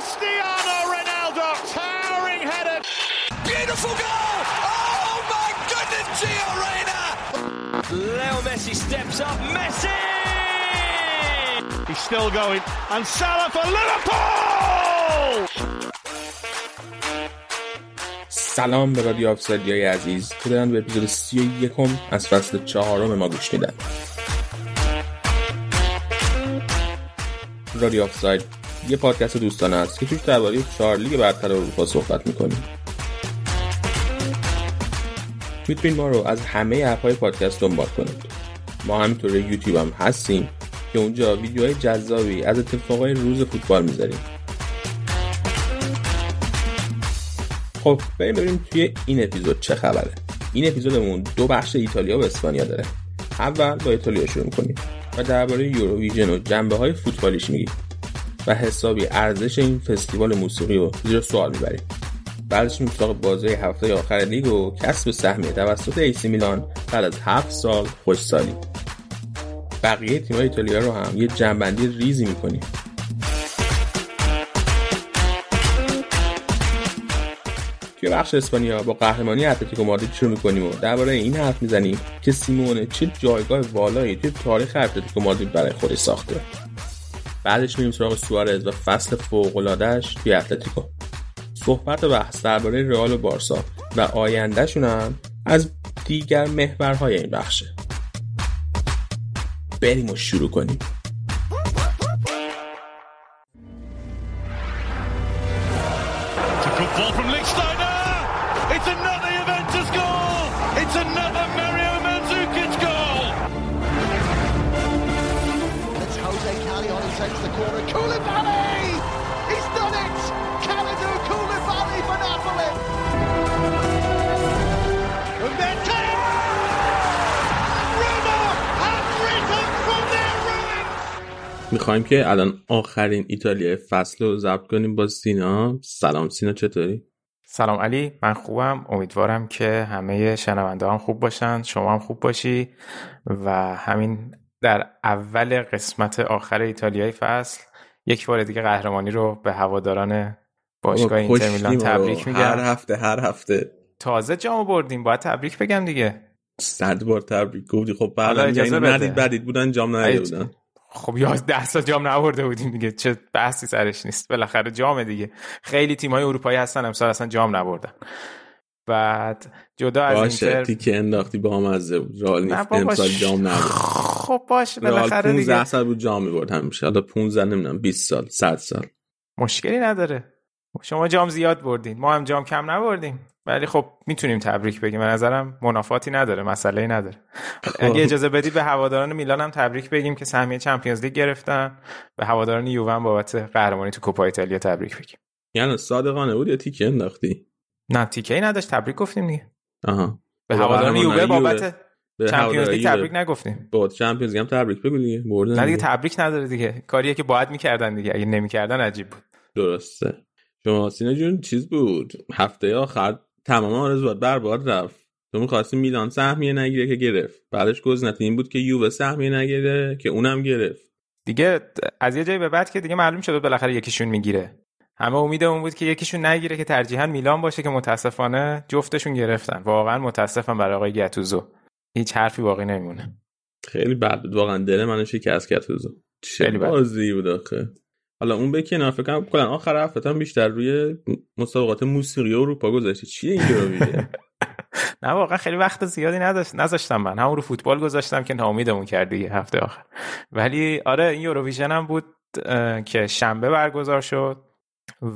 Cristiano Ronaldo, towering header. Beautiful goal! Oh my goodness, Gio Reyna! Leo Messi steps up. Messi! He's still going, and Salah for Liverpool! سلام به رادیو آفسایدی عزیز که دارن به اپیزود سی و یکم از فصل چهارم ما گوش میدن رادیو آفساید یه پادکست دوستانه است که توش درباره چهار لیگ برتر اروپا صحبت می‌کنیم. می‌تونید ما رو از همه اپهای پادکست دنبال کنید. ما همینطور یوتیوب هم هستیم که اونجا ویدیوهای جذابی از اتفاقای روز فوتبال می‌ذاریم. خب بریم ببینیم توی این اپیزود چه خبره. این اپیزودمون دو بخش ایتالیا و اسپانیا داره. اول با ایتالیا شروع می‌کنیم و درباره یوروویژن و جنبه های فوتبالیش میگیم. و حسابی ارزش این فستیوال موسیقی رو زیر سوال می‌بریم. بعدش میریم بازی هفته آخر لیگ و کسب سهمیه توسط ای‌سی میلان بعد از هفت سال خشکسالی. بقیه تیم‌های ایتالیا رو هم یه جمع‌بندی ریزی می‌کنیم. توی بخش اسپانیا با قهرمانی اتلتیکو مادرید شروع می‌کنیم و درباره این حرف می‌زنیم که سیمونه چه جایگاه والایی توی تاریخ اتلتیکو مادرید برای خودش ساخته. بعدش میریم سراغ سوارز و فصل فوق‌العاده‌اش توی اتلتیکو. صحبت و بحث درباره رئال و بارسا و آیندهشون هم از دیگر محورهای این بخشه. بریم و شروع کنیم. می‌خوایم که الان آخرین ایتالیا فصل رو ضبط کنیم با سینا. سلام سینا چطوری؟ سلام علی من خوبم. امیدوارم که همه شنونده هم خوب باشن شما هم خوب باشی و همین در اول قسمت آخر ایتالیای فصل یک بار دیگه قهرمانی رو به هواداران باشگاه اینتر میلان. تبریک هر میگم هفته هر هفته. تازه جامو بردیم باید تبریک بگم دیگه. صد بار تبریک گفتی. خب اجازه یعنی. ندید بدید بودن جام ندیده ای- بودن خب یا ده سال جام نبرده بودیم دیگه. چه بحثی سرش نیست. بالاخره جام دیگه. خیلی تیم‌های اروپایی هستن امسال اصلا جام نبردن. بعد جدا از باشه اینتر تیکه انداختی با مزه بود. رئال نیست. امسال جام نبود خب باشه رئال بالاخره 15 دیگه سال بود جام می‌برد همیشه. حالا 15 نمی‌دونم 20 سال 100 سال. مشکلی نداره. شما جام زیاد بردین. ما هم جام کم نبردیم. ولی خب می‌تونیم تبریک بگیم. به نظرم منافاتی نداره مسئله نداره. اگه اجازه بدید به هواداران میلان هم تبریک بگیم که سهمیه چمپیونز لیگ گرفتن. به هواداران یووه بابت قهرمانی تو کوپا ایتالیا تبریک بگیم. یعنی صادقانه بود یا تیکه انداختی؟ نه تیکه ای نداشت. تبریک گفتیم دیگه. آها. به خب، هواداران یووه. بابت چمپیونز لیگ. تبریک نگفتیم. با چمپیونز هم تبریک بگو دیگه. بردن نه دیگه. تبریک نداره دیگه. کاریه که باید می‌کردن دیگه. اگه نمی‌کردن عجیب بود. درسته. شما سینا جون چیز بود؟ هفته آخر تمام آرزوات برباد رفت. تو می‌خواستی میلان سهمیه نگیره که گرفت. بعدش گزینت این بود که یووه سهمیه نگیره که اونم گرفت. دیگه از یه جایی به بعد که دیگه معلوم شد بالاخره یکیشون می‌گیره. همه امید اون بود که یکیشون نگیره که ترجیحاً میلان باشه که متاسفانه جفتشون گرفتن. واقعا متاسفم برای آقای گتوزو هیچ حرفی باقی نمیمونه. خیلی بد بود. واقعا دل منو شکست چه خیلی بد. بازی بود آخه. حالا اون به کنار فکر کنم کلا آخر هفته بیشتر روی مسابقات موسیقی اروپا گذاشتی. چیه این یوروویژن نه واقعا خیلی وقت زیادی نداشت نذاشتم من. همون رو فوتبال گذاشتم که ناامیدمون کرد دیگه هفته آخر. ولی آره این یوروویژن هم بود که شنبه برگزار شد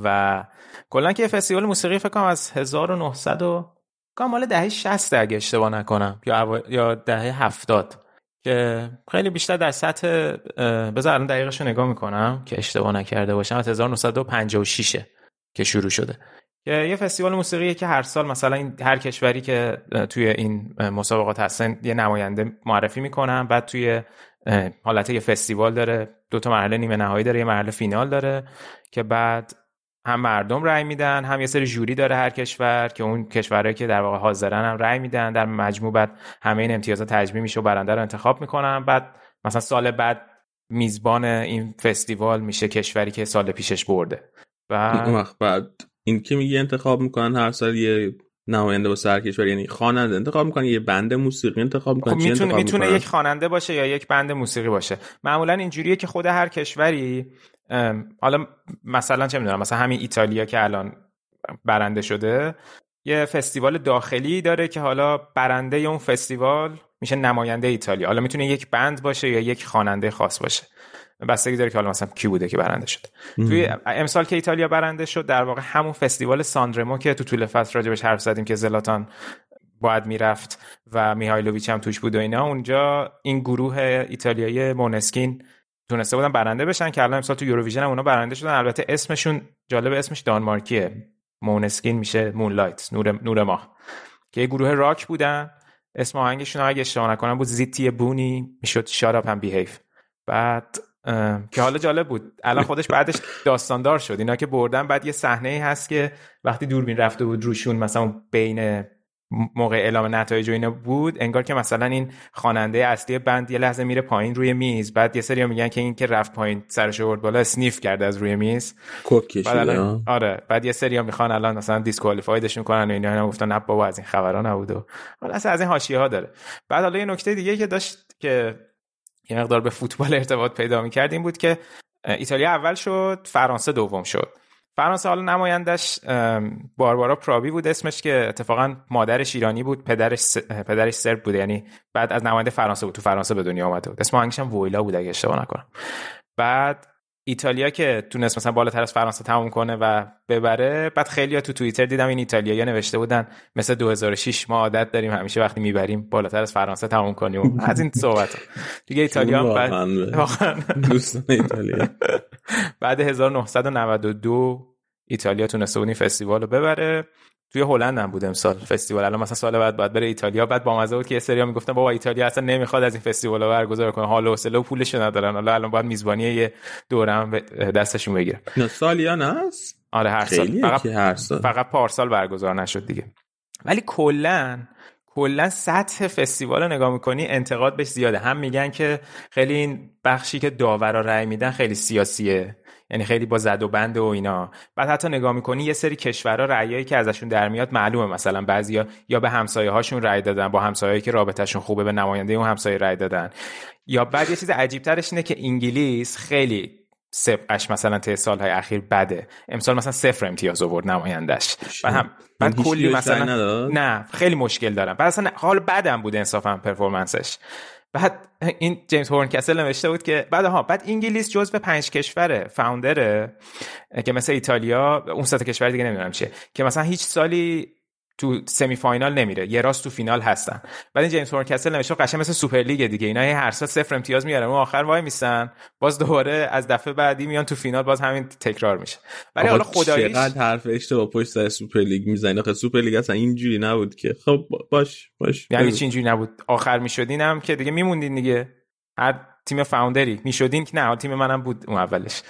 و کلا که فستیوال موسیقی فکر کنم از 1900 و مال دهه 60 اگه اشتباه نکنم. یا اوا- یا دهه 70 که خیلی بیشتر در سطح بذار الان دقیقش رو نگاه می‌کنم که اشتباه نکرده باشم. از 1956 که شروع شده. که یه فستیوال موسیقیه که هر سال مثلا این هر کشوری که توی این مسابقات هستن یه نماینده معرفی می‌کنن. بعد توی حالت یه فستیوال داره دو تا مرحله نیمه نهایی داره یه مرحله فینال داره. که بعد هم مردم رأی میدن هم یه سری جوری داره هر کشور که اون کشورهایی که در واقع حاضرن هم رأی میدن. در مجموع بعد همه این امتیازات تجمیع میشه و برنده رو انتخاب می‌کنن. بعد مثلا سال بعد میزبان این فستیوال میشه کشوری که سال پیشش برده. بعد بعد این که میگه انتخاب می‌کنن هر سال یه نماینده با سرکشور یعنی خواننده. انتخاب می‌کنه یه بند موسیقی انتخاب می‌کنه خب می‌تونه می‌تونه یک خواننده باشه یا یک بند موسیقی باشه. معمولا اینجوریه که خود هر کشوری حالا مثلا چه می‌دونم مثلا همین ایتالیا که الان برنده شده یه فستیوال داخلی داره که حالا برنده اون فستیوال میشه نماینده ایتالیا. حالا می‌تونه یک بند باشه یا یک خواننده خاص باشه. بستگی داره که حالا مثلا کی بوده که برنده شد توی امسال که ایتالیا برنده شد در واقع همون فستیوال ساندرمو که تو طول فصل راجبش حرف زدیم که زلاتان باید می‌رفت و میهایلوویچ هم توش بود و اینا اونجا این گروه ایتالیایی مونسکین تونسته بودن برنده بشن که الان امسال تو یوروویژن هم اونا برنده شدن. البته اسمشون جالب اسمش دانمارکیه. مونسکین میشه مونلایت نور نور ماه. که یه گروه راک بودن. اسم آهنگشون اگه اشتباه نکنم بود زیتی بونی می‌شد شاراب هم بیهیف. بعد که حالا جالب بود. الان خودش بعدش داستاندار شد. اینا که بردن بعد یه صحنه هست که وقتی دوربین رفته بود روشون مثلا بین موقع اعلام نتایج و اینا بود انگار که مثلا این خواننده اصلی بند یه لحظه میره پایین روی میز بعد یه سری میگن که این که رفت پایین سرش آورد بالا اسنیف کرده از روی میز. کوک آره. بعد یه سری می‌خوان الان مثلا دیسکوالیفایدش کنن و اینا. اینا گفتن نه بابا از این خبرا نبود و حالا از این حاشیه ها داره. بعد حالا یه نکته دیگه که داشت که یه مقدار به فوتبال ارتباط پیدا می‌کرد این بود که ایتالیا اول شد فرانسه دوم شد. فرانسه حالا نمایندش باربارا پرابی بود اسمش که اتفاقا مادرش ایرانی بود پدرش س... پدرش سرب بود یعنی بعد از نماینده فرانسه بود تو فرانسه به دنیا آمده بود. اسم آهنگش هم ویلا بود اگه اشتباه نکنم. بعد ایتالیا که تونست مثلا بالاتر از فرانسه تموم کنه و ببره بعد خیلی تو توییتر دیدم این ایتالیا نوشته بودن مثل 2006 ما عادت داریم همیشه وقتی می‌بریم بالاتر از فرانسه تموم کنیم. از این صحبت دیگه ایتالیا هم بعد دوستان ایتالیا. بعد 1992 ایتالیا تونسته بود این فستیوال رو ببره. توی هلند هم بود امسال فستیوال. الان مثلا سال بعد باید بره ایتالیا. بعد با مزه بود که یه سری می‌گفتن بابا ایتالیا اصلا نمی‌خواد از این فستیوال رو برگزار کنه. حال و حوصله و پولش ندارن. حالا الان باید میزبانی یه دوره هم دستشون بگیره نه سالیان هست آره هر سال. فقط هر سال. فقط پارسال برگزار نشد دیگه. ولی کلا کلا سطح فستیوال رو نگاه می‌کنی انتقاد بهش زیاده. هم میگن که خیلی این بخشی که داورا رأی میدن خیلی سیاسیه. یعنی خیلی با زد و بند و اینا. بعد حتی نگاه می‌کنی یه سری کشورها رأیایی که ازشون در میاد معلومه. مثلا بعضیا یا به همسایه هاشون رأی دادن با همسایه‌ای که رابطهشون خوبه به نماینده اون همسایه رأی دادن. یا بعد یه چیز عجیب ترش اینه که انگلیس خیلی سبقش مثلا طی سالهای اخیر بده. امسال مثلا صفر امتیاز آورد نمایندش بعد هم بعد کلی مثلا نه خیلی مشکل دارم. بعد اصلا حال بدم بود انصافا performance ش. بعد این جیمز هورنکسل نوشته بود که بعد ها بعد انگلیس جزو پنج کشور founder ه که مثل ایتالیا اون سه کشور دیگه نمی‌دونم چیه که مثلا هیچ سالی تو semi final نمیره. یه راست تو فینال هستن. بعد این جیمز کسل نوشته قشنگ مثل سوپر لیگ دیگه. اینا هر سال صفر امتیاز میارن. اون آخر وایمیسن باز دوباره از دفعه بعدی میان تو فینال. باز همین تکرار میشه. ولی حالا خداییش چقدر حرف اشتباه پشت سر سوپر لیگ می‌زنه آخه سوپر لیگ اصلا اینجوری نبود که. خب باش باش. یعنی چی اینجوری نبود. آخر می‌شدین هم که دیگه میموندین دیگه. هر تیم founder ی. می‌شدین که نه. تیم منم بود اون اولش.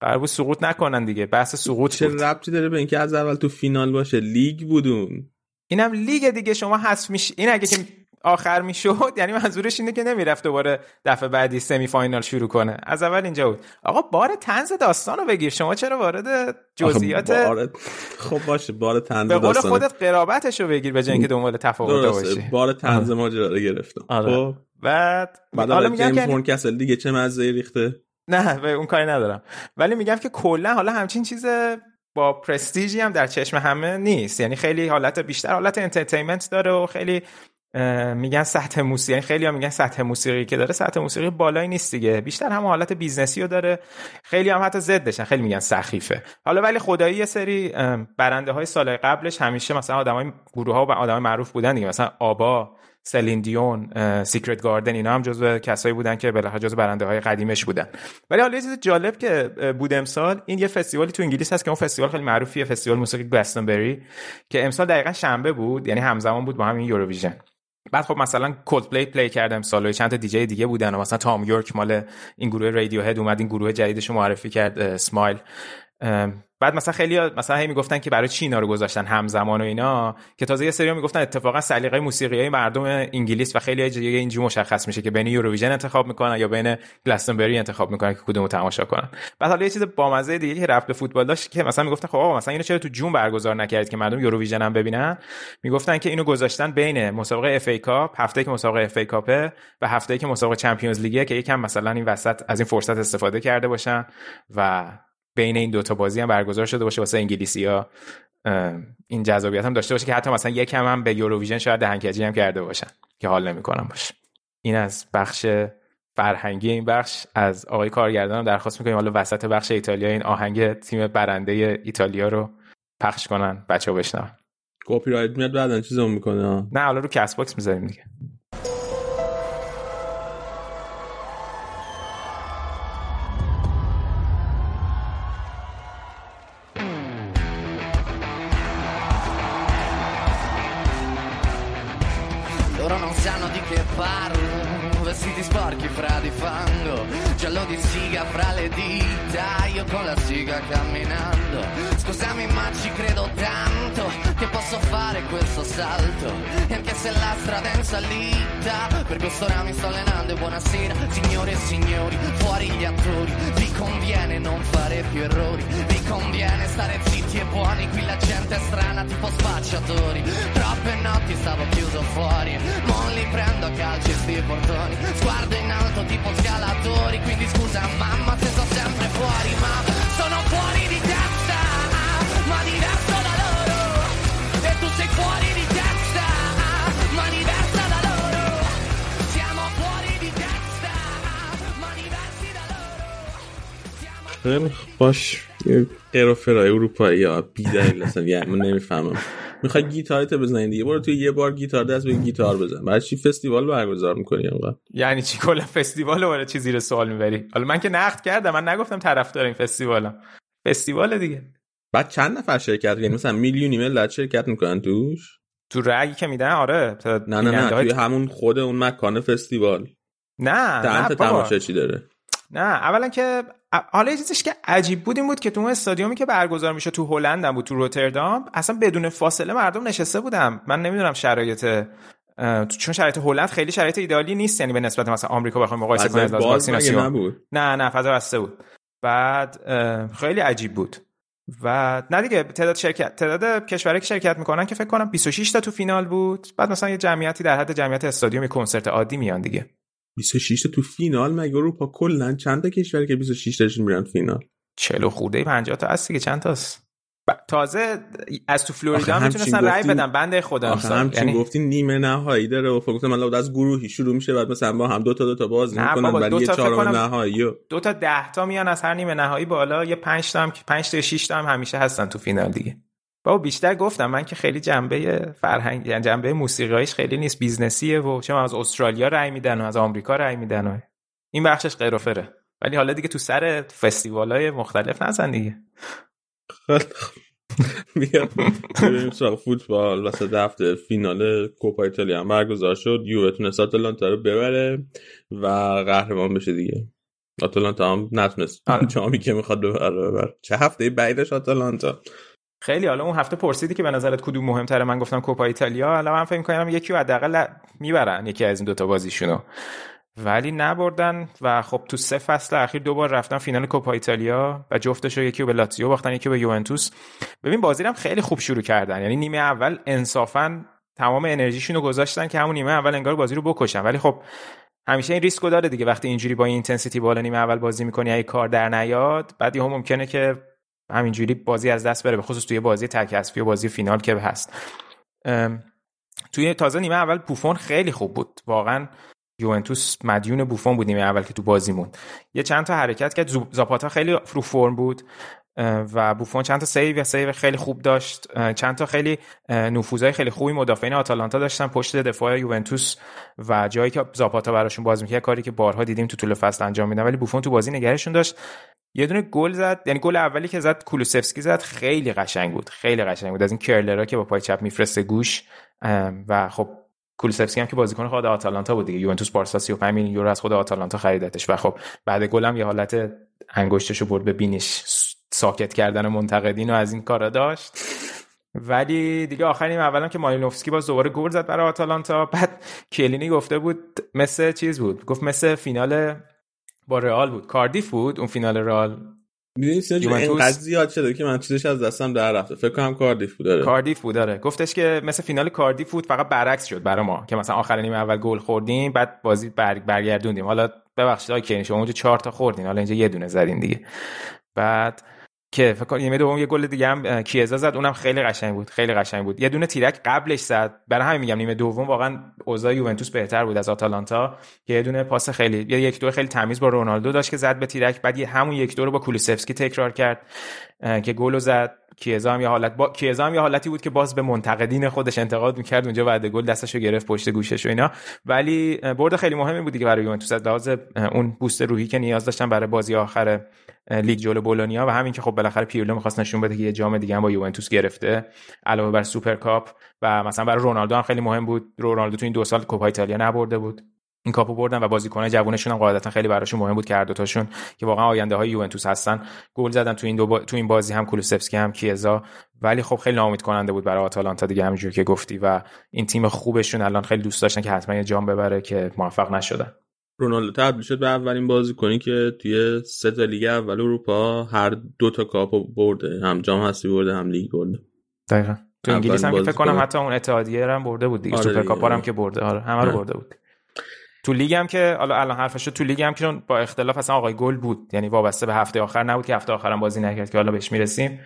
قرار بود سقوط نکنن دیگه. بحث سقوط چه ربطی داره به اینکه از اول تو فینال باشه؟ لیگ بودون. اینم لیگ دیگه شما حذف میشه این اگه که آخر می‌شد یعنی منظورش اینه که نمی‌رفت دوباره دفعه بعدی semi final شروع کنه. از اول اینجا بود. آقا بار طنز داستانو بگیر. شما چرا وارد جزئیات بار... خب باشه بار طنز به قول خودت قرابتشو بگیر به اینکه دنبال تفاوت باشی. بار طنز ماجرا رو گرفتم. آره. خب. بعد حالا میگم که کسل دیگه چه مزه ریخته؟ نه به اون کاری ندارم. ولی میگم که کلا حالا همچین چیز با پرستیژی هم در چشم همه نیست. یعنی خیلی حالت بیشتر حالت entertainment داره و خیلی میگن سطح موسیقی یعنی خیلی هم میگن سطح موسیقی که داره سطح موسیقی بالایی نیست دیگه. بیشتر هم حالت business ی رو داره. خیلی هم حتی ضدشن خیلی میگن سخیفه. حالا ولی خدایی یه سری برنده های سال قبلش همیشه مثلا آدمای گروه ها و آدمای معروف بودن دیگه. مثلا آبا سلین دیون سیکرت گاردن اینا هم جزو کسایی بودن که بالاخره جزو برنده های قدیمش بودن. ولی حالا یه چیز جالب که بود امسال این یه فستیوالی تو انگلیس هست که اون فستیوال خیلی معروفیه فستیوال موسیقی گلستونبری که امسال دقیقا شنبه بود یعنی همزمان بود با همین یوروویژن. بعد خب مثلا کولد پلی play کرد امسال چند تا دیجی دیگه بودن و مثلا تام یورک مال این گروه رادیو هد اومد این گروه جدیدش معرفی کرد اسمایل بعد مثلا خیلی مثلا هی می‌گفتن که برای چی اینا رو گذاشتن همزمان و اینا؟ که تازه یه سری می‌گفتن اتفاقا سلیقه موسیقی مردم انگلیس و خیلی دیگه اینجوری مشخص میشه که بین یوروویژن انتخاب می‌کنن یا بین گلستونبری انتخاب می‌کنن که کدومو تماشا کنن. بعد حالا یه چیز بامزه دیگه که رفت به فوتبال داشت که مثلا می‌گفتن خب آقا مثلا اینو چرا تو June برگزار نکردید که مردم یوروویژن هم ببینن؟ می‌گفتن که اینو گذاشتن بین مسابقه FA Cup هفته که مسابقه FA Cup ه و هفته که مسابقه چمپیونز لیگه که یکم مثلا این وسط از این فرصت استفاده کرده باشن و بین این دوتا بازی هم برگزار شده باشه واسه انگلیسی ها. این جذابیت هم داشته باشه که حتی مثلا یکم هم به یوروویژن شاید دهنکجی هم کرده باشن که حال نمی‌کنم باشه. این از بخش فرهنگی این بخش. از آقای کارگردانم درخواست می‌کنیم حالا وسط بخش ایتالیا این آهنگ تیم برنده ایتالیا رو پخش کنن بچه ها بشنون. کپی رایت میاد بعدا چیزو می‌کنه؟ نه حالا رو کس باکس می‌ذاریم دیگه. Salto E anche se la strada è in salita Per quest'ora mi sto allenando e buonasera Signore e signori, fuori gli attori Vi conviene non fare più errori Vi conviene stare zitti e buoni Qui la gente è strana tipo spacciatori Troppe notti stavo chiuso fuori Non li prendo a calci sti portoni Sguardo in alto tipo scalatori Quindi scusa mamma se sto sempre fuori Ma خیلی باش. و فرای اروپایی ها بی دلیل اصلا یعنی من نمی‌فهمم. می‌خوای گیتارت بزنی دیگه؟ برو توی یه بار گیتار دست به گیتار بزن. برای چی فستیوال برگزار می‌کنی انقدر؟ یعنی چی؟ کلا فستیوال رو برای چی زیر سوال می‌بری؟ حالا من که نقد کردم. من نگفتم طرفدار این فستیوالم. فستیوال دیگه. بعد چند نفر شرکت یعنی مثلا میلیونی ملت شرکت می‌کنن توش؟ تو رأیی که میدن؟ آره. تا نه نه نه. توی همون خود اون مکان فستیوال. نه نه. تماشا چی داره. نه اولا که حالا یه چیزش که عجیب بود این بود که تو اون استادیومی که برگزار میشه تو هلند بود تو روتردام اصلا بدون فاصله مردم نشسته بودم. من نمی‌دونم شرایط اه، چون شرایط هلند خیلی شرایط ایدئالی نیست یعنی به نسبت مثلا آمریکا بخوایم مقایسه کنیم باز واکسیناسیون. نبود؟ نه نه فضا بسته بود. بعد خیلی عجیب بود. و نه دیگه تعداد شرکت تعداد کشورهایی که شرکت می‌کنن که فکر کنم 26 تا تو فینال بود. بعد مثلا یه جمعیتی در حد جمعیت استادیوم کنسرت عادی میان دیگه. 26 تا تو فینال مگه اروپا کلا چند تا کشوری که 26 تاشون میرن فینال؟ 40 خورده 50 تا هست دیگه چند تاست؟ ب- تازه از تو فلوریدا هم می‌تونستن رای بدن بنده خدا آخه همچین یعنی گفتی نیمه نهایی داره و فکر کنم الان از گروهی شروع میشه بعد مثلا با هم دو تا دو تا باز می‌کنن دو یه چهارم نهایی و دو تا ده تا میان از هر نیمه نهایی بالا یه 5 تا هم 5 تا 6 تا هم همیشه هستن تو فینال دیگه. بابا بیشتر گفتم من که خیلی جنبه فرهنگ یعنی جنبه موسیقیش خیلی نیست business یه و چه از استرالیا رای میدن و از آمریکا رای میدن و این بخشش قروفره ولی حالا دیگه تو سر فستیوالای مختلف نزن دیگه. سراغ فوتبال وسط هفته فینال کوپا ایتالیا هم برگزار شد. یووه تونست آتالانتا رو ببره و قهرمان بشه دیگه. آتالانتا هم نتونست. آره. جامی که می‌خواد ببره ببره. چه هفته بعدش آتالانتا؟ خیلی حالا اون هفته پرسیدی که به نظرت کدوم مهمتره من گفتم کوپا ایتالیا. حالا من فکر می‌کنم یکی حداقل می‌برن یکی از این دوتا بازیشونو. ولی نبردن و خب تو سه فصل اخیر دو بار رفتن فینال کوپا ایتالیا و جفتش رو یکی به لاتزیو باختن یکی به یوونتوس. ببین بازی هم خیلی خوب شروع کردن. یعنی نیمه اول انصافا تمام انرژیشون رو گذاشتن که همون نیمه اول انگار بازی رو بکشن. ولی خب همیشه این ریسکو داره دیگه. وقتی اینجوری با این intensity بالا نیمه اول بازی می‌کنی اگه کار در نیاد بعد یهو ممکنه که همینجوری بازی از دست بره به خصوص توی بازی تک حذفی و بازی فینال که هست. توی تازه نیمه اول بوفون خیلی خوب بود. واقعا یوونتوس مدیون بوفون بود نیمه اول که تو بازی موند. یه چند تا حرکت کرد. زاپاتا خیلی رو فرم بود. و بوفون چند تا سیو سیو خیلی خوب داشت. چند تا خیلی اه، نفوذهای خیلی خوبی مدافعین آتالانتا داشتن پشت دفاع یوونتوس و جایی که زاپاتا براشون باز می‌کرد کاری که بارها دیدیم تو طول فصل انجام میدن. ولی بوفون تو بازی نگرشون داشت. یه دونه گل زد یعنی گل اولی که زد کولوسفسکی زد خیلی قشنگ بود خیلی قشنگ بود. از این curler ها که با پای چپ میفرسته گوش. و خب کولوسفسکی هم که بازیکن خود آتالانتا بود دیگه. یوونتوس بارسا 35 میلیون یورو از خود آتالانتا خریدتش. و خب بعد گل هم یه حالت انگشتشو برد به بینش. ساکت کردن منتقدین و از این کارا داشت. ولی دیگه آخرین نیم اولم که مالینوفسکی باز دوباره گل زد برای آتالانتا. بعد کلینی گفته بود مثل چیز بود؟ گفت مثل فینال با رئال بود. کاردیف بود اون فینال رئال؟ می‌دونی اینقدر زیاد شده که من چیزش از دستم در رفته. فکر کنم کاردیف بود داره کاردیف بود داره گفتش که مثل فینال کاردیف بود فقط برعکس شد برای ما. که مثلا آخر نیمه اول گل خوردیم بعد بازی بر... برگردوندیم. حالا ببخشید آقای کینی شما اونجا 4 تا خوردین حالا اینجا یه دونه زدین دیگه. بعد که فکر کنم نیمه دوم یه گل دیگه هم کیزا زد اونم خیلی قشنگ بود خیلی قشنگ بود. یه دونه تیرک قبلش زد. برای همین میگم نیمه دوم واقعا اوضاع یوونتوس بهتر بود از آتالانتا. یه دونه پاس خیلی یه یک دو خیلی تمیز با رونالدو داشت که زد به تیرک بعد یه همون یک دو رو با کولوسفسکی تکرار کرد. که گل زد. کیزا هم یه حالت با کیزا هم یه حالتی بود که باز به منتقدین خودش انتقاد می‌کرد. اونجا بعد گل دستشو گرفت پشت گوشش و اینا. ولی برد خیلی مهمی بود دیگه برای یوونتوس. از لحاظ اون boost روحی که نیاز داشتن برای بازی آخر لیگ جلو بولونیا و همین که خب بالاخره پیرلو می‌خواست نشون بده که یه جام دیگه هم با یوونتوس گرفته علاوه بر سوپر کاپ و مثلا برای رونالدو هم خیلی مهم بود. رونالدو تو این دو سال کوپا ایتالیا نبرده بود. این کاپو بردن و بازیکنان جوونشون هم قاعدتا خیلی براشون مهم بود که هر دوتاشون که واقعا آینده های یوونتوس هستن. گل زدن تو این دو با... تو این بازی هم کولوسفسکی هم کیزا. ولی خب خیلی ناامید کننده بود برای آتالانتا دیگه همینجور که گفتی و این تیم خوبشون الان خیلی دوست داشتن که حتما یه جام ببره که موفق نشدن. رونالدو تبدیل شد به اولین بازیکنی که توی سه تا لیگ اول اروپا هر دو تا کاپو برده هم جام حذفی برده هم لیگ برده. دقیقاً. تو انگلیس هم فکر کنم حتی اون اتحادیه هم برده بود دیگه. آره سوپر کاپ هم که برده. آره همه رو برده بود. تو لیگ هم که حالا الان حرفش تو لیگ هم که با اختلاف اصلا آقای گل بود. یعنی وابسته به هفته آخر نبود که هفته آخرم بازی نکرد که حالا بهش می‌رسیم.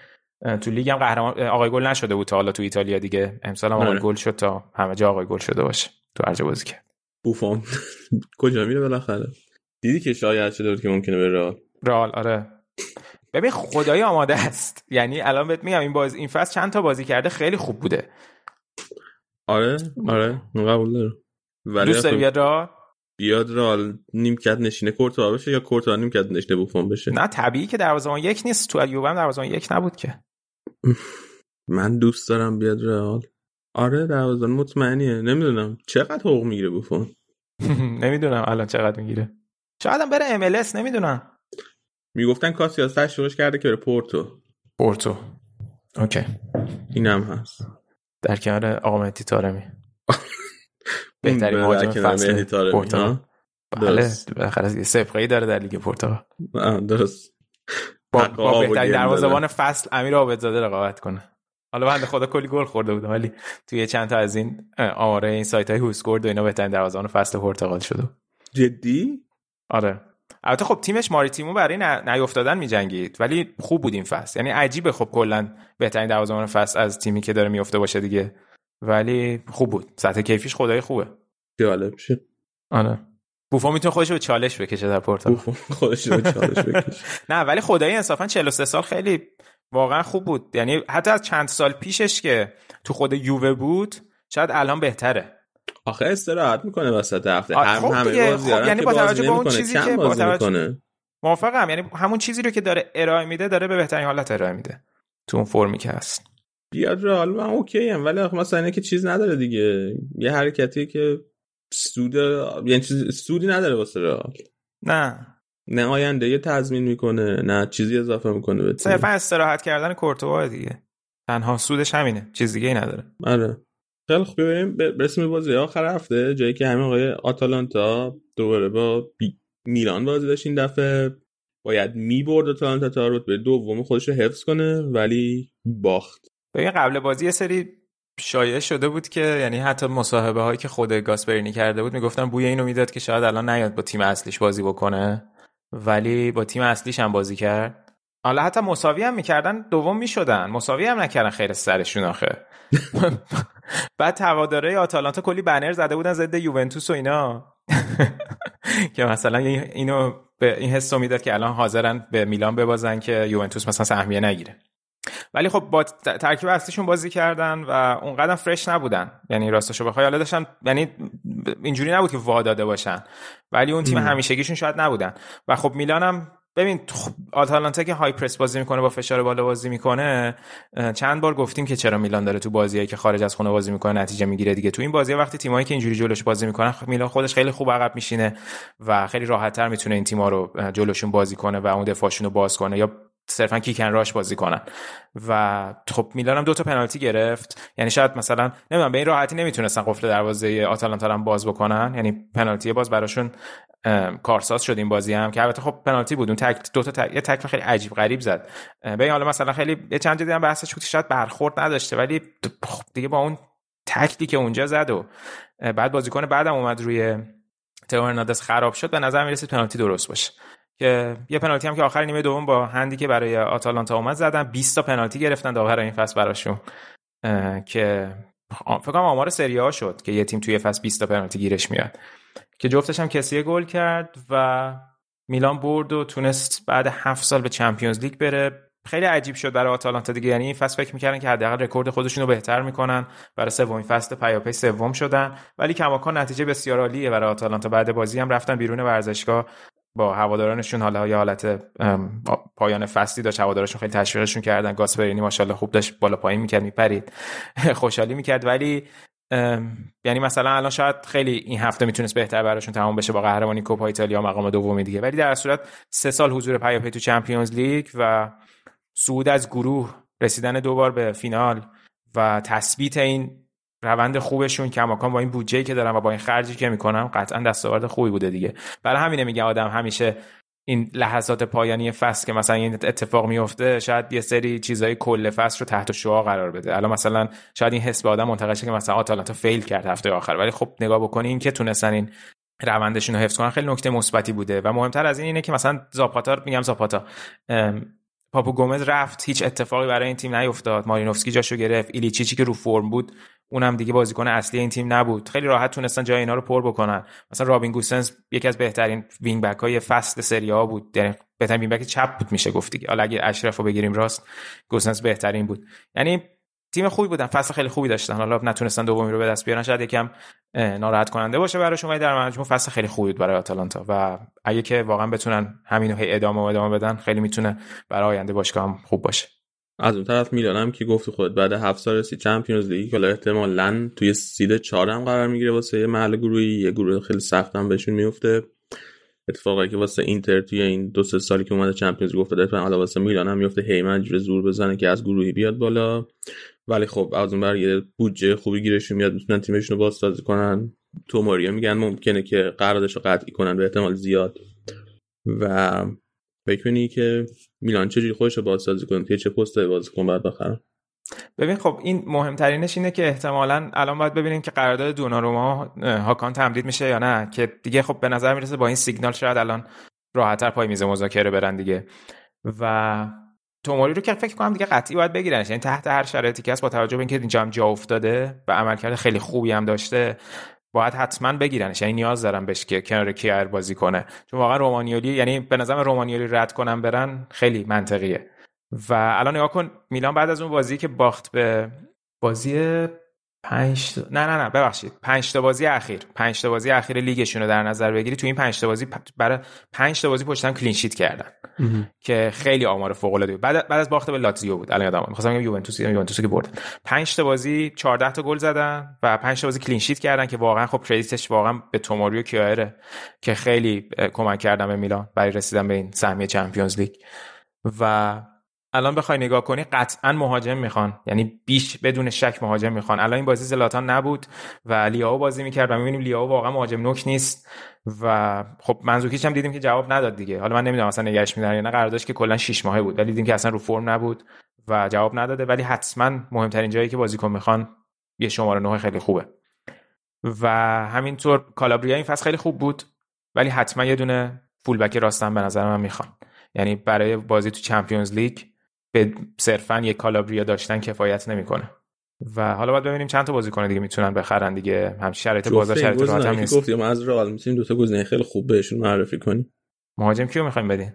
تو لیگ هم قهرمان آقای گل نشده بود تا حالا تو ایتالیا دیگه. امسال هم آقای گل شد تا همه جا آقای گل شده باشه. تو هر بازی کرد. بوفون. کجا میره بالاخره؟ دیدی که شاید شده بود که ممکنه به رئال؟ رئال آره. ببین خدای آماده است. یعنی الان بهت میگم این باز این فصل چند تا بازی کرده خیلی خوب بوده. آره آره. قبول دارم. ولی دوست داری بیاد رئال؟ بیاد رئال نیمکت نشینه کورتوا بشه یا کورتوا نیمکت نشینه بوفون بشه؟ نه طبیعی که دروازه‌بان یک نیست. تو یووه هم دروازه‌بان یک نبود که. من دوست دارم بیاد رئال. آره دروازه‌بان مطمئنیه. نمی‌دونم چقدر حقوق می‌گیره بوفون. نمی‌دونم الان چقدر می‌گیره. شاید هم بره ام نمی‌دونم. می‌گفتن کاسیاس تشویقش کرده که بره پورتو. پورتو. اوکی. اینم هست. در کنار آقا مهدی تارمی. بهترین مهاجم فصل پورتو بله بالاخره سابقه داره در لیگ پورتو درست. با, با بهترین دروازه‌بان فصل امیر عابدزاده رقابت کنه. حالا بنده خدا کلی گل خورده بودم ولی توی چند تا از این آماره این سایت های هوسکورد و اینا بهترین دروازه‌بان فصل پرتغال شده. جدی؟ آره. البته خب تیمش ماریتیمو برای نیافتادن میجنگید ولی خوب بود این فصل. یعنی عجیبه خب کلا بهترین دروازه‌بان فصل از تیمی که داره میفته باشه دیگه. ولی خوب بود. سطح کیفیش خدای خوبه. جالب شد آره. بوفون می‌تونه خودش رو چالش بکشه در پورتو خودش رو چالش بکشه. نه ولی خدایی انصافا 43 سال خیلی واقعا خوب بود. یعنی حتی از چند سال پیشش که تو خود یووه بود شاید الان بهتره. آخه استراحت می‌کنه وسط هفته. هم خب همه بازی خب یعنی با توجه به اون چیزی که با توجه می‌کنه؟ موافقم. یعنی همون چیزی رو که داره ارائه میده داره به بهترین حالت ارائه میده. تو اون فرمی که هست. بیاد رئال من اوکی هم ولی آخه مثلا اینه که چیز نداره دیگه. یه حرکتی که سود یعنی چیز سودی نداره واسه رئال. نه. نه آینده یه تضمین می‌کنه نه چیزی اضافه می‌کنه به صرفا استراحت کردن کورتوا دیگه. تنها سودش همینه چیز دیگه ای نداره. آره. خیلی خوب ببینیم برسیم بازی. آخر هفته جایی که همین آقای آتالانتا دوباره با میلان بازی داشت این دفعه. باید می‌برد آتالانتا تا رتبه دوم خودش رو حفظ کنه ولی باخت. ببین قبل بازی یه سری شایع شده بود که یعنی حتی مصاحبه هایی که خود گاسپرینی کرده بود می‌گفتن بوی اینو می‌داد که شاید الان نیاد با تیم اصلیش بازی بکنه ولی با تیم اصلیش هم بازی کرد. حالا حتی مساوی هم می‌کردن دوم می‌شدن. مساوی هم نکردن خیر سرشون آخه. بعد هواداره آتالانتا کلی بنر زده بودن ضد یوونتوس و اینا. که مثلا اینو به این حس می‌داد که الان حاضرن به میلان ببازن که یوونتوس مثلا سهمیه نگیره. ولی خب با ترکیب اصلیشون بازی کردن و اونقدر فرش نبودن. یعنی راستشو بخوای حالا داشتن یعنی اینجوری نبود که واداده باشن. ولی اون تیم همیشگیشون شاید نبودن. و خب میلانم ببین خب آتالانتا که های پرس بازی می‌کنه با فشار بالا بازی می‌کنه چند بار گفتیم که چرا میلان داره تو بازیایی که خارج از خونه بازی می‌کنه نتیجه می‌گیره دیگه. تو این بازی وقتی تیمایی که اینجوری جلوش بازی می‌کنن میلان خودش خیلی خوب عقب میشینه و خیلی راحتتر می‌تونه این تیم‌ها رو جلوشون بازی کنه و اون دفاعشون رو باز کنه. یا صرفا کیکن راش بازی کنن. و خب میلان هم دو تا پنالتی گرفت. یعنی شاید مثلا نمی‌دونم به این راحتی نمی‌تونستن قفل دروازه آتالانتا هم باز بکنن. یعنی پنالتی باز براشون کارساز شد این بازی هم که البته خب پنالتی بود. اون تک دو تا تک... یه تکل خیلی عجیب غریب زد. به حالا مثلا خیلی یه چند جدی هم بحثش بود شاید برخورد نداشته ولی خب دیگه با اون تکلی که اونجا زد و بعد بازیکن بعدم اومد روی تئو خراب شد به نظر می‌رسید پنالتی درست باشه. که یه پنالتی هم که آخر نیمه دوم با هندی که برای آتالانتا اومد زدن. 20 تا پنالتی گرفتن داور این فصل براشون. که فکر کنم آمار سری ها شد که یه تیم توی فصل 20 تا پنالتی گیرش میاد. که جفتش هم کسی گل کرد و میلان برد و تونست بعد هفت سال به چمپیونز لیگ بره. خیلی عجیب شد برای آتالانتا دیگه. یعنی این فصل فکر می‌کردن که حداقل رکورد خودشون رو بهتر می‌کنن. برای سومین فصل پیاپی سوم شدن. ولی کماکان نتیجه بسیار عالیه برای آتالانتا. بعد بازی هم رفتن بیرون ورزشگاه. با هوادارانشون حالا یه حالت پایان فصلی داشت هوادارشون خیلی تشویقشون کردن. گاسپرینی ماشاءالله خوب داشت بالا پایین می‌کرد میپرید. خوشحالی می‌کرد. ولی یعنی مثلا الان شاید خیلی این هفته می‌تونست بهتر براشون تمام بشه با قهرمانی کوپا ایتالیا مقام دومی دیگه. ولی در صورت سه سال حضور پیاپی تو چمپیونز لیگ و صعود از گروه رسیدن دوبار به فینال و تثبیت این روند خوبشون کماکان با این بودجه که دارم و با این خرجی که می‌کنم قطعا دستاورد خوبی بوده دیگه. برای همینه میگه آدم همیشه این لحظات پایانی فصل که مثلا این اتفاق میفته شاید یه سری چیزای کل فصل رو تحت شعا قرار بده. الان مثلا شاید این حس به آدم منتقل که مثلا آتالانتا فیل کرد هفته آخر. ولی خب نگاه بکنین که تونستن این روندشون رو حفظ کنن خیلی نکته مثبتی بوده. و مهمتر از این اینه که مثلا زاپاتا میگم زاپاتا پاپو گومز رفت هیچ اتفاقی برای این تیم نیفتاد. مارینوفسکی جاشو گرفت ایلیچیچ که رو فرم بود اونم دیگه بازیکن اصلی این تیم نبود. خیلی راحت تونستن جای اینا رو پر بکنن. مثلا رابین گوسنز یکی از بهترین wing back های فصل سری ها بود. یعنی بهترین wing back چپ بود میشه گفت دیگه. حالا اگه اشرف رو بگیریم راست گوسنز بهترین بود. یعنی تیم خوبی بودن فصل خیلی خوبی داشتن. حالا نتونستن دومی رو به دست بیارن شاید یکم ناراحت کننده باشه براشون ولی در مجموع فصل خیلی خوبی بود برای آتالانتا. و اگه که واقعا بتونن همینو هی ادامه و ادامه بدن خیلی می‌تونه برای آینده باشگاه خوب باشه. از اون طرف میلانم که گفت خود بعد هفت سال رسید چمپیونز لیگ حالا احتمالاً توی سید 4 هم قرار می‌گیره واسه محل گروهی یه گروه خیلی سخت هم بهشون میفته. اتفاقی که واسه اینتر توی این دو سه سالی که اومده چمپیونز لیگ افتاده حالا واسه میلان هم میفته. هیمن جوره زور بزنه که از گروهی بیاد بالا. ولی خب از اون بر یه بودجه خوبی گیرشون میاد می‌تونن تیمشون رو بازسازی کنن. تو ماریا میگن ممکنه که قراردادش رو قطعی کنن به احتمال زیاد. و فکر که میلان چجوری خودش رو بازسازی کنه؟ که چه پست بازیکن باید بخرن ببین خب این مهمترینش اینه که احتمالا الان باید ببینیم که قرارداد دوناروما هاکان تمدید میشه یا نه که دیگه خب به نظر می‌رسه با این سیگنال شاید الان راحتتر پای میز مذاکره برن دیگه. و توموری رو که فکر کنم دیگه قطعی باید بگیرنش یعنی تحت هر شرایطی که هست با توجه به اینکه اینجا هم جا افتاده و عملکرد خیلی خوبی هم داشته باید حتما بگیرنش. یعنی نیاز دارم بهش که کنار کیر بازی کنه. چون واقعا رومانیولی یعنی به نظرم رومانیولی رد کنم برن خیلی منطقیه. و الان نگاه کن میلان بعد از اون بازی که باخت به بازی پنج نه نه نه ببخشید. پنج تا بازی اخیر. پنج تا بازی اخیر لیگشون رو در نظر بگیری. تو این پنج تا بازی برای پنج تا بازی پشت هم کلین شیت کردن. که خیلی آمار فوق العاده بعد بعد از باخت به لاتزیو بود. الان یادم می‌خواستم بگم یوونتوس یوونتوس که بردن پنج تا بازی 14 تا گل زدن و پنج تا بازی کلین شیت کردن که واقعا خب کردیتش واقعا به توماریو کیاره که خیلی کمک کردن به میلان برای رسیدن به این سهمیه چمپیونز لیگ. و الان بخوای نگاه کنی قطعا مهاجم می‌خوان. یعنی بیش بدون شک مهاجم می‌خوان. الان این بازی زلاتان نبود و لیاو بازی می‌کرد و می‌بینیم لیاو واقعا مهاجم نوک نیست و خب منزوکیچ هم دیدیم که جواب نداد دیگه. حالا من نمی‌دونم اصلا نگهش میدارن یا نه. قراردادش که کلا 6 ماهه بود. ولی دیدیم که اصلا رو فرم نبود و جواب نداده. ولی حتما مهمترین جایی که بازیکن می‌خوان یه شماره 9 خیلی خوبه. و همینطور کالابریا این فصل خیلی خوب بود ولی حتما یه دونه فول بک راستن به نظر من می‌خوان. یعنی برای بازی تو چمپیونز لیگ به صرفا یک کالابریا داشتن کفایت نمی‌کنه. و حالا باید ببینیم چند تا بازیکن دیگه می‌تونن بخرن دیگه. هم شرایط بازار شرایط راحت هم نیست. گفتیم از رئال می‌تونیم دو تا گزینه خیلی خوب بهشون معرفی کنیم. مهاجم کیو می‌خوایم بدین؟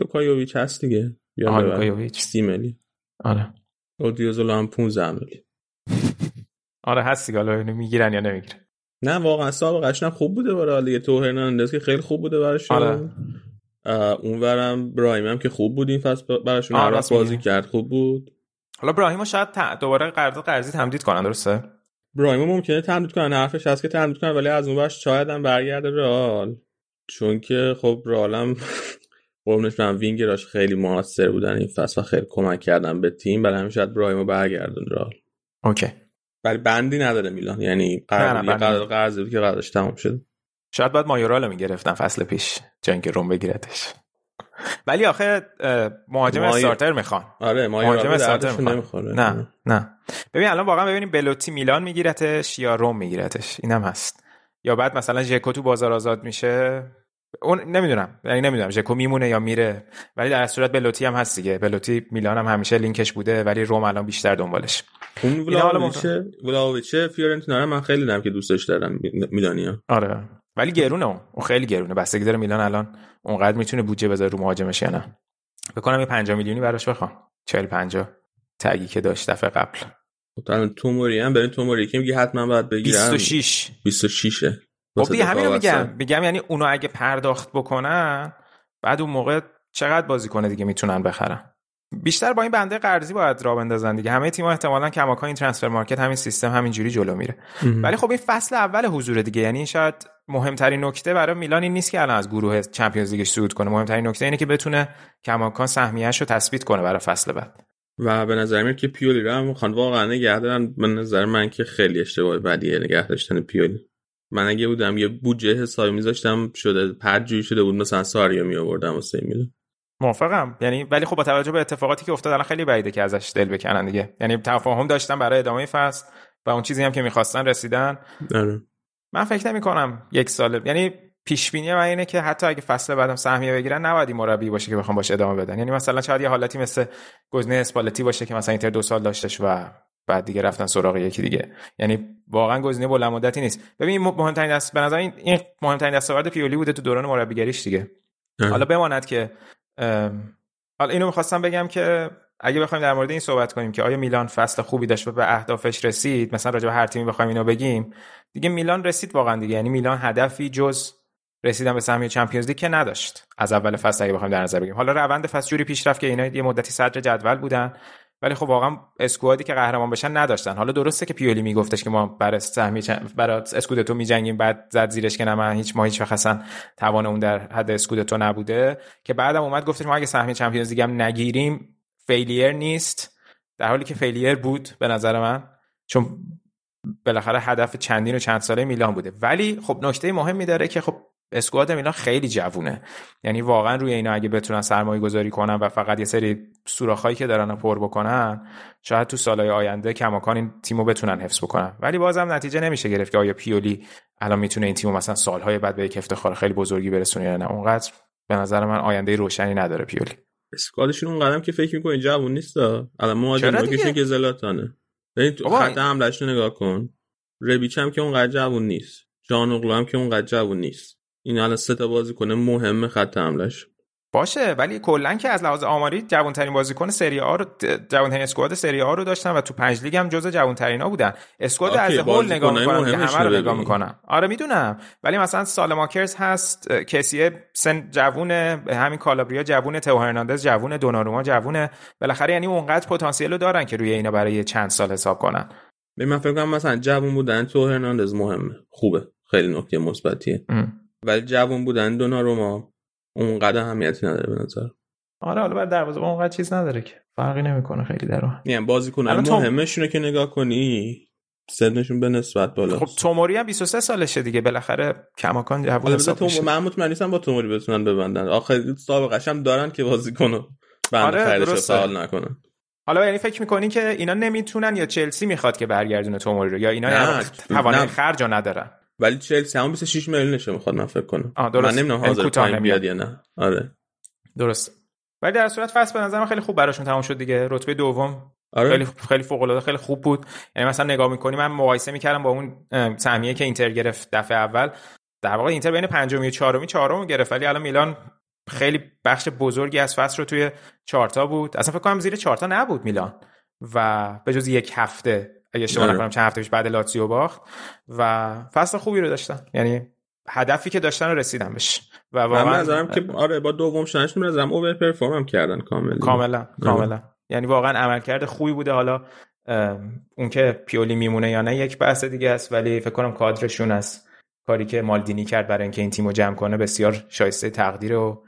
لوکایوویچ هست دیگه. یا لوکایوویچ 30 میلی آره. اودیوزولا هم 15 میلی آره هست دیگه. حالا می‌گیرن یا نمی‌گیرن. نه واقعا سابقش هم خوب بوده برای دیگه. تو هرناندز که خیلی خوب بوده براش آره. اونورم برایم هم که خوب بود این فصل براشون هر بازی کرد خوب بود. حالا برایم شاید دوباره قرارداد قرضی تمدید کنن درسته؟ برایم ممکنه تمدید کنن حرفش هست که تمدید کنن ولی از اون برش شاید هم برگرده رئال. چون که خب رئال هم قربونش من وینگراش خیلی موثر بودن این فصل و خیلی کمک کردن به تیم برای همین شاید براهیمو برگردون رال اوکی. ولی بندی نداره میلان یعنی قرارداد قرضی بود که قراردادش تموم شد. شاید باید مایورال می‌گرفتن فصل پیش. جنگ روم بگیرتش ولی آخه مهاجم مای... استارتر می‌خوان. آره مهاجم استارتر نمی‌خوره. نه نه. ببین الان واقعا ببینیم بلوتی میلان میگیرتش یا روم میگیرتش. اینم هست. یا بعد مثلا ژکو تو بازار آزاد میشه. اون نمی‌دونم. یعنی نمی‌دونم. ژکو میمونه یا میره. ولی در صورت بلوتی هم هست دیگه. بلوتی میلان هم همیشه لینکش بوده ولی روم الان بیشتر دنبالش. اون ولاویچه ولاویچه فیورنتینا من خیلی دارم که دوستش دارم. میلانیا آره. ولی گرونه اون. اون خیلی گرونه. بستگی داره میلان الان اونقدر می‌تونه بودجه بذاره رو مهاجمش یا نه. بکنم یه 5 میلیونی براش بخوام. 40 50 تگی که داشت دفعه قبل. تو توموری هم. برین توموری که میگه حتما باید بگیرم. 26 26 خب دیگه همین میگم. میگم یعنی اونو اگه پرداخت بکنن بعد اون موقع چقدر بازی کنه دیگه می‌تونن بخرن؟ بیشتر با این بنده قرضی باید را بندازن دیگه. همه تیم‌ها احتمالاً کماکان این ترانسفر مارکت همین سیستم همینجوری جلو میره. ولی خب این فصل اول حضور دیگه. یعنی شاید مهمترین نکته برای میلان این نیست که الان از گروه چمپیونز لیگ صعود کنه. مهمترین نکته اینه که بتونه کماکان سهمیه‌اش رو تثبیت کنه برای فصل بعد. و به نظر میاد که پیولی رو هم می‌خوان واقعا نگه دارن به نظر من که خیلی اشتباه بدیه نگه داشتن پیولی. من اگه بودم یه بودجه حسابی میذاشتم شده پرجوی شده بود مثلا ساریا می آوردم واسه میلان. موافقم. یعنی ولی خب با توجه به اتفاقاتی که افتاد الان خیلی بعیده که ازش دل بکنن دیگه. یعنی تفاهم داشتن برای ادامه فصل و اون چیزی هم که می‌خواستن رسیدن. داره. من فکر نمی کنم یک ساله یعنی پیش بینی من اینه که حتی اگه فصل بعدم سهمیه بگیرن نباید این مربی باشه که بخوام باش ادامه بدن. یعنی مثلا شاید یه حالتی مثل گزینه اسپالتی باشه که مثلا اینتر دو سال داشتش و بعد دیگه رفتن سراغ یکی دیگه. یعنی واقعا گزینه بلند مدتی نیست. ببین مهمترین دست به نظر این مهمترین دستاورد پیولی بوده تو دوران مربیگریش دیگه. حالا بماند که حالا اینو می‌خواستم بگم که اگه بخوایم در مورد این صحبت کنیم که آیا میلان فصل خوبی داشت و به اهدافش رسید مثلا راجع به هر تیمی بخوایم اینو بگیم دیگه میلان رسید واقعا دیگه. یعنی میلان هدفی جز رسیدن به سهمیه چمپیونز لیگ که نداشت از اول فصل اگه بخوایم در نظر بگیریم. حالا روند فصل جوری پیش رفت که اینا یه مدتی صدر جدول بودن. ولی خب واقعا اسکوادی که قهرمان بشن نداشتن. حالا درسته که پیولی میگفتش که ما برای سهمی برای اسکودتو میجنگیم بعد زد زیرش که نه من هیچ ما هیچ وقت توان اون در حد اسکودتو نبوده. که بعدم اومد گفتش ما اگه سهمی چمپیونز لیگ نگیریم فیلیر نیست. در حالی که فیلیر بود به نظر من چون بالاخره هدف چندین و چند ساله میلان بوده. ولی خب نکته مهمی داره که خب اسکواد میلان خیلی جوونه. یعنی واقعا روی اینا اگه بتونن سرمایه گذاری کنن و فقط یه سری سوراخایی که دارن رو پر بکنن شاید تو سالهای آینده کماکان این تیمو بتونن حفظ بکنن. ولی بازم نتیجه نمیشه گرفت که آیا پیولی الان می‌تونه این تیمو مثلا سالهای بعد به یک افتخار خیلی بزرگی برسونه یا نه. اونقدر به نظر من آینده روشنی نداره پیولی. اسکوادشون اون قدم که فکر می‌کنی جوون نیست الان مهاجم که زلاتانه. ببین تو خط حملهش نگاه کن. ربیچ هم که اونقدر جوون نیست. جان هم که اونقدر جوون نیست. این الان سه تا بازیکن مهم خط حملش باشه ولی کلا که از لحاظ آماری جوانترین بازیکن سری آ رو جوانترین اسکواد سری آ رو داشتن و تو پنج لیگ هم جزو جوانترین ها بودن. اسکواد از هول نگاه می‌کنن که همه رو نگاه می‌کنن آره می‌دونم. ولی مثلا سالماکرز هست کسیه سن جوونه همین کالابریا جوونه تو هرناندز جوونه دوناروما جوونه بالاخره یعنی اونقدر پتانسیل رو دارن که روی اینا برای چند سال حساب کنن. من فکر کنم مثلا جوون بودن تو هرناندز مهمه. خوبه. خیلی نکته مثبتیه. ولی جوون بودن دوناروما اونقدر اهمیتی نداره به نظر. آره حالا بعد دروازه اونقدر چیز نداره که. فرقی نمی‌کنه خیلی در اون یعنی بازیکن مهمشونه که نگاه کنی سنشون به نسبت بالا. خب توموری هم 23 سالشه دیگه. بالاخره کماکان جوون حساب میشه من مطمئن نیستم با توموری بتونن ببندن. آخر سابقه هم دارن که بازیکنو بند آره فعال نکنن حالا یعنی فکر می‌کنین که اینا نمی‌تونن یا چلسی می‌خواد که برگردونه توموری رو؟ یا اینا توانایی خرج ندارن؟ ولی چلسی هم 26 میلیونشه می‌خواد من فکر کنم. آه درست. من نمی‌دونم حاضر تایم بیاد یا نه. آره. درست. ولی در صورت فصل به نظرم خیلی خوب براشون تموم شد دیگه. رتبه دوم. آره. خیلی خیلی فوق العاده خیلی خوب بود. یعنی مثلا نگاه می‌کنی من مقایسه می‌کردم با اون سهمیه که اینتر گرفت دفعه اول. در واقع اینتر بین پنجمی و چهارمی چهارم گرفت. ولی الان میلان خیلی بخش بزرگی از فصل رو توی چهارتا بود. اصلا فکر کنم زیر چهارتا نبود میلان. و به جز یک هفته اگه اشتباه آره. نکنم چند هفته پیش بعد لاتزیو باخت و فصل خوبی رو داشتن. یعنی هدفی که داشتن رو رسیدن بهش. و واقعا نظرم که آره. با دوم شدنش نظرم اوور پرفورم هم کردن کاملا. کاملا کاملا. یعنی واقعا عملکرد خوبی بوده. حالا اون که پیولی میمونه یا نه یک بحث دیگه است. ولی فکر کنم کادرشون است کاری که مالدینی کرد برای اینکه این تیمو جمع کنه بسیار شایسته تقدیر و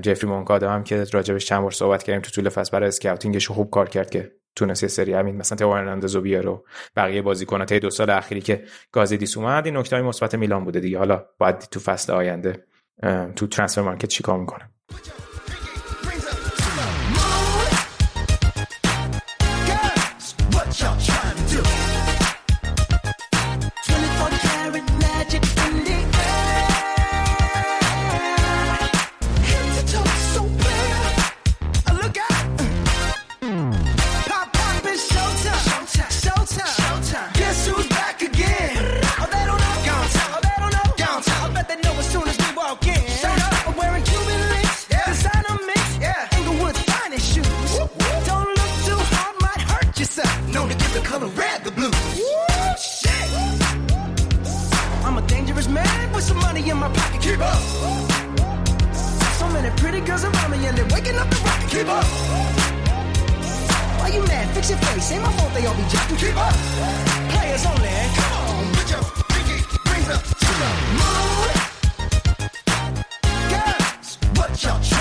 جفری مونکادو هم که راجبش چند بار صحبت کردیم تو طول فصل برای اسکاوتینگش خوب کار کرد که تونست یه سری همین مثلا تو هرناندز و بیارو بقیه بازیکن‌ها تا دو سال اخیری که گازیدیس اومد این نکته مثبت میلان بوده دیگه. حالا باید تو فصل آینده تو ترانسفر مارکت چیکار می‌کنه؟ keep up. So many pretty girls around me and they're waking up the rocket, keep up. Why you mad? Fix your face. Ain't my fault they all be jacking, keep up. Players only, come on, put your pinky rings up to the moon. Girls, what y'all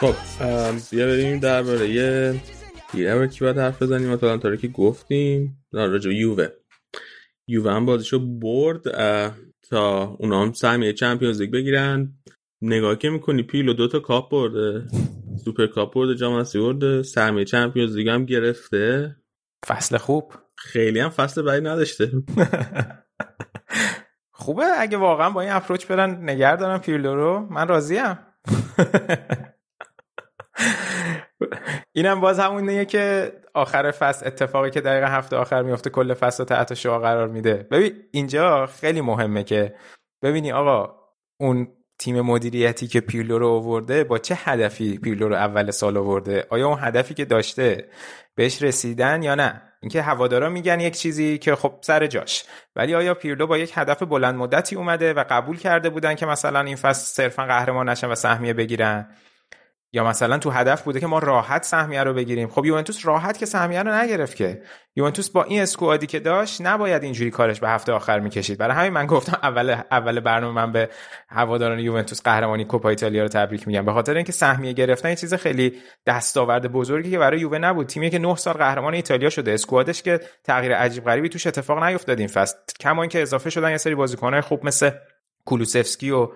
خب بیا بریم درباره یه دیگه کی باید حرف بزنیم. مثلا که گفتیم. راجع یووه. یووه هم بازیشو برد تا اونا هم سهمیه Champions League بگیرن. نگاه که می‌کنی پیرلو دوتا کاپ برده. سوپر کاپ برده جام برده. سهمیه Champions League هم گرفته. فصل خوب. خیلی هم فصل بعدی نداشته. خوبه اگه واقعا با این اپروچ برن نگه دارن پیلو رو. من راضیم. اینم باز همونه که آخر فصل اتفاقی که دقیقه هفته آخر میفته کل فصل تحت شعا قرار میده. ببین اینجا خیلی مهمه که ببینی آقا اون تیم مدیریتی که پیرلو رو آورده با چه هدفی پیرلو رو اول سال آورده؟ آیا اون هدفی که داشته بهش رسیدن یا نه؟ اینکه هوادارا میگن یک چیزی که خب سر جاش. ولی آیا پیرلو با یک هدف بلند مدتی اومده و قبول کرده بودن که مثلا این فصل صرفا قهرمان نشن و سهمیه بگیرن؟ یا مثلا تو هدف بوده که ما راحت سهمیه رو بگیریم. خب یوونتوس راحت که سهمیه رو نگرفت که. یوونتوس با این اسکوادی که داشت نباید اینجوری کارش به هفته آخر می‌کشید. برای همین من گفتم اول اول برنامه من به هواداران یوونتوس قهرمانی کوپا ایتالیا رو تبریک میگم. به خاطر اینکه سهمیه گرفتن یه چیز خیلی دستاورد بزرگی که برای یووه نبود. تیمی که 9 سال قهرمان ایتالیا شده. اسکوادش که تغییر عجیب غریبی توش اتفاق نیفتاد این فصل. کما اینکه اضافه شدن یه سری بازیکن‌های خوب مثل کولوسفسکی و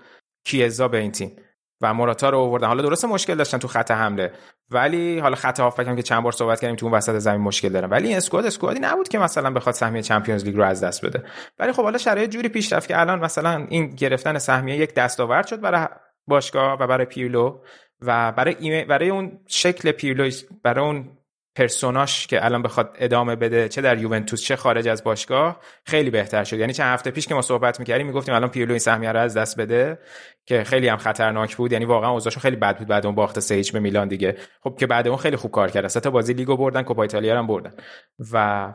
کیزا به این تیم. و موراتا رو آوردن. حالا درست مشکل داشتن تو خط حمله ولی حالا خط هافبک هم که چند بار صحبت کردیم تو اون وسط زمین مشکل دارن. ولی این squad squad ی نبود که مثلا بخواد سهمیه Champions League رو از دست بده. ولی خب حالا شرایط جوری پیش رفت که الان مثلا این گرفتن سهمیه یک دستاورد شد برای باشگاه و برای پیرلو و برای برای اون شکل پیرلو برای اون persona ش که الان بخواد ادامه بده چه در یوونتوس چه خارج از باشگاه خیلی بهتر شد. یعنی چند هفته پیش که ما صحبت می‌کردیم می‌گفتیم الان پیرلو این سهمیه رو از دست بده که خیلی هم خطرناک بود. یعنی واقعا اوضاعشون خیلی بد بود بعد اون باخت سه به میلان دیگه. خب که بعد اون خیلی خوب کار کرد. تا بازی لیگو بردن کوپا ایتالیا هم بردن. و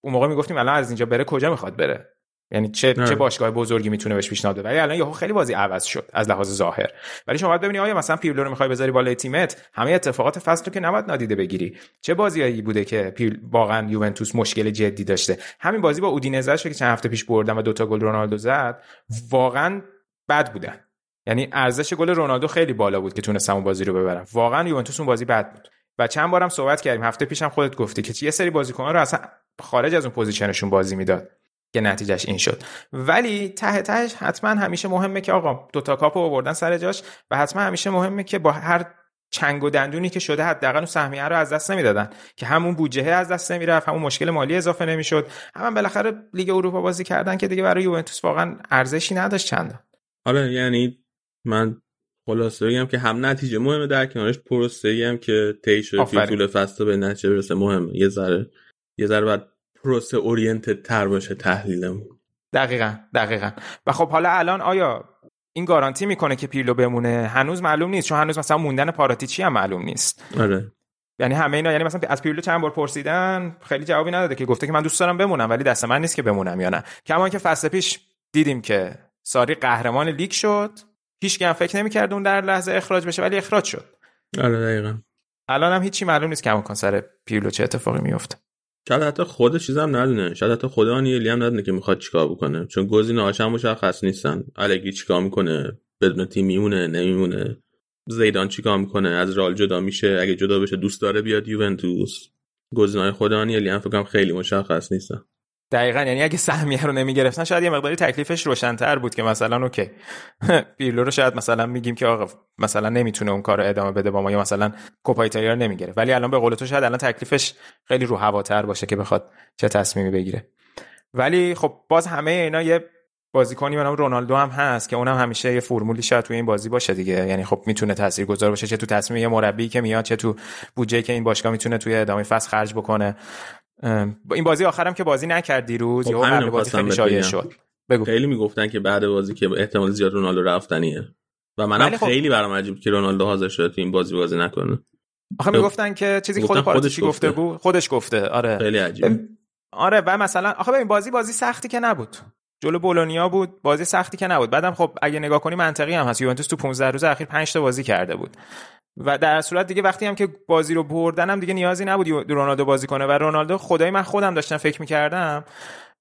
اون موقع می‌گفتیم الان از اینجا بره کجا می‌خواد بره؟ یعنی چه چه باشگاه بزرگی می‌تونه بهش پیشنهاد بده؟ ولی الان یهو خیلی بازی عوض شد از لحاظ ظاهر. ولی شما باید ببینید آیا مثلا پیرلو رو می‌خوای بذاری بالای تیمت همه اتفاقات فصل رو که نباید نادیده بگیری. چه بازیایی بوده که پیل واقعا یوونتوس مشکل جدی داشته؟ همین بازی با اودینزه که چند هفته پیش بردن و دوتا گل رونالدو زد واقعا بد بودن. یعنی ارزش گل رونالدو خیلی بالا بود که تونست اون بازی رو ببرن واقعا یوونتوس اون بازی بد بود. و چند بارم صحبت کردیم. هفته پیشم خودت گفتی که یه سری بازیکن‌ها رو اصلا خارج از اون position شون بازی می‌داد. که نتیجهش این شد. ولی ته تهش حتما همیشه مهمه که آقا دوتا کاپ رو آوردن سر جاش و حتما همیشه مهمه که با هر چنگ و دندونی که شده حداقل اون سهمیه رو از دست نمی‌دادن که همون بودجه از دست نمی‌رفت همون مشکل مالی اضافه نمی‌شد. هم بالاخره لیگ اروپا بازی کردن که دیگه برای یوونتوس واقعا ارزشی نداشت چند آره یعنی من خلاصه بگم که هم نتیجه مهمه در کنارش پروسه هم که طی شده طول فصل به نتیجه برسه مهمه. یه ذره یه ذره بعد پروسه اورینتد تر باشه تحلیلمون. دقیقا دقیقا. و خب حالا الان آیا این گارانتی می‌کنه که پیرلو بمونه؟ هنوز معلوم نیست چون هنوز مثلا موندن پاراتیچی هم معلوم نیست. آره. یعنی همه اینا یعنی مثلا از پیرلو چند بار پرسیدن خیلی جوابی نداده که گفته که من دوست دارم بمونم ولی دست من نیست که بمونم یا نه. کما که فصل پیش دیدیم که ساری قهرمان لیگ شد هیچ هم فکر نمی‌کرد اون در لحظه اخراج بشه ولی اخراج شد. آره دقیقا. الان هم هیچی معلوم نیست کماکان سر پیرلو چه اتفاقی میفته شاید حتی خود چیزم ندونه شاید حتی خود آنیلی هم ندونه که می‌خواد چیکار بکنه. چون گزینه‌هاش هم مشخص نیستن. الگری چیکار می‌کنه؟ بدون تیم میمونه نمیمونه. زیدان چیکار می‌کنه؟ از رال جدا میشه. اگه جدا بشه دوست داره بیاد یوونتوس. گزینه‌های خود آنیلی هم فکر خیلی مشخص نیستن. دقیقا یعنی اگه سهمیه رو نمی‌گرفتن شاید یه مقداری تکلیفش روشنتر بود که مثلا اوکی. پیرلو رو شاید مثلا میگیم که آقا مثلا نمی‌تونه اون کار رو ادامه بده با ما یا مثلا کوپا ایتالیا رو نمی‌گیره. ولی الان به قول تو شاید الان تکلیفش خیلی رو هواتر باشه که بخواد چه تصمیمی بگیره. ولی خب باز همه اینا یه بازیکنی به نام رونالدو هم هست که اونم همیشه یه فرمولی شاید توی این بازی باشه دیگه. یعنی خب می‌تونه تاثیرگذار باشه چه تو تصمیم یه مربی که میاد چه تو بودجه که این باشگاه می‌تونه توی ادامه فصل خرج بکنه. این بازی آخرم که بازی نکرد دیروز خب یا قبل بازی خیلی شایع شد. بگو. خیلی می‌گفتن که بعد بازی که احتمال زیاد رونالدو رفتنیه. و منم خب... خیلی برام عجیب که رونالدو حاضر شده تو این بازی بازی نکنه. آخه می‌گفتن که چیزی خود خودش گفته بود؟ خودش گفته. آره. خیلی عجیب. آره و مثلا آخه ببین بازی بازی سختی که نبود. جلو بولونیا بود بازی سختی که نبود. بعدم خب اگه نگاه کنی منطقی هم هست. یوونتوس تو 15 روز اخیر 5 تا بازی کرده بود. و در صورت دیگه وقتی هم که بازی رو بردن هم دیگه نیازی نبود رونالدو بازی کنه. و رونالدو خدای من خودم داشتم فکر می‌کردم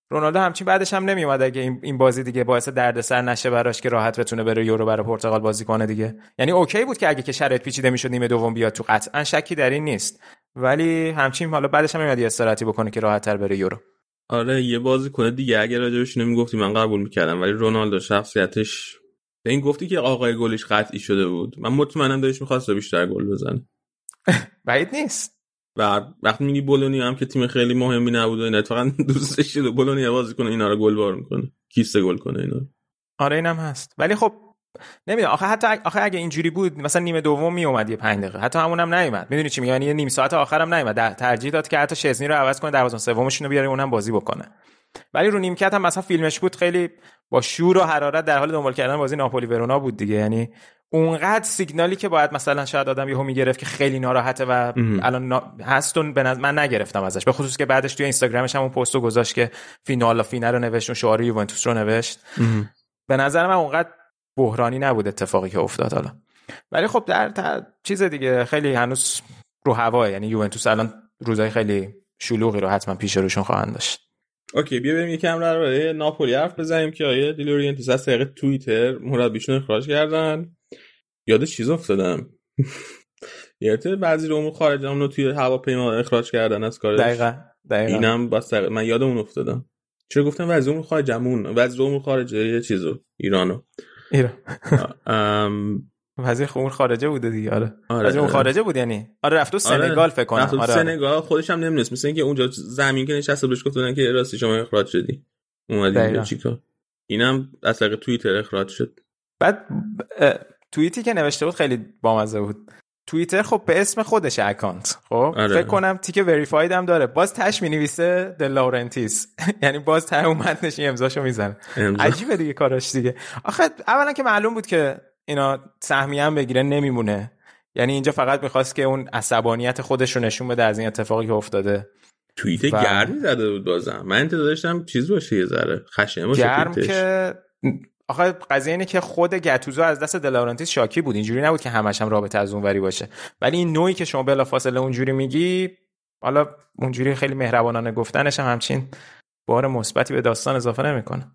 رونالدو همچین بعدش هم نمیومد اگه این بازی دیگه باعث دردسر نشه براش که راحت بتونه بره یورو برای پرتغال بازی کنه دیگه. یعنی اوکی بود که اگه که شرایط پیچیده می‌شد نیمه دوم بیاد تو قطعا شکی در این نیست. ولی همچین حالا بعدش هم میاد استراحتی بکنه که راحت تر بره یورو. آره یه بازی کنه دیگه. اگه راجبش نمی‌گفتی من قبول می‌کردم. ولی رونالدو شخصیتش به این گفتی که آقای گلش قطعی شده بود. من مطمئنم داشت می‌خواست بیشتر گل بزنه. بعید نیست. و وقتی میگی بولونی هم که تیم خیلی مهمی نبود و اینا اتفاقا دوستش شده بولونی بازی کنه اینا رو گل بار می‌کنه. کیسه گل کنه اینا آره اینم هست. ولی خب نمی‌دونم. آخه حتی آخه اگه اینجوری بود مثلا نیمه دوم می اومد یه 5 دقیقه. حتی همونم نیومد. می‌دونی چی میگم؟ یعنی نیم ساعت آخرم نیومد. ترجیح داد که حتی شزنی رو عوض کنه دروازه سومشون رو بیاره اونم بازی بکنه. ولی رو نیمکت هم مثلا فیلمش بود خیلی با شور و حرارت در حال دنبال کردن بازی ناپولی ورونا بود دیگه. یعنی اونقدر سیگنالی که باید مثلا شاید آدم یهو می‌گرفت که خیلی ناراحته و الان نا... هستون به من نگرفتم ازش. به خصوص که بعدش توی اینستاگرامش هم اون پستو گذاشت که فینال فینال رو نوشت و شعار یوونتوس رو نوشت. به نظر من اونقدر بحرانی نبود اتفاقی که افتاد حالا. ولی خب در تا... چیز دیگه خیلی هنوز رو هوا یعنی یوونتوس الان روزای خیلی شلوغی رو حتما پیش روشون خواهند داشت. okay بیا بریم یکم در ناپولی حرف بزنیم که آقای د لورنتیس از طریق توییتر مربیشون اخراج کردن. یاد چیز افتادم. یادت وزیر امور خارجه اون رو توی هواپیما اخراج کردن از کارش. دقیقا دقیقا. اینم بس من یاد اون افتادم. چرا گفتم وزیر امور خارجمون وزیر امور خارجه یه چیزو ایرانو ایران وزیر امور خارجه بوده دیگه آره, آره وزیر امور خارجه بود یعنی؟ آره رفت تو سنگال آره. فکر کنم. آره, آره. سنگال خودش هم نمی‌دونست. مثل اینکه اونجا زمین که نشسته بهش گفتن که راستی شما اخراج شدی. اومدی چیکار؟ اینم از طریق توییتر اخراج شد. بعد توییتی که نوشته بود خیلی بامزه بود. توییتر خب به اسم خودش account. خب آره. فکر کنم تیک verified هم داره. باز تهش می نویسه د لورنتیس یعنی باز ته اون متنش امضاشو می‌زنه. عجیبه دیگه کاراش دیگه. آخه اولا که معلوم بود که اینا سهمیه هم بگیره نمیمونه. یعنی اینجا فقط می‌خواست که اون عصبانیت خودش رو نشون بده از این اتفاقی که افتاده. توییت و... گرمی زده بود بازم. من انتظار داشتم چیز باشه یه ذره. خشن باشه گرم که آخه قضیه اینه که خود گتوزو از دست دلارانتیس شاکی بود. اینجوری نبود که همش هم رابطه از اونوری باشه. ولی این نوعی که شما بلافاصله اونجوری میگی حالا اونجوری خیلی مهربانانه گفتنش هم همچین بار مثبتی به داستان اضافه نمی‌کنه.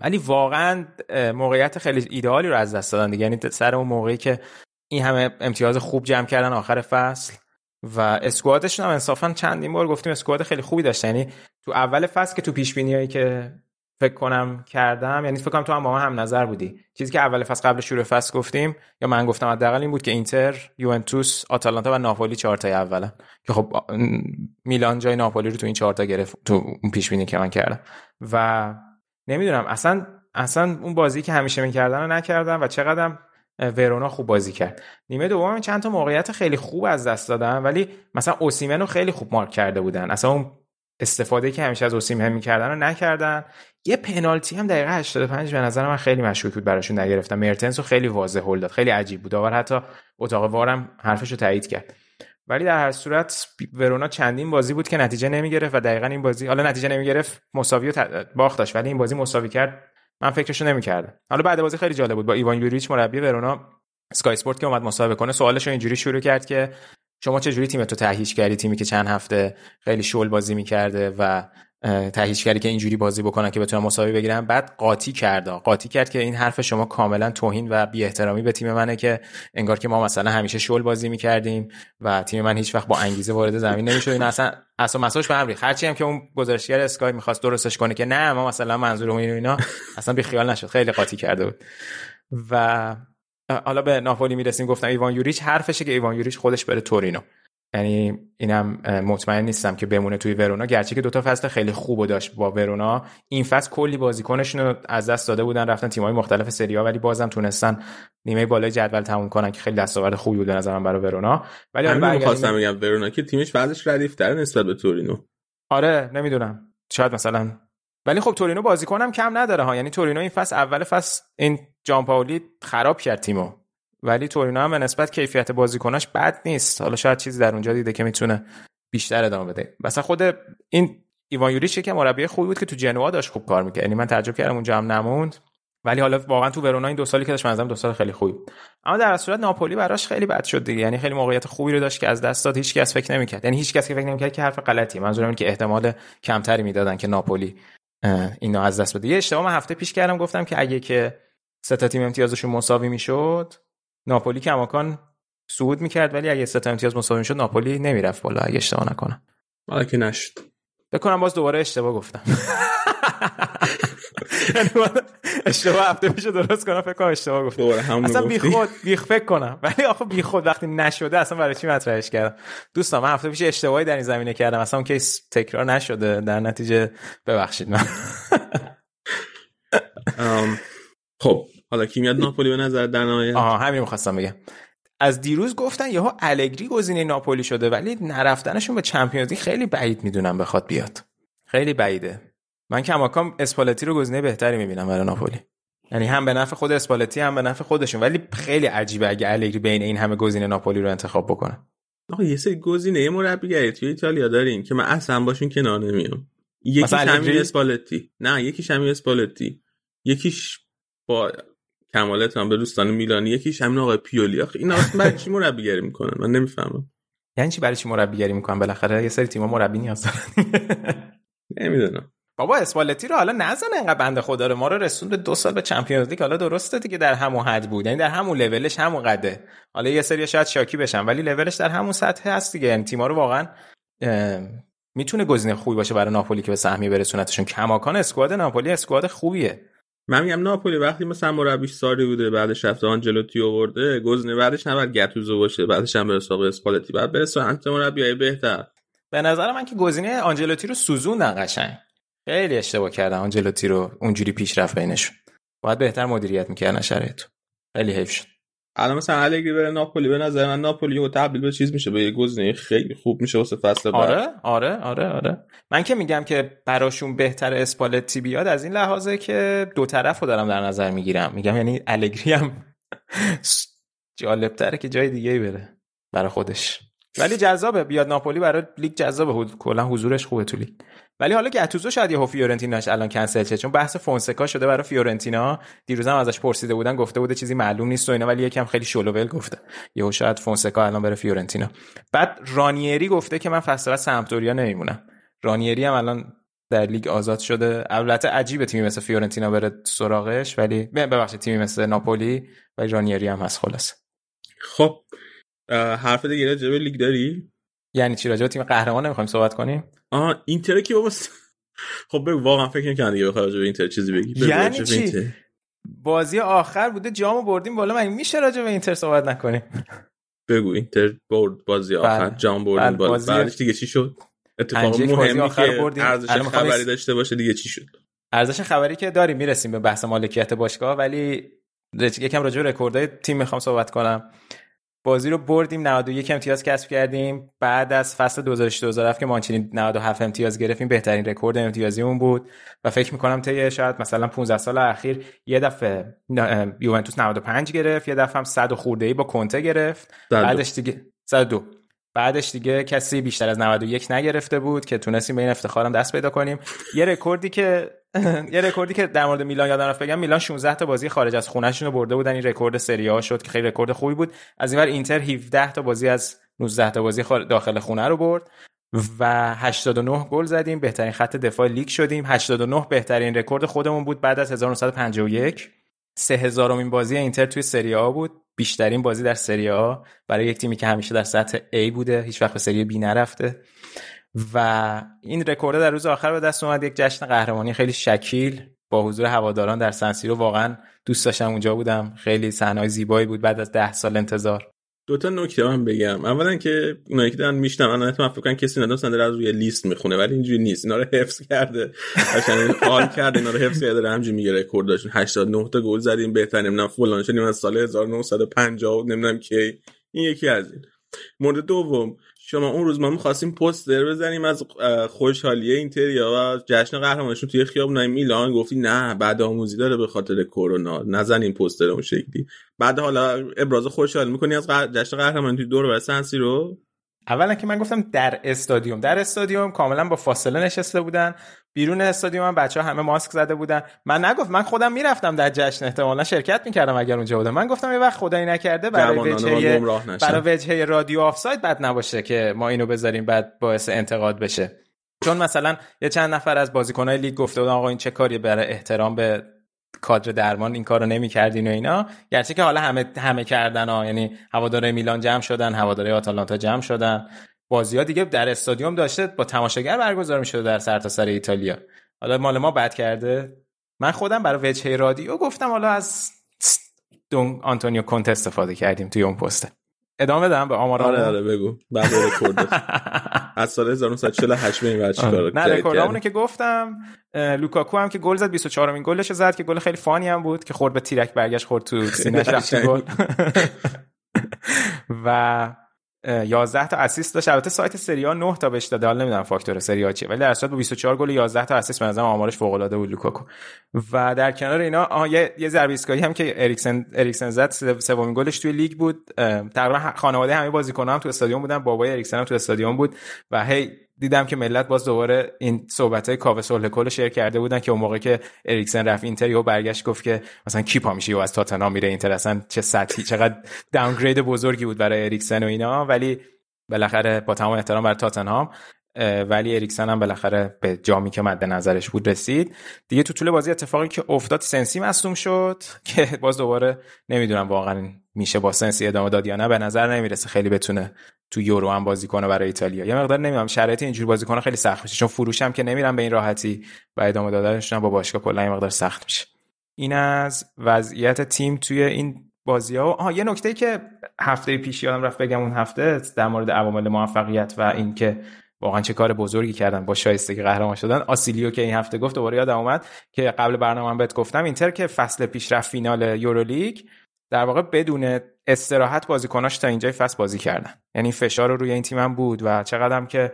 ولی واقعا موقعیت خیلی ایدئالی رو از دست دادن دیگه. یعنی سر اون موقعی که این همه امتیاز خوب جمع کردن آخر فصل و اسکوادشون هم انصافا چندین بار گفتیم اسکواد خیلی خوبی داشت یعنی تو اول فصل که تو پیش که فکر کنم کردم یعنی فکر کنم تو هم با من هم نظر بودی. چیزی که اول فصل قبل شروع فصل گفتیم یا من گفتم حداقل این بود که اینتر یوونتوس آتالانتا و ناپولی چهار تا اولا. که خب میلان جای ناپولی رو تو این چهار تا گرفت تو اون پیش بینی که من کردم. و نمی‌دونم اصلا اصلا اون بازی که همیشه می‌کردن رو نکردم و چقدرم ورونا خوب بازی کرد. نیمه دوم چند تا موقعیت خیلی خوب از دست دادن ولی مثلا اوسیمن رو خیلی خوب مارک کرده بودن. اصلا اون استفاده که همیشه از اوسیمن می‌کردن رو نکردن. یه پنالتی هم دقیقه 85 به نظر من خیلی مشکوک بود براشون نگرفتم. مرتنس رو خیلی واضح هول داد خیلی عجیب بود. داور حتی اتاق وارم حرفش رو تایید کرد. ولی در هر صورت ورونا چندین بازی بود که نتیجه نمی‌گرفت و دقیقا این بازی حالا نتیجه نمی‌گرفت مساوی و باخت داشت ولی این بازی مساوی کرد. من فکرشو نمی‌کردم. حالا بعد بازی خیلی جالب بود با ایوان یوریچ مربی ورونا اسکای اسپورت که اومد مصاحبه کنه سوالش اینجوری شروع کرد که شما چجوری تیم تو تهیج کردی؟ تیمی که چند هفته خیلی شل بازی می‌کرده و تهیج کردی که اینجوری بازی بکنن که بتونن مساوی بگیرن. بعد قاطی کرد قاطی کرد که این حرف شما کاملا توهین و بی احترامی به تیم منه که انگار که ما مثلا همیشه شل بازی می‌کردیم و تیم من هیچ وقت با انگیزه وارد زمین نمی‌شد. این اصلا اصلا مساش به امری. هرچی هم که اون گزارشگر اسکای می‌خواست درستش کنه که نه ما مثلا منظورمون اینو اینا اصلا بی خیال نشد. خیلی قاطی کرده بود. و حالا به ناپولی می‌رسیم. گفتم ایوان یوریچ حرفشه که ایوان یوریچ خودش بره تورینو. یعنی اینم مطمئن نیستم که بمونه توی ورونا. گرچه که دوتا فصل خیلی خوب داشت با ورونا. این فصل کلی بازیکنشون رو از دست داده بودن رفتن تیم‌های مختلف سری ولی بازم تونستن نیمه بالای جدول تموم کنن که خیلی دستاورد خوبی بود نظرم برای ورونا. ولی همین می‌خواستم بگم ورونا که تیمش وضعش ردیف‌تره نسبت به تورینو. آره نمی‌دونم. شاید مثلا. ولی خب تورینو بازیکنم کم نداره ها. یعنی تورینو این فصل اول فصل این جان پاولی خراب کرد تیمو. ولی تورینو هم به نسبت کیفیت بازیکناش بد نیست. حالا شاید چیزی در اونجا دیده که می‌تونه بیشتر ادامه بده. مثلا خود این ایوان یوریچ که مربی خوبی بود که تو جنوا داشت خوب کار می‌کرد. یعنی من تعجب کردم اونجا هم نموند. ولی حالا واقعا تو ورونا این دو سالی که داشت منظرم دو سال خیلی خوبی اما در صورت ناپولی براش خیلی بد شد دیگه. یعنی خیلی موقعیت خوبی رو داشت که از دست داد. هیچ کس فکر نمی‌کرد. یعنی هیچ کس که فکر نمی‌کرد که حرف غلطی منظورم اینه که احتمال کمتری می‌دادن که ناپولی اینو از دست بده. یه اشتباه من هفته پیش کردم. گفتم که اگه که سه تا تیم امتیازشون مساوی می‌شد ناپولی کماکان صعود می‌کرد ولی اگه سه تا امتیاز مساوی می‌شد ناپولی نمی‌رفت بالا اگه اشتباه نکنم. حالا که نشد. بکنم باز دوباره اشتباه گفتم. یعنی اشتباه هفته پیش درست کنم فکر کنم اشتباه گفتم. دوباره همون اصلا بی خود بی فکر کنم. ولی آخه بی خود وقتی نشده اصلا برای چی مطرحش کردم؟ دوستان من هفته پیش اشتباهی در این زمینه کردم. اصلا اون کیس تکرار نشده. در نتیجه ببخشید من. خب حالا کی میاد ناپولی به نظر در نهایت؟ آها همین می‌خواستم بگم. از دیروز گفتن یهو الگری گزینه ناپولی شده ولی نرفتنشون به چمپیونز خیلی بعید می‌دونم بخواد بیاد. خیلی بعیده. من کماکان اسپالتی رو گزینه بهتری می‌بینم برای ناپولی. یعنی هم به نفع خود اسپالتی هم به نفع خودشون. ولی خیلی عجیبه اگه الگری بین این همه گزینه ناپولی رو انتخاب بکنه. آقا یه سری گزینه مربیگری توی ایتالیا دارین که من اصلا باشون کنار نمیام. یکیش همین اسپالتی. نه یکیش همین اسپالتی. یکیش با کمالت هم به دوستان میلانی یکیش همین آقای پیولی. آخه این اصلا برای چی مربیگری می‌کنن؟ من نمی‌فهمم. یعنی چی برای چی مربیگری می‌کنن؟ بالاخره یه سری تیم‌ها مربی نیاز دارن نمی‌دونم. بابا اسپالتی رو حالا نزنه اینقدر بنده خدا رو. ما رو رسوند به دو سال به چمپیونز لیگ. حالا درسته دیگه در همون حد بود. یعنی در همون لولش همون قده. حالا یه سری شاید شاکی بشن ولی لولش در همون سطح هست دیگه. یعنی تیم‌ها رو واقعا می‌تونه گزینه خوبی باشه برای ناپولی که به سهمیه برسونتشون. کماکان اسکواد ناپولی اسکواد خوبیه. من میگم ناپولی وقتی مثلا مربیش ساری بوده بعدش رفته آنجلوتی آورده گزینه بعدش نباید گتوزو باشه بعدش هم به حساب اسپالتی بعد به سمت مربیای بهتر. به نظر من که گزینه آنجلوتی رو سوزوندن قشنگ. خیلی اشتباه کردن آنجلوتی رو اونجوری پیش رفت بینشون. باید بهتر مدیریت می‌کردن شرایط خیلی حیف شد. الان مثلا الگری بره ناپولی به نظر من ناپولی رو تبدیل به چیز میشه به یه گزینه خیلی خوب میشه واسه فصل بعد. آره آره آره آره. من که میگم که براشون بهتر اسپالتی بیاد از این لحاظه که دو طرف رو دارم در نظر می‌گیرم. میگم یعنی الگری هم جالب تره که جای دیگه بره برای خودش. ولی جذابه بیاد ناپولی برای لیگ جذابه کلا حضورش خوبه تو لیگ. ولی حالا گتوزو شاید یهو فیورنتیناش الان کنسل شه چون بحث فونسکا شده برای فیورنتینا. دیروز هم ازش پرسیده بودن گفته بوده چیزی معلوم نیست و اینا ولی یکم خیلی شل و ول گفته. یهو شاید فونسکا الان بره فیورنتینا. بعد رانیری گفته که من فصل بعد سمپدوریا نمیمونم. رانیری هم الان در لیگ آزاد شده. البته عجیبه تیمی مثل فیورنتینا بره سراغش ولی ببخشید تیمی مثل ناپولی ولی رانیری هم هست خلاص خب حرف دیگه راجع لیگ داری؟ یعنی چی؟ راجع تیم قهرمان نمی‌خوایم صحبت کنیم؟ آه اینتر کی بابا خب بگو واقعا فکر نکنم دیگه بخوای راجع به اینتر چیزی بگی. یعنی چی؟ بازی آخر بوده جامو بردیم بالا من میشه راجع به اینتر صحبت نکنیم؟ بگو اینتر برد بازی آخر بل. جام بردیم بله. بالا. بازی... بعدش دیگه چی شد؟ اتفاق مهمی که ارزش خبری داشته باشه دیگه چی شد؟ ارزش خبری که داریم می‌رسیم به بحث مالکیت باشگاه ولی یکم راجع به رکوردهای تیم می‌خوام صحبت کنم. بازی رو بردیم 91 امتیاز کسب کردیم. بعد از فصل 2006 2007 که مانچینی 97 امتیاز گرفتیم بهترین رکورد امتیازیمون بود. و فکر می‌کنم طی شاید مثلا 15 سال اخیر یه دفعه یوونتوس 95 گرفت یه دفعه هم 100 خورده ای با کنته گرفت. بعدش دیگه 102 بعدش دیگه کسی بیشتر از 91 نگرفته بود که تونستیم به این افتخارم دست پیدا کنیم. یه رکوردی که یه رکوردی که در مورد میلان یادم رفت بگم میلان 16 تا بازی خارج از خونهشون رو برده بودن. این رکورد سری آ شد که خیلی رکورد خوبی بود. از اینور اینتر 17 تا بازی از 19 تا بازی داخل خونه رو برد و 89 گل زدیم. بهترین خط دفاع لیگ شدیم. 89 بهترین رکورد خودمون بود بعد از 1951 سه هزارمین بازی اینتر توی سری آ بود. بیشترین بازی در سری آ برای یک تیمی که همیشه در سطح A بوده هیچ وقت به سری B نرفته. و این رکورد در روز آخر به دست اومد یک جشن قهرمانی خیلی شکیل با حضور هواداران در سنسیرو واقعا دوست داشتم اونجا بودم. خیلی صحنه‌های زیبایی بود بعد از ده سال انتظار. دو تا نکته هم بگم. اولا که اونایی که دارن میشنم انا فکر کنن کسی نداره مثلا از روی لیست می‌خونه ولی اینجوری نیست. اینا رو حفظ کرده. قشنگ حال کرده اینا رو حفظ کرده داره همینجوری میگه رکورد داشتن. 89 تا گل زدیم بهتر نمی‌دونم فلان. شدیم از سال 1950 نمی‌دونم کی. این یکی از این. مورد دوم شما اون روز ما می‌خواستیم پوستر بزنیم از خوشحالی اینتریا و جشن قهرمانیشون توی خیابون میلان. گفتی نه بعد آموزی داره به خاطر کرونا. نزنیم پوستر اون شکلی. بعد حالا ابراز خوشحال می‌کنی از جشن قهرمانی توی دور سنسی رو؟ اولا که من گفتم در استادیوم. در استادیوم کاملا با فاصله نشسته بودن. بیرون استادیوم هم بچه ها همه ماسک زده بودن. من نگفت من خودم می‌رفتم در جشن احتمالا شرکت می‌کردم اگر اونجا بودم. من گفتم یه وقت خدایی نکرده برای وجهه برای وجهه رادیو آفساید بد نباشه که ما اینو بذاریم بعد باعث انتقاد بشه. چون مثلا یه چند نفر از بازیکنهای لیگ گفته بودن آقا این چه کاری برای احترام به کادر درمان این کارو نمی‌کردین و اینا. گرچه که حالا همه همه کردن ها. یعنی هواداره میلان جمع شدن هواداره آتالانتا جمع شدن. بازی ها دیگه در استادیوم داشته با تماشاگر برگزار می‌شده در سرتاسر سر ایتالیا. حالا مال ما بد کرده. من خودم برای وجهه رادیو گفتم حالا از دون آنتونیو کونت استفاده کردیم توی اون پسته ادامه بدم به آمارا آره آره بگو. بعد رکورد. از سال 1948 به این ور چیکار نه رکوردمونه که گفتم لوکاکو هم که گل زد 24 امین گلش زد که گل خیلی funny هم بود که خورد به تیرک برگشت خورد تو رفت گل. و 11 تا assist داشت. البته سایت سری آ 9 تا بهش داده. حالا نمی‌دونم فاکتور سری آ چیه. ولی در اصل با 24 گل 11 تا assist به نظرم آمارش فوق العاده بود لوکاکو. و در کنار اینا آها یه یه ضربه ایستگاهی هم که اریکسن اریکسن زد. سومین گلش توی لیگ بود. تقریبا خانواده همه بازیکنان هم تو استادیوم بودن. بابای اریکسن هم تو استادیوم بود. و هی دیدم که ملت باز دوباره این صحبت های کاوه صلح کل شیر کرده بودن که اون موقع که اریکسن رفت اینتر یهو برگشت گفت که مثلا کی پا میشه؟ از تاتنهام میره اینتر؟ اصلا چه سطحی چقدر داونگرید بزرگی بود برای اریکسن و اینا. ولی بالاخره با تمام احترام برای تاتنهام ولی اریکسن هم بالاخره به جامی که مد نظرش بود رسید. دیگه تو طول بازی اتفاقی که افتاد سنسی مصدوم شد که باز دوباره نمی‌دونم واقعا میشه با سنسی ادامه داد یا نه به نظر نمی‌رسه. خیلی بتونه تو یورو هم بازی کنه برای ایتالیا. یه مقدار نمی‌دونم شرایط اینجوری بازی کنه خیلی سخت میشه چون فروش هم که نمیرن به این راحتی و ادامه دادنشون با باشگاه کلا این مقدار سخت میشه. این از وضعیت تیم توی این بازی ها آها یه نکته که هفته پیش یادم رفت بگم اون هفته در مورد عوامل موفقیت و اینکه واقعا چه کار بزرگی کردن با شایستگی قهرمان شدن. آسیلیو که این هفته گفت دوباره یادم اومد که قبل برنامه هم بهت گفتم اینتر که فصل پیش رفت فینال یورولیگ در واقع بدون استراحت بازیکناش تا اینجای فصل بازی کردن. یعنی فشار رو روی این تیم هم بود و چقدرم که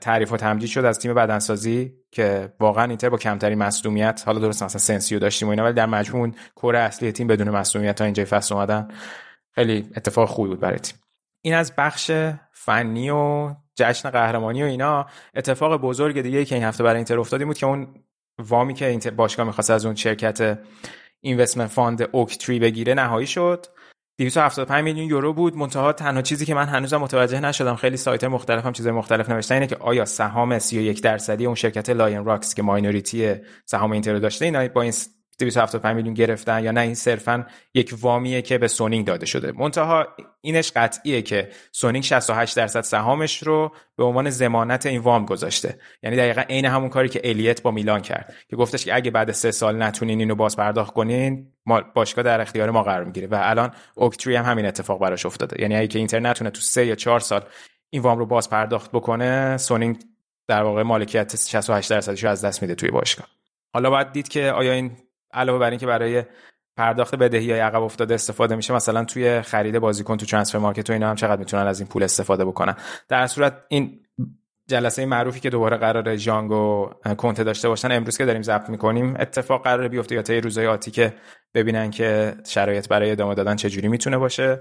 تعریف و تمجید شد از تیم بدنسازی که واقعا اینتر با کمتری مصدومیت حالا درست مثلا سنسیو داشتیم و اینا ولی در مجموع اون کره اصلی تیم بدون مصدومیت تا اینجای فصل اومدن. خیلی اتفاق خوبی بود برای تیم. این از بخش فنی و جشن قهرمانی و اینا. اتفاق بزرگ دیگه که این هفته برای اینتر افتادی بود که اون وامی که اینتر باشگاه می‌خواست از اون شرکت investment fund اوک تری بگیره نهایی شد. 275 میلیون یورو بود. منتها تنها چیزی که من هنوزم متوجه نشدم خیلی سایت مختلف هم چیزای مختلف نوشتن اینه که آیا سهام 31 درصدی اون شرکت لاین راک که minority سهام اینتر داشته اینا با این 275 میلیون گرفتن یا نه این صرفا یک وامیه که به سونینگ داده شده. منتها اینش قطعیه که سونینگ 68 درصد سهامش رو به عنوان ضمانت این وام گذاشته. یعنی دقیقا عین همون کاری که الیت با میلان کرد که گفتش که اگه بعد سه سال نتونین اینو باز پرداخت کنین ما باشگاه در اختیار ما قرار می‌گیره. و الان اوکتری هم همین اتفاق براش افتاده. یعنی اگه اینتر نتونه تو سه یا چهار سال این وام رو باز پرداخت بکنه سونینگ در واقع مالکیت 68 درصدش رو از دست میده توی باشگاه. حالا باید دید که آیا این علاوه بر اینکه برای پرداخت بدهی های عقب افتاده استفاده میشه مثلا توی خرید بازیکن تو ترانسفر مارکت و اینا هم چقدر می‌تونن از این پول استفاده بکنن. در صورت این جلسه معروفی که دوباره قرار ژانگ و کنته داشته باشن امروز که داریم ضبط می‌کنیم اتفاق قرار بیفته یا طی روزهای آتی که ببینن که شرایط برای ادامه دادن چجوری می‌تونه باشه.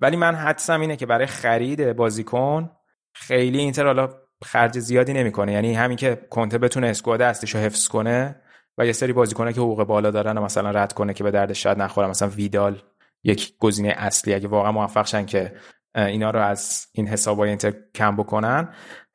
ولی من حدسم اینه که برای خرید بازیکن خیلی اینتر حالا خرج زیادی نمی‌کنه. یعنی همین که کنته بتونه squad اصلیشو حفظ کنه و یه سری بازیکنه که حقوق بالا دارن و مثلا رد کنه که به درد شاید نخوره مثلا ویدال یک گزینه اصلی. اگه واقعا موفق شن که اینا رو از این حسابای اینتر کم بکنن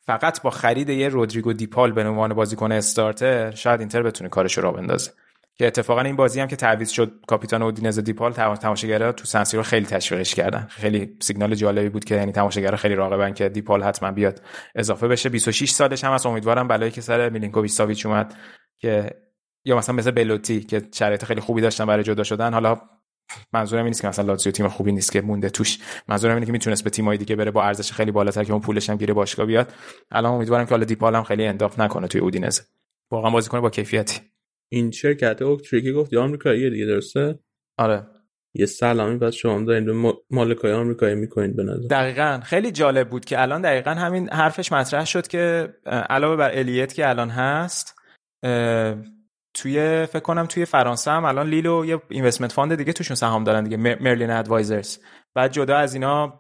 فقط با خرید یه رودریگو دیپال به عنوان بازیکن starter شاید اینتر بتونه کارش رو بندازه. که اتفاقا این بازی هم که تعویض شد کاپیتان اودینزه دیپال تماشاگرها تو سنسیرو خیلی تشویقش کردن. خیلی سیگنال جالبی بود که یعنی تماشاگرها خیلی راغبن که دیپال حتما بیاد اضافه بشه. 26 سالش هم از امیدوارم بلایی که سر میلینکوویچ ساویچ اومد که یا مثلا مثل بلوتی که شرایط خیلی خوبی داشتن برای جدا شدن. حالا منظورم این نیست که مثلا لاتزیو تیم خوبی نیست که مونده توش. منظورم اینه که می‌تونست به تیمای دیگه بره با ارزش خیلی بالاتر که اون پولش هم گیره باشگاه بیاد. الان امیدوارم که حالا دیپال هم خیلی انداخت نکنه توی اودینزه. واقعا بازیکن با کیفیتی. این شرکت اوکتریکی گفت یا آمریکایی دیگه درسته؟ آره. یه سلامی بعد شما دارین مالکای آمریکایی می‌کنید به نظر. دقیقا. خیلی جالب بود که الان دقیقا همین حرفش مطرح شد که علاوه بر الیوت که الان هست توی فکر کنم توی فرانسه هم الان لیلو یه investment fund دیگه توشون سهام دارن دیگه مرلین ادوایزرز. بعد جدا از اینا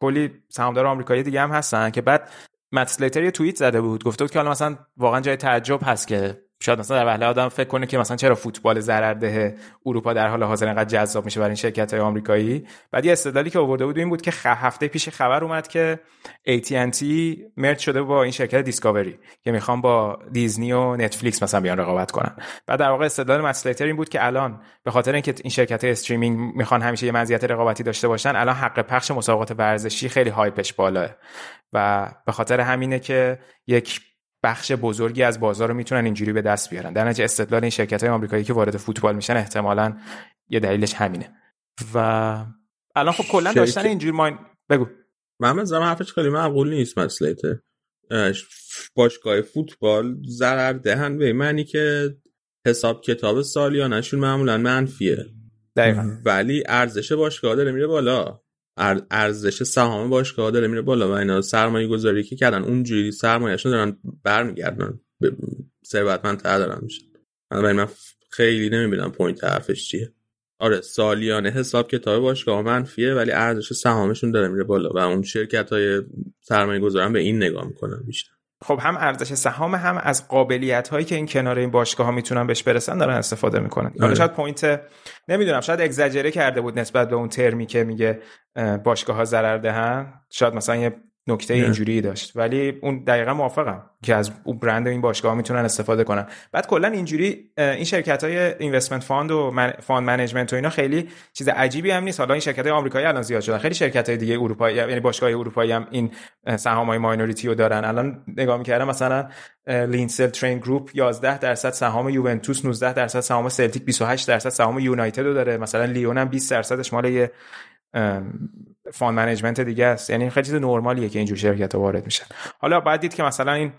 کلی سهامدار آمریکایی دیگه هم هستن که بعد مت یه توییت زده بود گفته بود که حالا مثلا واقعا جای تعجب هست که شاید مثلا در وهله آدم فکر کنه که مثلا چرا فوتبال ضررده اروپا در حال حاضر انقدر جذاب میشه برای این شرکت های آمریکایی؟ بعد یه استدلالی که آورده بود این بود که هفته پیش خبر اومد که AT&T merge شده با این شرکت دیسکاوری که می‌خوان با دیزنی و نتفلیکس مثلا بیان رقابت کنن. بعد در واقع استدلال مسلتر این بود که الان به خاطر اینکه این شرکت های streaming می‌خوان همیشه یه مزیت رقابتی داشته باشن الان حق پخش مسابقات ورزشی خیلی hype ش بالاه و به خاطر همینه که یک بخش بزرگی از بازار رو می‌تونن اینجوری به دست بیارن. در نتیجه استدلال این شرکت های آمریکایی که وارد فوتبال میشن احتمالا یه دلیلش همینه. و الان خب کلا داشتن اینجوری ما بگو. محمد زمان حرفش خیلی معقول نیست مسئله. باشگاه فوتبال ضرر دهن به معنی که حساب کتاب سالیانشون معمولا منفیه. دقیقا. ولی ارزش باشگاه داره میره بالا. ارزش سهام باشگاه داره میره بالا و اینا سرمایه گذاری که کردن اونجوری سرمایهشون دارن برمیگردن ثروتمندتر دارن میشن. من خیلی نمی‌بینم point حرفش چیه. آره سالیانه حساب کتاب باشگاه منفیه ولی ارزش سهامشون داره میره بالا و اون شرکت های سرمایه گذارن به این نگاه می‌کنن بیشتر. خب هم ارزش سهام هم از قابلیت هایی که این کنار این باشگاه ها می‌تونن بهش برسن دارن استفاده می‌کنن حالا آره. شاید point نمی‌دونم شاید اگزاجره کرده بود نسبت به اون ترمی که میگه باشگاه ها ضرر دهن شاید مثلا یه نکته اینجوری داشت. ولی اون دقیقا موافقم که از اون برند این باشگاه می‌تونن استفاده کنن. بعد کلا اینجوری این شرکت های investment fund و fund management و اینا خیلی چیز عجیبی هم نیست. حالا این شرکت های آمریکایی الان زیاد شدن. خیلی شرکت های دیگه اروپایی یعنی باشگاه اروپایی هم این سهام های minority رو دارن. الان نگاه می‌کردم مثلا Lindsell Train Group 11 درصد سهام یوونتوس 19 درصد سهام سلتیک 28 درصد سهام یونایتد رو داره. مثلا لیون هم 20 درصدش مال یه fund management دیگه است. یعنی خیلی چیز نرمالیه که اینجور شرکت ها وارد میشن. حالا باید دید که مثلا این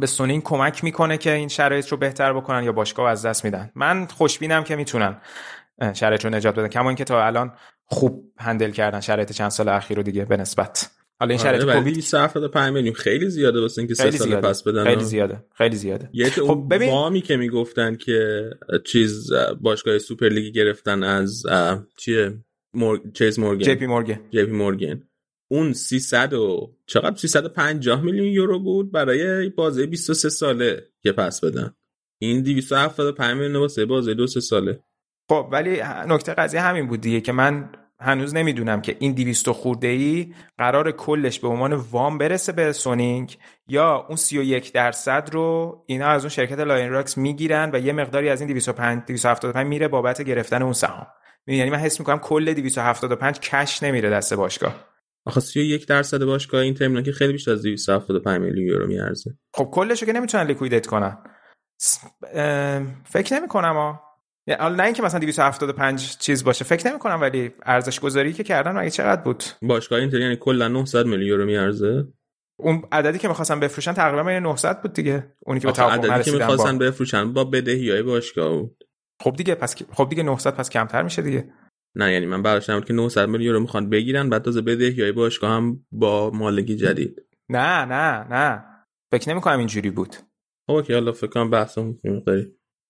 به سونینگ کمک می‌کنه که این شرایط رو بهتر بکنن یا باشگاه از دست میدن. من خوشبینم که می‌تونن شرایط رو نجات بدن. کما اینکه تا الان خوب handle کردن شرایط چند سال اخیر رو دیگه به نسبت. حالا این شرایط آره کووید 5 میلیون. خیلی زیاده واسه اینکه سه سال پس بدن خیلی زیاده. خیلی زیاده. یه خب ببین وامی که می‌گفتن که چیز باشگاه سوپر لیگ گرفتن از چیه؟ مور... چیز مورگن. جی پی مورگن. جی پی مورگن. اون 300 و چقدر؟ 350 میلیون یورو بود برای بازی 23 ساله که پس بدن. این 275 میلیون واسه بازی 2 3 ساله. خب ولی نکته قضیه همین بود دیگه که من هنوز نمی‌دونم که این 200 خورده ای قرار کلش به عنوان وام برسه به سونینگ یا اون 31 درصد رو اینا از اون شرکت لاین راک می‌گیرن و یه مقداری از این 205 275 میره بابت گرفتن اون سهام. یعنی من حس می‌کنم کل 275 کش نمیره دست باشگاه. آخه 31 درصد باشگاه این ترمینال که خیلی بیشتر از 275 میلیون یورو میارزه. خب کلشو که نمی‌تونن لیکویدیت کنن. فکر نمی کنم ها حالا نه اینکه مثلا 275 چیز باشه فکر نمی کنم ولی ارزش گذاری که کردن مگه چقدر بود؟ باشگاه اینتر یعنی کلا 900 میلیون یورو میارزه؟ اون عددی که می‌خواستن بفروشن تقریبا 900 بود دیگه اونی که به توافق عددی که می‌خواستن بفروشن با بدهی های باشگاه بود خب دیگه پس خب دیگه 900 پس کمتر میشه دیگه. نه یعنی من بعدش نمید که 900 میلیون یورو می‌خوان بگیرن بعد تازه بدهی باشگاه هم با مالکی جدید. نه نه نه. فکر نمی کنم اینجوری بود. اوکی حالا فکر کنم بحثمون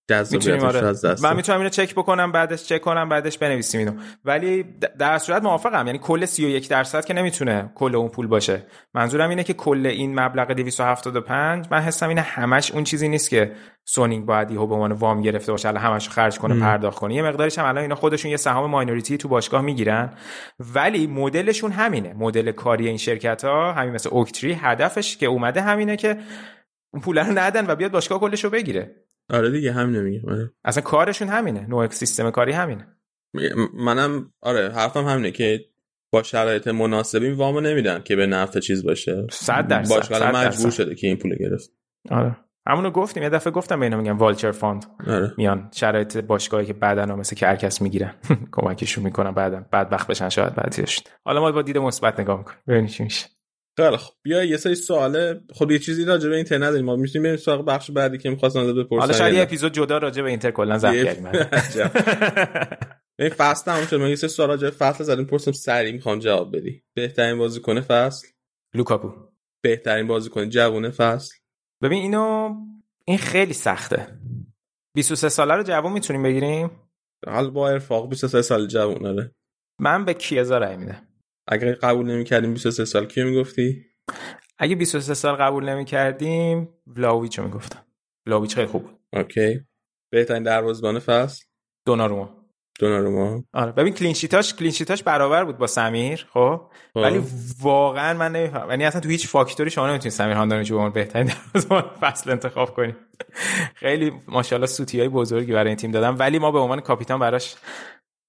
جذابیتش آره. از دست. من می‌تونم اینو چک بکنم بعدش چک کنم بعدش بنویسیم اینو. ولی در صورت موافقم. یعنی کل 31 درصد که نمی‌تونه کل اون پول باشه. منظورم اینه که کل این مبلغ 275 من حسم اینه همش اون چیزی نیست که سونینگ باید یهو به عنوان وام گرفته باشه الان همش خرج کنه پرداخت کنه. یه مقدارش هم الان اینا خودشون یه سهام ماینوریتی تو باشگاه می‌گیرن. ولی مدلشون همینه. مدل کاری این شرکت ها همین مثل اوکتری هدفش که اومده همینه که اون پول رو ندن و بیاد باشگاه کلش رو بگیره. آره دیگه همینه میگم آره. اصلا کارشون همینه. نوع سیستم کاری همینه. منم آره حرفم همینه که با شرایط مناسب این وامو نمیدن که به نفع چیز باشه. صد درصد باشگاه مجبور شده که این پول گرفت. آره. همونو گفتیم یه دفعه گفتم به اینا میگن vulture fund آره. میان شرایط باشگاهی که بعدا مثل کرکس می‌گیرن. کمکشون می‌کنن بعدا. بدبخت بشن شاید بعدیش حالا ما با دید مثبت نگاه می‌کنیم. ببینیم چی میشه. خیلی خب بیا یه سری سواله. خب یه چیزی راجع به اینتر نداریم. ما می‌تونیم بریم سراغ بخش بعدی که می‌خواستن ازت بپرسن حالا شاید یه اپیزود جدا راجع به اینتر کلا ضبط کردیم. این فصل تموم شد. من یه سری سوال راجع به فصل زدیم. پرسم سریع می‌خوام جواب بدی. بهترین بازیکن فصل؟ لوکاکو. بهترین بازیکن جوون فصل؟ ببین اینو این خیلی سخته. 23 ساله رو جوون می‌تونیم بگیریم؟ حالا با ارفاق 23 سال جوون من به کیزا رای میدم. اگر قبول نمی‌کردیم 23 سال کیو می‌گفتی؟ اگه 23 سال قبول نمی‌کردیم ولاویچ رو می‌گفتم. ولاهوویچ خیلی خوب بود. اوکی. بهترین دروازه‌بان فصل؟ دوناروما. دوناروما. آره. ببین کلینشیتاش کلینشیتاش برابر بود با سمیر خب؟ ولی واقعا من نمیفهمم یعنی اصلا تو هیچ فاکتوری شما نمی‌تونید سمیر هاندانویچ به بهترین دروازه‌بان فصل انتخاب کنید خیلی ماشاءالله سوتیای بزرگی برای این تیم دادم. ولی ما به عنوان کاپیتان براش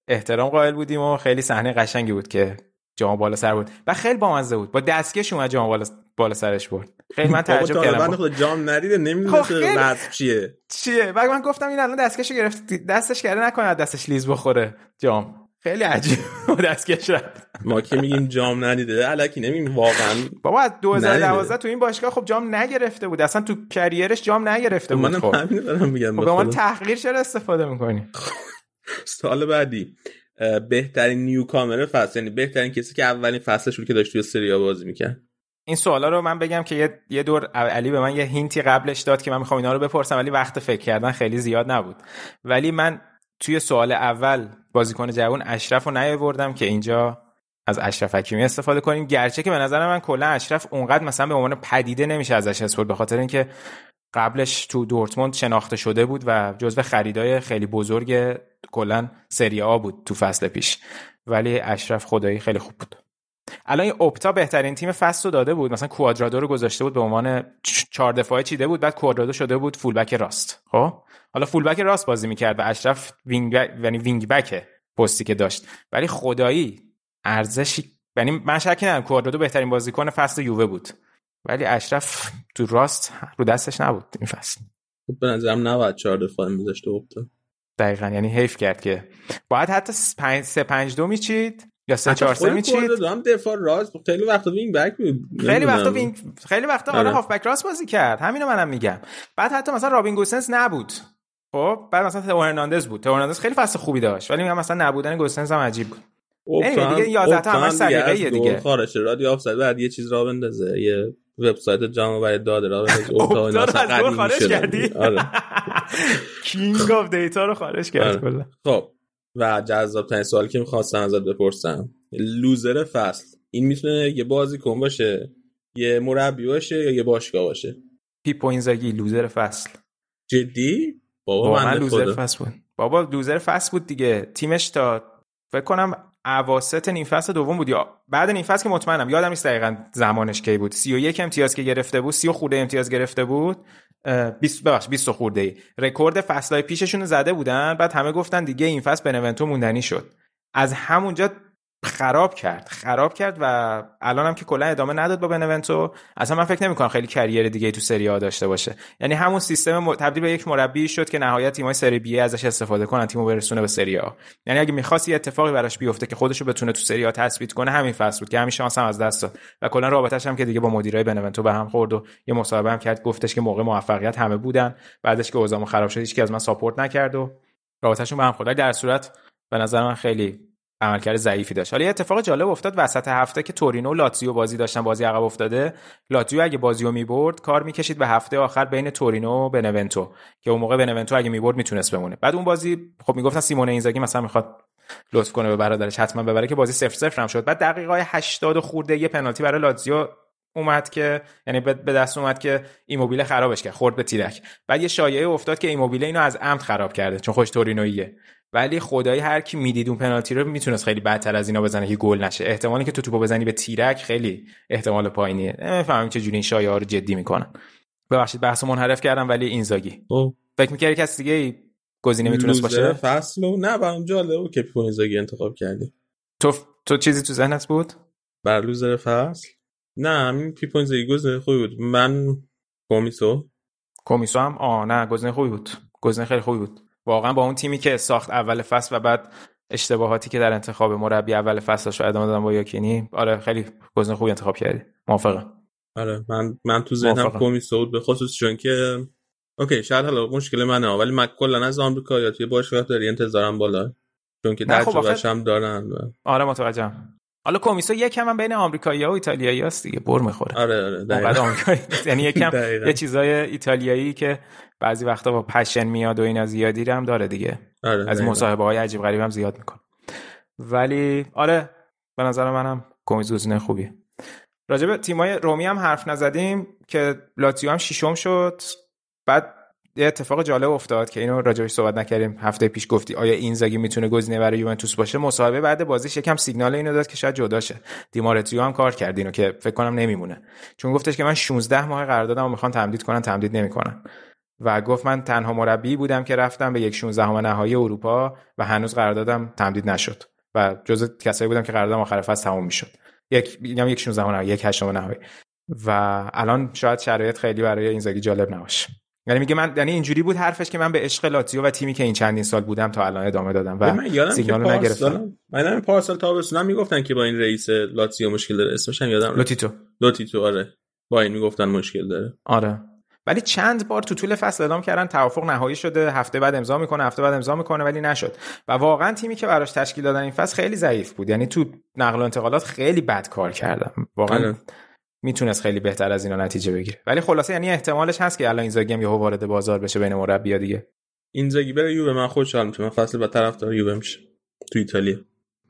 احترام قائل بودیم و خیلی صحنه قشنگی بود که جام بالا سر بود. و خیلی بامزه بود. با دستکش اومد جام بالا بالا سرش برد. خیلی من تعجب کردم. بابا خود جام ندیده نمی‌دونه خیلی... چیه. چیه؟ بعد من گفتم این الان دستکشو گرفت. دستش کرده نکنه دستش لیز بخوره. جام. خیلی عجیب دستکش رفت. ما که میگیم جام ندیده. الکی نمیگیم واقعا بابا از 2012 تو این باشگاه خب جام نگرفته بود. اصلا تو کریرش جام نگرفته بود خب. من همین دارم میگم. خب به من تحقیر چرا استفاده می‌کنی؟ سال بعدی. بهترین نیو کامر فصل. یعنی بهترین کسی که اولین فصلش بود که داشت توی سری بازی می‌کرد. این سوالا رو من بگم که یه, دور علی به من یه هینتی قبلش داد که من می‌خوام اینا رو بپرسم ولی وقت فکر کردن خیلی زیاد نبود. ولی من توی سوال اول بازیکن جوان اشرف رو نیاوردم که اینجا از اشرف حکیمی استفاده کنیم. گرچه که به نظر من کلا اشرف اونقدر مثلا به عنوان پدیده نمیشه ازش استفاده به خاطر اینکه قبلش تو دورتموند شناخته شده بود و جزو خریدای خیلی بزرگ کلا سری آ بود تو فصل پیش. ولی اشرف خدایی خیلی خوب بود. الان این اپتا بهترین تیم فصل رو داده بود. مثلا کوادرادو رو گذاشته بود به عنوان چهار دفاعه چیده بود بعد کوادرادو شده بود fullback راست. خب؟ حالا fullback راست بازی می‌کرد و اشرف wing back یعنی wing back پستی که داشت. ولی خدایی ارزشی یعنی من شک ندارم کوادرادو بهترین بازیکن فصل یووه بود. ولی اشرف تو راست رو دستش نبود این فصل. خب به نظرم نباید چهار دفاع میذاشته اپتا دقیقا یعنی حیف کرد که باید حتی 5 3 5 2 میچید یا 3 4 3 میچید. هم دفاع راست خیلی وقتا وینگ بک بود. خیلی وقتا وینگ خیلی وقتا آره. هاف بک راست بازی کرد. همینو منم میگم. بعد حتی مثلا رابین گوسنس نبود. خب بعد مثلا تو هرناندز بود. تو هرناندز خیلی فصل خوبی داشت ولی میگم مثلا نبودن گوسنس هم عجیب بود. اوپتا دیگه 11 تا همش سلیقه‌ایه دیگه. خارج رادیو آفساید بعد یه چیز را بندازه یه وبسایت جامو برای داده را اوپتا اینا قدیم خارج کردی؟ آره. king of data رو خارج کرد کلا. خب و جذاب ترین سوالی که می‌خواستم ازت بپرسم loser فصل. این می‌تونه یه بازیکن باشه یه مربی باشه یا یه باشگاه باشه؟ پیپو اینزاگی loser فصل. جدی؟ بابا من loser فصل بود. بابا loser فصل بود دیگه. تیمش تا فکر کنم اواسط نیم فصل دوم بود یا بعد نیم فصل که مطمئنم یادم نیست دقیقا زمانش کی بود. 31 امتیاز که گرفته بود 30 خورده امتیاز گرفته بود 20 ببخش 20 خورده رکورد فصلای پیششون زده بودن بعد همه گفتن دیگه این فصل بنونتو موندنی شد. از همونجا خراب کرد خراب کرد و الان هم که کلا ادامه نداد با بنونتو اصلا من فکر نمی‌کنم خیلی کریر دیگه تو سری آ داشته باشه. یعنی همون سیستم تبدیل به یک مربی شد که نهایت تیمای سری بی ازش استفاده کنن تیمو برسونه به سری آ. یعنی اگه می‌خواست یه اتفاقی براش بیفته که خودشو بتونه تو سری آ تثبیت کنه همین فصل بود که همین شانس هم از دست داد. و کلا رابطش هم که دیگه با مدیرای بنونتو به هم خورد و یه مصاحبه هم کرد گفتش که موقع موفقیت همه بودن. بعدش که اوضاع خراب شد هیچ از من ساپورت نکرد و رابطهشون به هم خورد. در صورت به نظر من خیلی عملکرد ضعیفی داشت. حالا یه اتفاق جالب افتاد وسط هفته که تورینو و لاتزیو بازی داشتن بازی عقب افتاده. لاتزیو اگه بازی رو می‌برد کار می‌کشید به هفته آخر بین تورینو و بنونتو که اون موقع بنونتو اگه می‌برد می‌تونست بمونه. بعد اون بازی خب می‌گفتن سیمونه اینزاگی مثلا می‌خواد لطف کنه به برادرش حتما ببره که بازی 0 0 هم شد. بعد دقیقه 80 خورده یه پنالتی برای لاتزیو اومد که یعنی به دست اومد که ایموبیله خرابش کرد خورد به تیرک. بعد یه شایعه افتاد که ایموبیله اینو از عمد خراب کرده چون خوش تورینویه ولی خدایی هر کی می‌دید اون پنالتی رو می‌تونست خیلی بدتر از اینا بزنه که گل نشه. احتمالی که تو توپو بزنی به تیرک خیلی احتمال پایینیه. نمی‌فهمم چه جوری این شایعه رو جدی می‌کنن. ببخشید بحث منحرف کردم ولی اینزاگی. خب. فکر می‌کردی کسی دیگه گزینه می‌تونست باشه؟ فصل و نه برام جالبه. که اینزاگی انتخاب کردی. تو تو چیزی تو ذهنت بود؟ برا loser فصل؟ نه همین پیپو اینزاگی گزینه خوبی بود. من کمیسو کمیسو هم؟ آه نه گزینه خوبی بود. گزینه خیلی خوبی بود. واقعا با اون تیمی که ساخت اول فصل و بعد اشتباهاتی که در انتخاب مربی اول فصل شاید ادامه دادن با یاکینی آره خیلی گزینه خوبی انتخاب کردی. موافقم. آره من من تو ذهنم. کمیسو بود به خصوص چون که اوکی شاید حالا مشکل منه ولی من کلا از آمریکایی‌ها توی باشگاه داری انتظارم بالا. چون که خب تجربهش آخه- هم دارن و- آره متوجهم. حالا کمیسو یکم هم بین آمریکایی‌ها و ایتالیایی هست دیگه بر می‌خوره آره آره دقیقاً. آمریکایی یعنی یکم. یه چیزای ایتالیایی که بعضی وقتا با پشن میاد و اینا زیادی هم داره دیگه آره از. مصاحبه های عجیب غریب هم زیاد می‌کنه ولی آره به نظر منم کمیز گزینه خوبیه راجع به تیمای رومی هم حرف نزدیم که لاتزیو هم ششم شد بعد یه اتفاق جالب افتاد که اینو راجبش صحبت نکردیم. هفته پیش گفتی آیا اینزاگی می‌تونه گزینه برای یوونتوس باشه؟ مصاحبه بعد بازیش یکم سیگنال اینو داد که شاید جدا شه. دیمارتیو هم کار کرد اینو که فکر کنم نمیمونه. چون گفتش که من 16 ماه قراردادمو می‌خوان تمدید کنن تمدید نمی‌کنن. و گفت من تنها مربی بودم که رفتم به یک 16 همه نهایی اروپا و هنوز قراردادم تمدید نشد. و جزء کسایی بودم که قراردادم آخر فصل تموم می‌شد. یک میگم یک 16 همه نهایی یک هشتم نهایی. و الان شاید شرایط خیلی برای اینزاگی جالب نباشه. یعنی میگه من یعنی اینجوری بود حرفش که من به عشق لاتزیو و تیمی که این چندین سال بودم تا الان ادامه دادم و من یادم که سیگنالو نگرفتم. پارسال من پارسال تابستون می‌گفتن که با این رئیس لاتزیو مشکل داره. اسمش هم یادم. لوتیتو. لوتیتو آره. با این می‌گفتن مشکل داره. آره. ولی چند بار تو طول فصل اعلام کردن توافق نهایی شده. هفته بعد امضا می‌کنه هفته بعد امضا می‌کنه ولی نشد. و واقعا تیمی که براش تشکیل دادن این فصل خیلی ضعیف بود. یعنی تو نقل و انتقالات خیلی بد کار کردم واقعا آره. می‌تونست خیلی بهتر از اینا نتیجه بگیره. ولی خلاصه یعنی احتمالش هست که الان اینزاگی هم یهو وارد بازار بشه بین مربی‌ها دیگه. اینزاگی بره یووه من خوشحال میشم من فصل بعد طرفدار یووه میشه تو ایتالیا.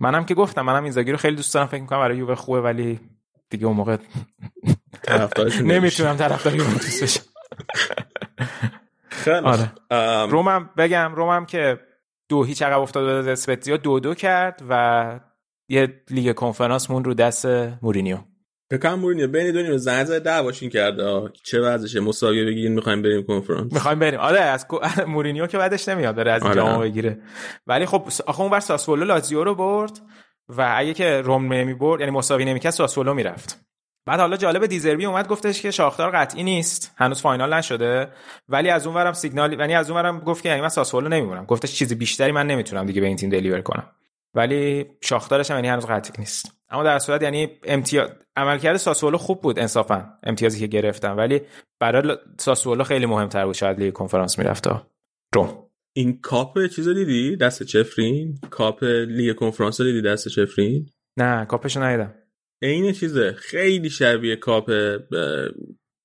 منم که گفتم منم اینزاگی رو خیلی دوست دارم فکر می‌کنم برای یووه خوبه ولی دیگه اون موقع طرفدارشون نمیشه. نمی‌تونم طرفدار یوونتوس بشم. خیلی آره. رومم بگم رومم که دو هیچ عقب افتاد به اسپتزیا دو دو کرد و یه لیگ کنفرانس مون رو دست مورینیو. فکر کنم مورینیو بین دو نیمه زنگ زده دعواشون کرده. چه وضعشه؟ مساویه بگیرین می‌خوایم بریم کنفرانس. می‌خوایم بریم. آره از مورینیو که بعدش نمیاد داره از آره. جام بگیره ولی خب آخه اون بر ساسولو لاتزیو رو برد و اگه که روم نمی‌برد یعنی مساوی نمی‌کرد ساسولو می‌رفت. بعد حالا جالب دیزربی اومد گفتش که شاختار قطعی نیست. هنوز final نشده. ولی از اونورم سیگنال یعنی از اونورم گفت که یعنی من ساسولو نمیمونم گفتش چیز بیشتری من نمی‌تونم دیگه به این تیم deliver کنم. ولی شاختارش هم یعنی هنوز قطعی نیست. اما در صورت یعنی امتیاز عملکرد ساسولو خوب بود انصافا امتیازی که گرفتم ولی برای ساسولو خیلی مهمتر بود شاید لیگ کنفرانس می‌رفت. روم. این کاپ چیز دیدی؟ دست چفرین؟ کاپ لیگ کنفرانس رو دیدی دست چفرین؟ نه کاپشو ندیدم. عین چیزه. خیلی شبیه کاپ اه،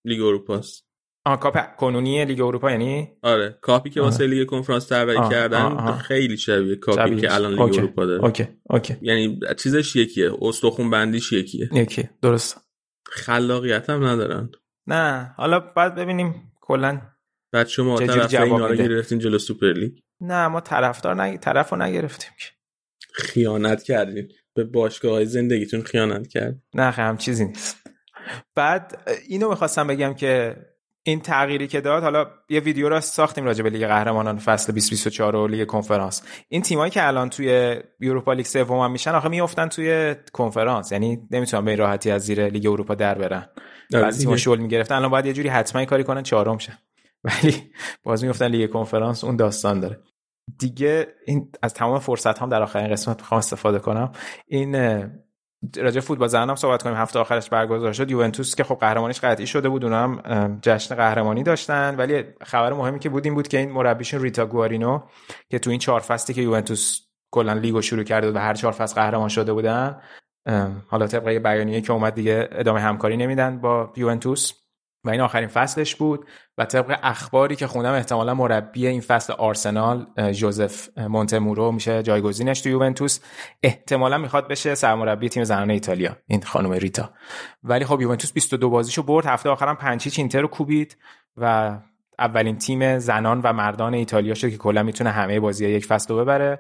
لیگ اروپاست. آها کاپ کنونی لیگ اروپا یعنی آره کاپی که آه. واسه لیگ کنفرانس طراحی آه، کردن آه، آه. خیلی شبیه کاپی شبیهش. که الان لیگ okay. اروپا داره okay okay یعنی چیزش یکیه استخون بندیش یکیه یکی درست خلاقیت هم ندارن نه حالا بعد ببینیم کلا بعد شما طرف اینا رو میده؟ گرفتین جلو سوپر لیگ نه ما طرفدار نگ... طرف رو نگرفتیم که خیانت کردین به باشگاه های زندگیتون خیانت کرد نه هم چیزی نیست بعد اینو می‌خواستم بگم که این تغییری که داد حالا یه ویدیو را ساختیم راجع به لیگ قهرمانان فصل 2024 و لیگ کنفرانس. این تیمایی که الان توی Europa League سوم هم میشن آخه میافتن توی کنفرانس. یعنی نمی‌تونن به این راحتی از زیر لیگ اروپا در برن. آره بعضی تیم‌ها. شل می‌گرفتن. الان باید یه جوری حتما کاری کنن چهارم شن. ولی باز می‌گفتن لیگ کنفرانس اون داستان داره. دیگه این از تمام فرصت هم در آخرین قسمت می‌خوام استفاده کنم. این راجع فوتبال زنان هم صحبت کنیم. هفته آخرش برگزار شد. یوونتوس که خب قهرمانیش قطعی شده بود اه، جشن قهرمانی داشتن. ولی خبر مهمی که بود این بود که این مربیشون ریتا گوارینو که تو این چهار فصلی که یوونتوس کلا لیگو شروع کرده و هر چهار فصل قهرمان شده بودن حالا طبق یه بیانیه که اومد دیگه ادامه همکاری نمیدن با یوونتوس. و این آخرین فصلش بود و طبق اخباری که خوندم احتمالا مربی این فصل آرسنال جوزف مونتمورو میشه جایگزینش تو یوونتوس. احتمالا می‌خواد بشه سرمربی تیم زنان ایتالیا این خانم ریتا. ولی خب یوونتوس 22 بازیشو برد هفته آخرم پنج اینتر رو کوبید و اولین تیم زنان و مردان ایتالیا شد که کلا می‌تونه همه بازی یک فصل رو ببره.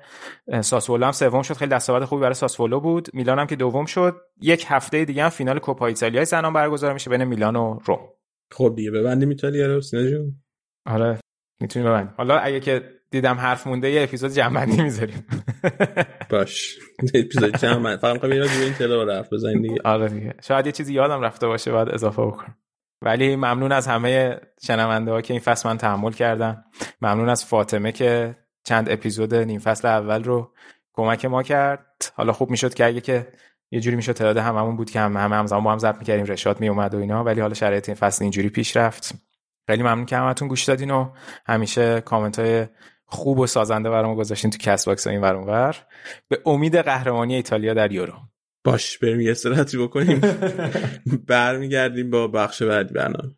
ساسولو هم سوم شد خیلی دستاورد خوبی برای ساسولو بود. میلان هم که دوم شد. یک هفته دیگه هم فینال کوپا ایتالیا زنان برگزار میشه بین میلان و روم. خب دیگه ببندیم ایتالیا رو سینا جون. آره می‌تونیم ببندیم حالا اگه که دیدم حرف مونده یه اپیزود جمع می‌ذاریم. باش. اپیزود جمع فقط می‌خوام اینا این تلو حرف بزنیم دیگه. آره دیگه. شاید یه چیزی یادم رفته باشه بعد اضافه بکنم. ولی ممنون از همه شنونده ها که این فصل من تحمل کردن. ممنون از فاطمه که چند اپیزود نیم فصل اول رو کمک ما کرد. حالا خوب می‌شد که اگه که یه جوری می‌شد تعداد هممون بود که هم همه همزمان با هم ضبط می‌کردیم رشاد میومد و اینا. ولی حالا شرایط این فصل اینجوری پیش رفت. خیلی ممنون که همتون گوش دادین و همیشه کامنت های خوب و سازنده برام گذاشتین تو Castbox و این ور به امید قهرمانی ایتالیا در یورو. باش بریم یه استراحتی بکنیم. برمیگردیم با بخش بعدی برنامه.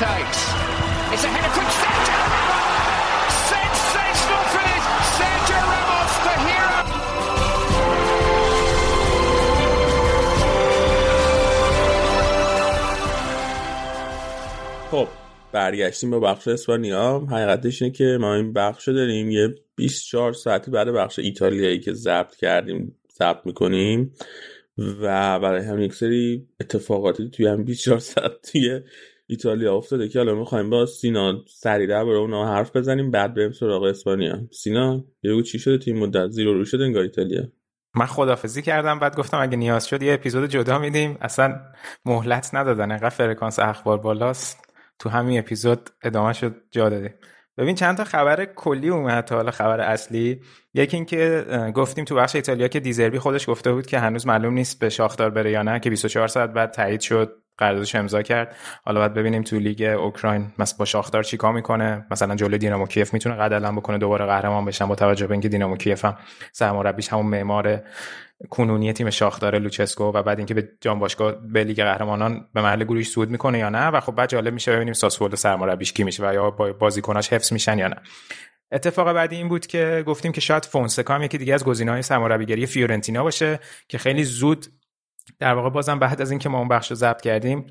Takes. It's a header from Sergio Ramos! Sensational finish! Sergio Ramos, the hero! خب برگشتیم با بخش اسپانیا حقیقتش اینه که ما این بخش داریم یه 24 ساعتی بعد بخش ایتالیایی که ضبط کردیم ضبط می‌کنیم و برای هم یک سری اتفاقاتی توی هم 24 ساعت توی ایتالیا افتاده که حالا می‌خوایم با سینا سریع برای اونا حرف بزنیم بعد بریم سراغ اسپانیا. سینا یه چی شده توی مدت؟ زیرو رو شده انگار ایتالیا. من خدافزی کردم بعد گفتم اگه نیاز شد یه اپیزود جدا میدیم. اصلا مهلت ندادن انقدر فرکانس اخبار بالاست. تو همین اپیزود ادامه شد جا دادیم. ببین چند تا خبر کلی اومد تا حالا خبر اصلی. یکی اینکه گفتیم تو بخش ایتالیا که دیزربی خودش گفته بود که هنوز معلوم نیست به شاختار بره یا نه که 24 ساعت بعد تایید شد. قراردادش امضا کرد. حالا باید ببینیم تو لیگ اوکراین مثلا با شاختار چیکار می‌کنه. مثلا جلوی دینامو کیف می‌تونه قد علم بکنه دوباره قهرمان بشن با توجه به اینکه دینامو کیف هم سرمربیش همون معمار کنونی تیم شاختار لوچسکو و بعد اینکه به جام باشگاه به لیگ قهرمانان به محل گروهش صعود می‌کنه یا نه. و خب بعد جالب میشه ببینیم ساسولو سرمربیش کی میشه و یا بازیکناش حفظ میشن یا نه. اتفاق بعدی این بود که گفتیم که شاید فونسکا هم یکی دیگه از گزینه‌های سرمربیگری فیورنتینا باشه که خیلی زود در واقع بازم بعد از اینکه ما اون بخش رو ضبط کردیم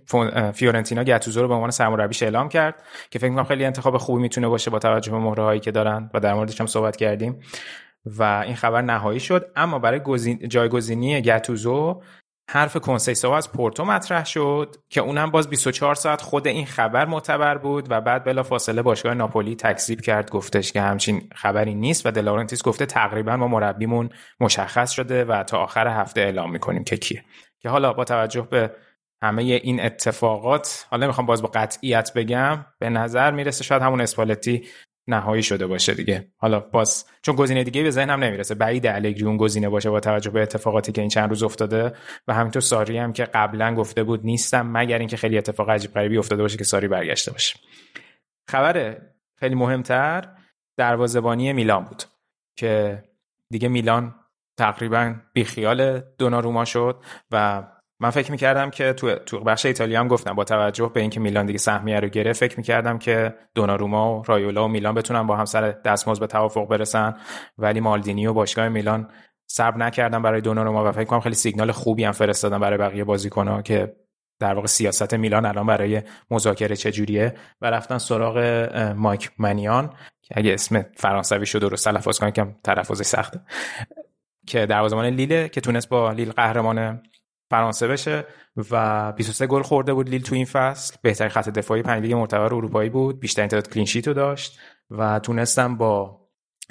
فیورنتینا گاتوزو رو به عنوان سرمربیش اعلام کرد که فکر می‌کنم خیلی انتخاب خوبی می‌تونه باشه با توجه به مهره هایی که دارن و در موردش هم صحبت کردیم. و این خبر نهایی شد. اما برای جایگزینی گاتوزو حرف کنسیسو از پورتو مطرح شد که اونم باز 24 ساعت خود این خبر معتبر بود و بعد بلا فاصله باشگاه ناپولی تکذیب کرد گفتش که همچین خبری نیست و دلارنتیس گفته تقریبا ما مربیمون مشخص شده و تا آخر هفته اعلام می‌کنیم که کیه. که حالا با توجه به همه این اتفاقات حالا می‌خوام باز با قطعیت بگم به نظر می‌رسه شاید همون اسپالتی نهایی شده باشه دیگه. حالا باز چون گزینه دیگه به ذهنم نمی‌رسه. بعید الگری اون گزینه باشه با توجه به اتفاقاتی که این چند روز افتاده. و همینطور ساری هم که قبلا گفته بود نیستم مگر اینکه خیلی اتفاق عجیب غریبی افتاده باشه که ساری برگشته باشه. خبر خیلی مهمتر دروازه‌بانی میلان بود که دیگه میلان تقریبا بیخیال دوناروما شد و من فکر می‌کردم که تو تو بخش ایتالیا هم گفتم با توجه به اینکه میلان دیگه سهمیه رو گرفت فکر می‌کردم که دوناروما و رایولا و میلان بتونن با هم سر دستمزد به توافق برسن. ولی مالدینی و باشگاه میلان صبر نکردن برای دوناروما و فکر کنم خیلی سیگنال خوبی هم فرستادن برای بقیه بازیکن‌ها که در واقع سیاست میلان الان برای مذاکره چجوریه. و رفتن سراغ مایک منیان که اگه اسم فرانسوی شد درست تلفظ کنم که تلفظش سخته. که دروازه‌بان لیله که تونست با لیل قهرمان فرانسه بشه و 23 گل خورده بود لیل تو این فصل. بهترین خط دفاعی پنج لیگ معتبر اروپایی بود. بیشترین تعداد کلین رو داشت و تونستم با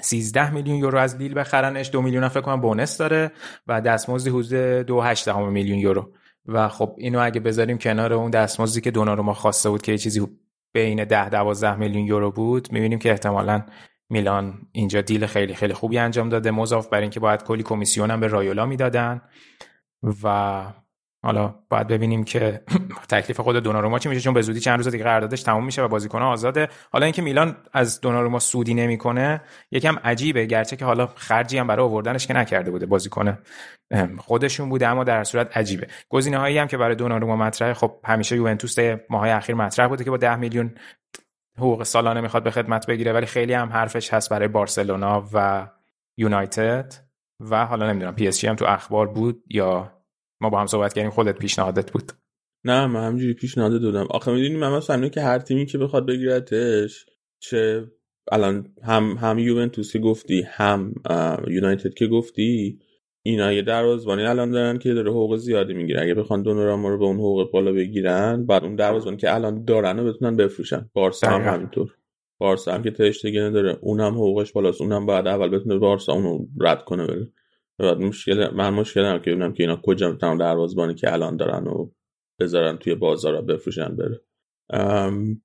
13 میلیون یورو از لیل بخرنش. دو میلیون فکر کنم بونس داره و دستمزدی حدود 2.8 میلیون یورو. و خب اینو اگه بذاریم کنار اون دستمزدی که ما خواسته بود که یه چیزی بین 10 12 میلیون یورو بود می‌بینیم که احتمالا میلان اینجا دیل خیلی خیلی خوبی انجام داده. مضاف بر اینکه باید کلی کمیسیون هم به رایولا می‌دادن. و حالا باید ببینیم که تکلیف خود دوناروما چی میشه چون به زودی چند روز دیگه قراردادش تموم میشه و بازیکن آزاده. حالا اینکه میلان از دوناروما سودی نمی‌کنه یکم عجیبه. گرچه که حالا خرجی هم برای آوردنش که نکرده بوده. بازیکن خودشون بوده اما در صورت عجیبه. گزینه هایی هم که برای دوناروما مطرحه خب همیشه یوونتوس ماهای اخیر مطرح بوده که با 10 میلیون حقوق سالانه می‌خواد به خدمت بگیره ولی خیلی هم حرفش هست برای بارسلونا و یونایتد و حالا نمی‌دونم پی اس هم تو اخبار بود یا ما با هم صحبت کردیم خودت پیشنهادت بود؟ نه من همجوری پیشنهاد دادم. آخه می‌دونی من مثلا که هر تیمی که بخواد بگیرتش چه الان هم هم یوونتوس گفتی هم یونایتد که گفتی اینا یه دروازه‌بانی الان دارن که داره حقوق زیادی می‌گیره اگه بخوان دوناراما رو به اون حقوق بالا بگیرن بعد اون دروازه‌بانی که الان دارن رو بتونن بفروشن. بارسا هم همینطور. بارسا هم که تشتگی داره اونم حقوقش بالاست. اونم بعد اول بتونه بارسا اونو رد کنه بره. بعد مشکل من مشکل هم که ببینم که اینا کجا می‌تونن دروازه‌بانی که الان دارن و بذارن توی بازار بفروشن بره.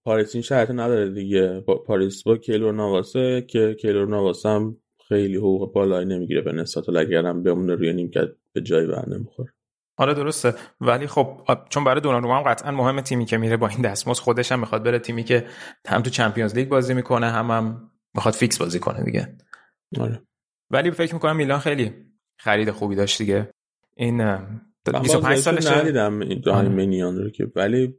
پاریس این شرط نداره دیگه. پاریس با کیلور نواسه که کیلور نواسه هم خیلی حقوق بالایی نمی‌گیره به نسبت اگرم بمونه روی نیمکت به جایی بر نمی‌خوره. آره درسته. ولی خب چون برای دوناروما هم قطعا مهم تیمی که میره با این دستمزد خودش هم می‌خواد بره تیمی که هم تو Champions League بازی می‌کنه هم هم می‌خواد فیکس بازی کنه دیگه. آره. ولی فکر می‌کنم میلان خیلی خرید خوبی داشت دیگه. این 25 سالشه. ندیدم این منیان رو که ولی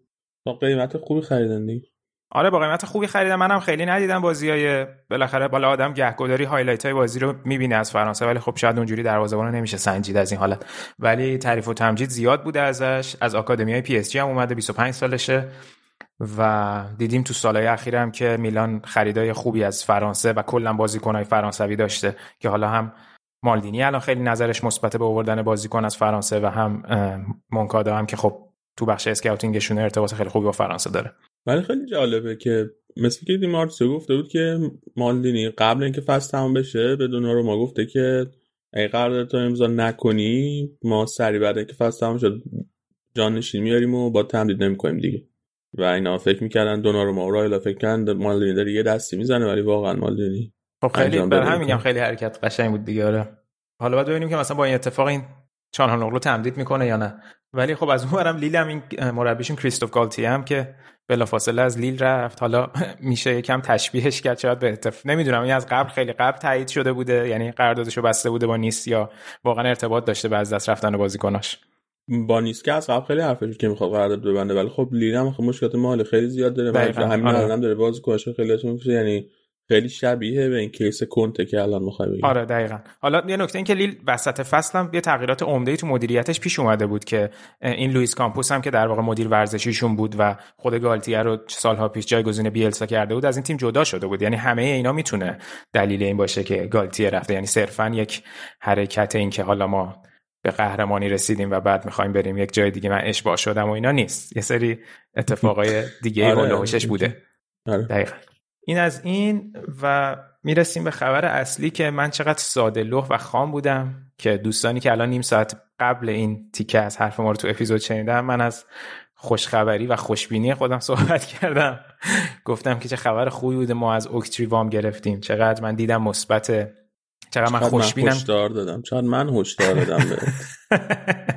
با قیمت خوبی خریدن دیگه. آره با قیمت خوبی خریدم. منم خیلی ندیدم بازی های بالاخره بالا آدم گهگداری highlight های بازی رو می‌بینه از فرانسه ولی خب شاید اونجوری دروازه‌بان نمیشه سنجید از این حالت. ولی تعریف و تمجید زیاد بوده ازش. از آکادمی های PSG هم اومده 25 سالشه. و دیدیم تو سالهای اخیرم که میلان خریدای خوبی از فرانسه و کلا بازیکنهای فرانسوی داشته که حالا هم مالدینی الان خیلی نظرش مثبت به آوردن بازیکن از فرانسه و هم مونکادا هم که خب تو بخش اسکاوتینگشون ارتباط خیلی خوبی با فرانسه داره. ولی خیلی جالبه که مثل که دیمارسو گفته بود که مالدینی قبل اینکه فصل تمام بشه به رو ما گفته که اگه قرارداد تو امضا نکنی ما سری بعد اینکه فصل تمام شد جان نشین میاریم و با تمدید نمی‌کنیم دیگه. و اینا فکر می‌کردن دوناروما و رایلا فکر کردن مالدینی داره یه دستی می‌زنه ولی واقعا مالدینی خب خیلی بر هم میگم خیلی حرکت قشنگ بود دیگه آره. حالا باید ببینیم که مثلا با این اتفاق این چانهالوغلو تمدید می‌کنه یا نه. ولی خب از اون برم لیل هم این مربیشون کریستوف گالتی هم که بلافاصله از لیل رفت. حالا میشه یکم تشبیهش کرد. شاید به اتفاق نمی‌دونم. این از قبل خیلی قبل تایید شده بوده. یعنی قراردادشو بسته بوده با نیست یا واقعا ارتباط داشته به از دست رفتن بازیکناش. با نیست که از قبل خیلی حرفش که می‌خواد قرارداد ببنده. ولی خب لیل هم خب مشکلات مالی خیلی زیاد داره. همین آره. الان داره بازیکنش خیلی یعنی خیلی شبیه به این case کنته که الان می‌خوای بگی. آره دقیقا. حالا یه نکته این که لیل وسط فصل هم یه تغییرات عمده تو مدیریتش پیش اومده بود که این لوئیس کامپوس هم که در واقع مدیر ورزشیشون بود و خود گالتیه رو سالها پیش جایگزین بیلسا کرده بود از این تیم جدا شده بود. یعنی همه اینا می‌تونه دلیل این باشه که گالتیه رفته. یعنی صرفا یک حرکت این که حالا ما به قهرمانی رسیدیم و بعد می‌خوایم بریم یک جای دیگه من اشباع شدم و اینا نیست. یه سری اتفاقای دیگه آره. بوده. آره. دقیقا. این از این و می‌رسیم به خبر اصلی که من چقدر ساده لوح و خام بودم که دوستانی که الان نیم ساعت قبل این تیکه از حرف ما رو تو اپیزود شنیدم من از خوشخبری و خوشبینی خودم صحبت کردم. گفتم که چه خبر خوبی بوده ما از اوکتری وام گرفتیم. چقدر من دیدم مثبت چقدر من خوشبینم من هشدار دادم. چقدر من هشدار دادم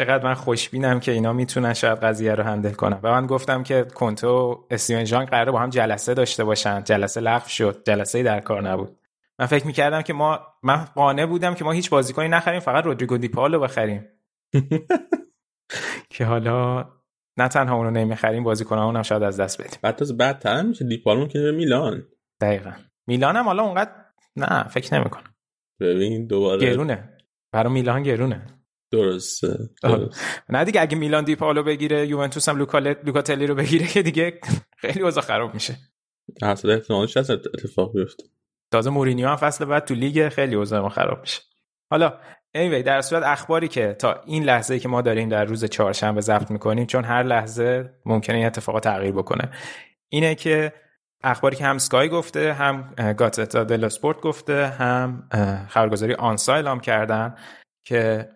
چقدر من خوشبینم که اینا می‌تونن شاید قضیه رو هندل کنن. و من گفتم که کنتو و استیون جان قراره با هم جلسه داشته باشن. جلسه لغو شد. جلسه در کار نبود. من فکر می‌کردم که ما من قانع بودم که ما هیچ بازیکنی نخریم فقط رودریگو دیپالو بخریم. که حالا نه تنها اونو نمی‌خریم بازیکن اونم شاید از دست بدیم. بعد از بعد میشه. دیپالو که میلان. دقیقا. میلان هم حالا اونقدر نه فکر نمی‌کنم. ببین دوباره گرونه. برای میلان گرونه. درسته, نه دیگه اگه میلان دیپالو بگیره یوونتوس هم لوکاتلی رو بگیره که دیگه خیلی اوضاع خراب میشه. اصلا احتمالش هست اتفاق بیفته. تازه مورینیو هم فصل بعد تو لیگ خیلی اوضاع ما خراب میشه. حالا anyway در صورت اخباری که تا این لحظه که ما داریم در روز چهارشنبه ضبط می‌کنیم چون هر لحظه ممکنه این اتفاق تغییر بکنه اینه که اخباری که هم سکای گفته هم گاتتا دل اسپورت گفته هم خبرگزاری آنسا اعلام کردن که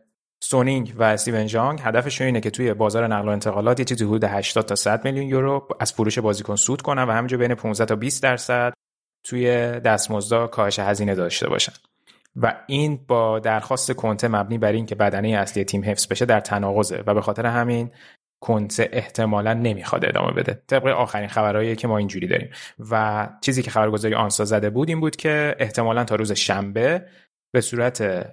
سونینگ و استیون جانگ هدفشون اینه که توی بازار نقل و انتقالات یه چیزی حدود 80 تا 100 میلیون یورو از فروش بازیکن سود کنن و همینجا بین 15 تا 20 درصد توی دستمزدا کاهش هزینه داشته باشن. و این با درخواست کنته مبنی بر اینکه بدنه اصلی تیم حفظ بشه در تناقضه و به خاطر همین کنته احتمالا نمی‌خواد ادامه بده. طبق آخرین خبرهایی که ما اینجوری داریم. و چیزی که خبرگزاری آنسا زده بود این بود که احتمالا تا روز شنبه به صورت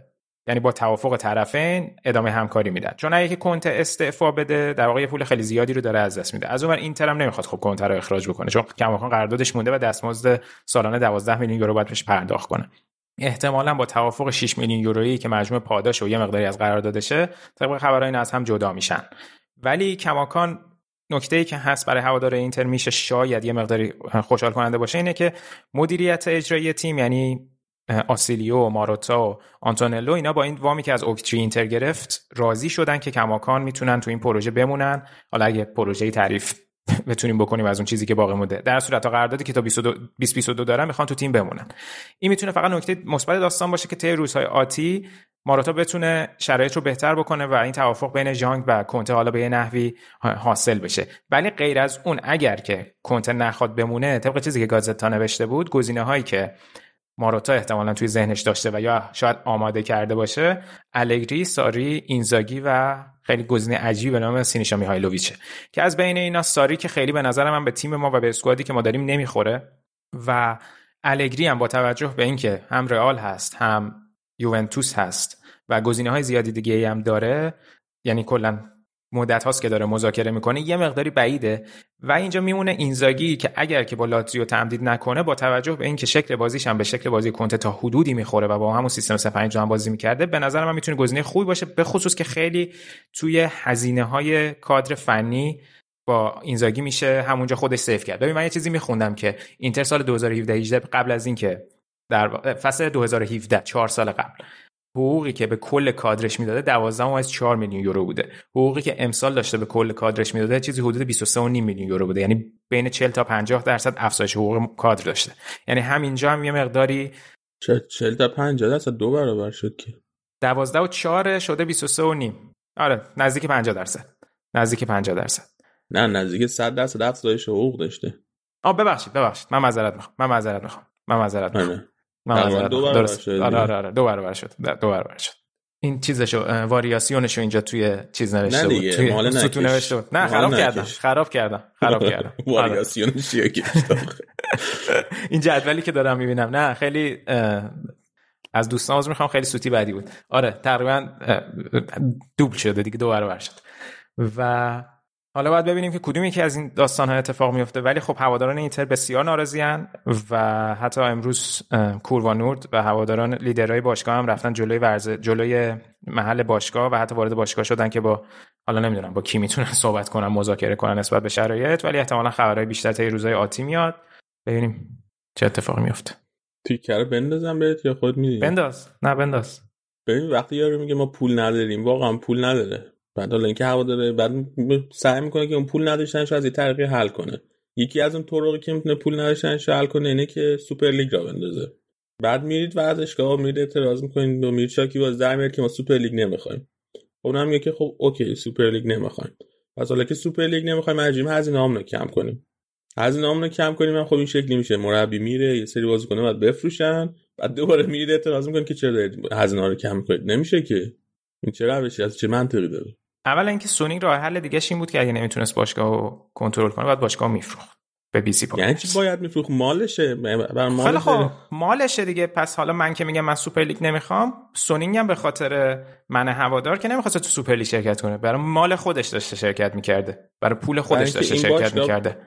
یعنی با توافق طرفین ادامه همکاری میدن چون اگه کنته استعفا بده در واقع پول خیلی زیادی رو داره از دست میده. از اون اینتر هم نمی‌خواد خب کنته رو اخراج بکنه چون کماکان قراردادش مونده و دستمزد سالانه 12 میلیون یورو باید بهش پرداخت کنه. احتمالا با توافق 6 میلیون یورویی که مجموع پاداش و یه مقداری از قراردادشه طبق خبرهای از هم جدا میشن. ولی کماکان نکته ای که هست برای هوادار اینتر میشه شاید یه مقداری خوشحال کننده باشه اینه که مدیریت اجرایی تیم یعنی آسیلیو ماروتا و آنتونلو اینا با این وامی که از اوکتری اینتر گرفت راضی شدن که کماکان می‌تونن تو این پروژه بمونن. حالا اگه پروژه تعریف بتونیم بکنیم از اون چیزی که باقی مونده. در صورت قراردادی که تا 2022 دارن می‌خوان تو تیم بمونن. این می‌تونه فقط نکته مثبت داستان باشه که طی روزهای آتی ماراتا بتونه شرایط رو بهتر بکنه و این توافق بین جانگ و کنته حالا به یه نحوی حاصل بشه. ولی غیر از اون اگر که کنته نخواد بمونه طبق چیزی که گازتا نوشته بود گزینه هایی که ماروتا احتمالا توی ذهنش داشته و یا شاید آماده کرده باشه الگری، ساری، اینزاگی و خیلی گزینه عجیبی به نام سینیشا میهایلوویچه. که از بین اینا ساری که خیلی به نظر من به تیم ما و به اسکوادی که ما داریم نمی‌خوره و الگری هم با توجه به اینکه هم رئال هست هم یوونتوس هست و گزینه های زیادی دیگه هم داره یعنی کلا مدت هاست که داره مذاکره می‌کنه یه مقداری بعیده. و اینجا میمونه اینزاگی که اگر که با لاتزیو تمدید نکنه با توجه به اینکه شکل بازیش هم به شکل بازی کنته تا حدودی می‌خوره و با همون سیستم 3 هم بازی می‌کرده به نظر من می‌تونه گزینه خوبی باشه به خصوص که خیلی توی هزینه های کادر فنی با اینزاگی میشه همونجا خودش سیف کرد. ببین من یه چیزی میخوندم که اینتر سال 2017 قبل از اینکه در فصل 2017 چهار سال قبل حقوقی که به کل کادرش می‌داده 12.4 میلیون یورو بوده. حقوقی که امسال داشته به کل کادرش می‌داده چیزی حدود 23.5 میلیون یورو بوده. یعنی بین 40 تا 50 درصد افزایش حقوق کادر داشته. یعنی همینجا هم یه مقداری 40 تا 50 درصد دو برابر شد که. 12 و 4 شده 23 و نیم. آره نزدیک 50 درصد. نزدیک 50 درصد. نه نزدیک 100 درصد افزایش حقوق داشته. آ ببخشید ببخشید. من معذرت می‌خوام. من معذرت می‌خوام. من معذرت می‌خوام. دو برابر شد آره. آره آره دو برابر شد دو برابر شد این چیزشو واریاسیونشو اینجا توی چیز نوشته بود. توی مال ستون نوشته بود. نه خراب کردم. خراب کردم. خراب کردم. واریاسیونش چیه این جدولی که دارم می‌بینم. نه خیلی از دوستان از می‌خوام. خیلی سوتی بدی بود. آره تقریبا دوبل شده دیگه. دو برابر شد و حالا باید ببینیم که کدومی که از این داستان ها اتفاق میفته ولی خب هواداران اینتر بسیار ناراضیان و حتی امروز کوروانورد و هواداران لیدرهای باشگاه هم رفتن جلوی ورزه جلوی محل باشگاه و حتی وارد باشگاه شدن که با حالا نمی‌دونم با کی می‌تونن صحبت کنن مذاکره کنن نسبت به شرایط ولی احتمالا خبرهای بیشتر تا روزهای آتی میاد. ببینیم چه اتفاقی میفته تیکر بندازم بهت یا خود میدی؟ بنداز. نه بنداز. ببین وقتی یارو میگه ما پول نداریم واقعا پول نداره. بعد حالا اینکه هوا داره بعد سعی می‌کنه که اون پول نداشتنش از یه طریقی حل کنه. یکی از اون طرقی که می‌تونه پول نداشتنش حل کنه اینه که سوپر لیگ را بندازه. بعد میرید ورزشگاه میرید اعتراض می‌کنید و میرید شاکی باز در که ما سوپر لیگ نمی‌خوایم. اونم میگه که خب okay سوپر لیگ نمی‌خوایم. پس حالا که سوپر لیگ نمی‌خوایم مجبوریم هزینه رو کم کنیم. هزینه رو کم کنیم هم خب این شکلی میشه. مربی میره یه سری بازیکن بعد بفروشن بعد دوباره میرید اعتراض می‌کنید که چرا هزینه رو کم کنید نمیشه که. این چه روشی؟ از چه منطقی داره؟ اول اینکه سونینگ راه حل دیگه این بود که اگه نمی‌تونست باشگاه رو کنترل کنه بعد باشگاه میفروخت به BC یعنی چی باید میفروخت؟ مالشه. خیلی خب مالشه دیگه. پس حالا من که میگم من سوپر لیگ نمی‌خوام سونینگ هم به خاطر من هوادار که نمی‌خواست تو سوپر لیگ شرکت کنه. برای مال خودش داشته شرکت می‌کرده. برای پول خودش داشته شرکت می‌کرده.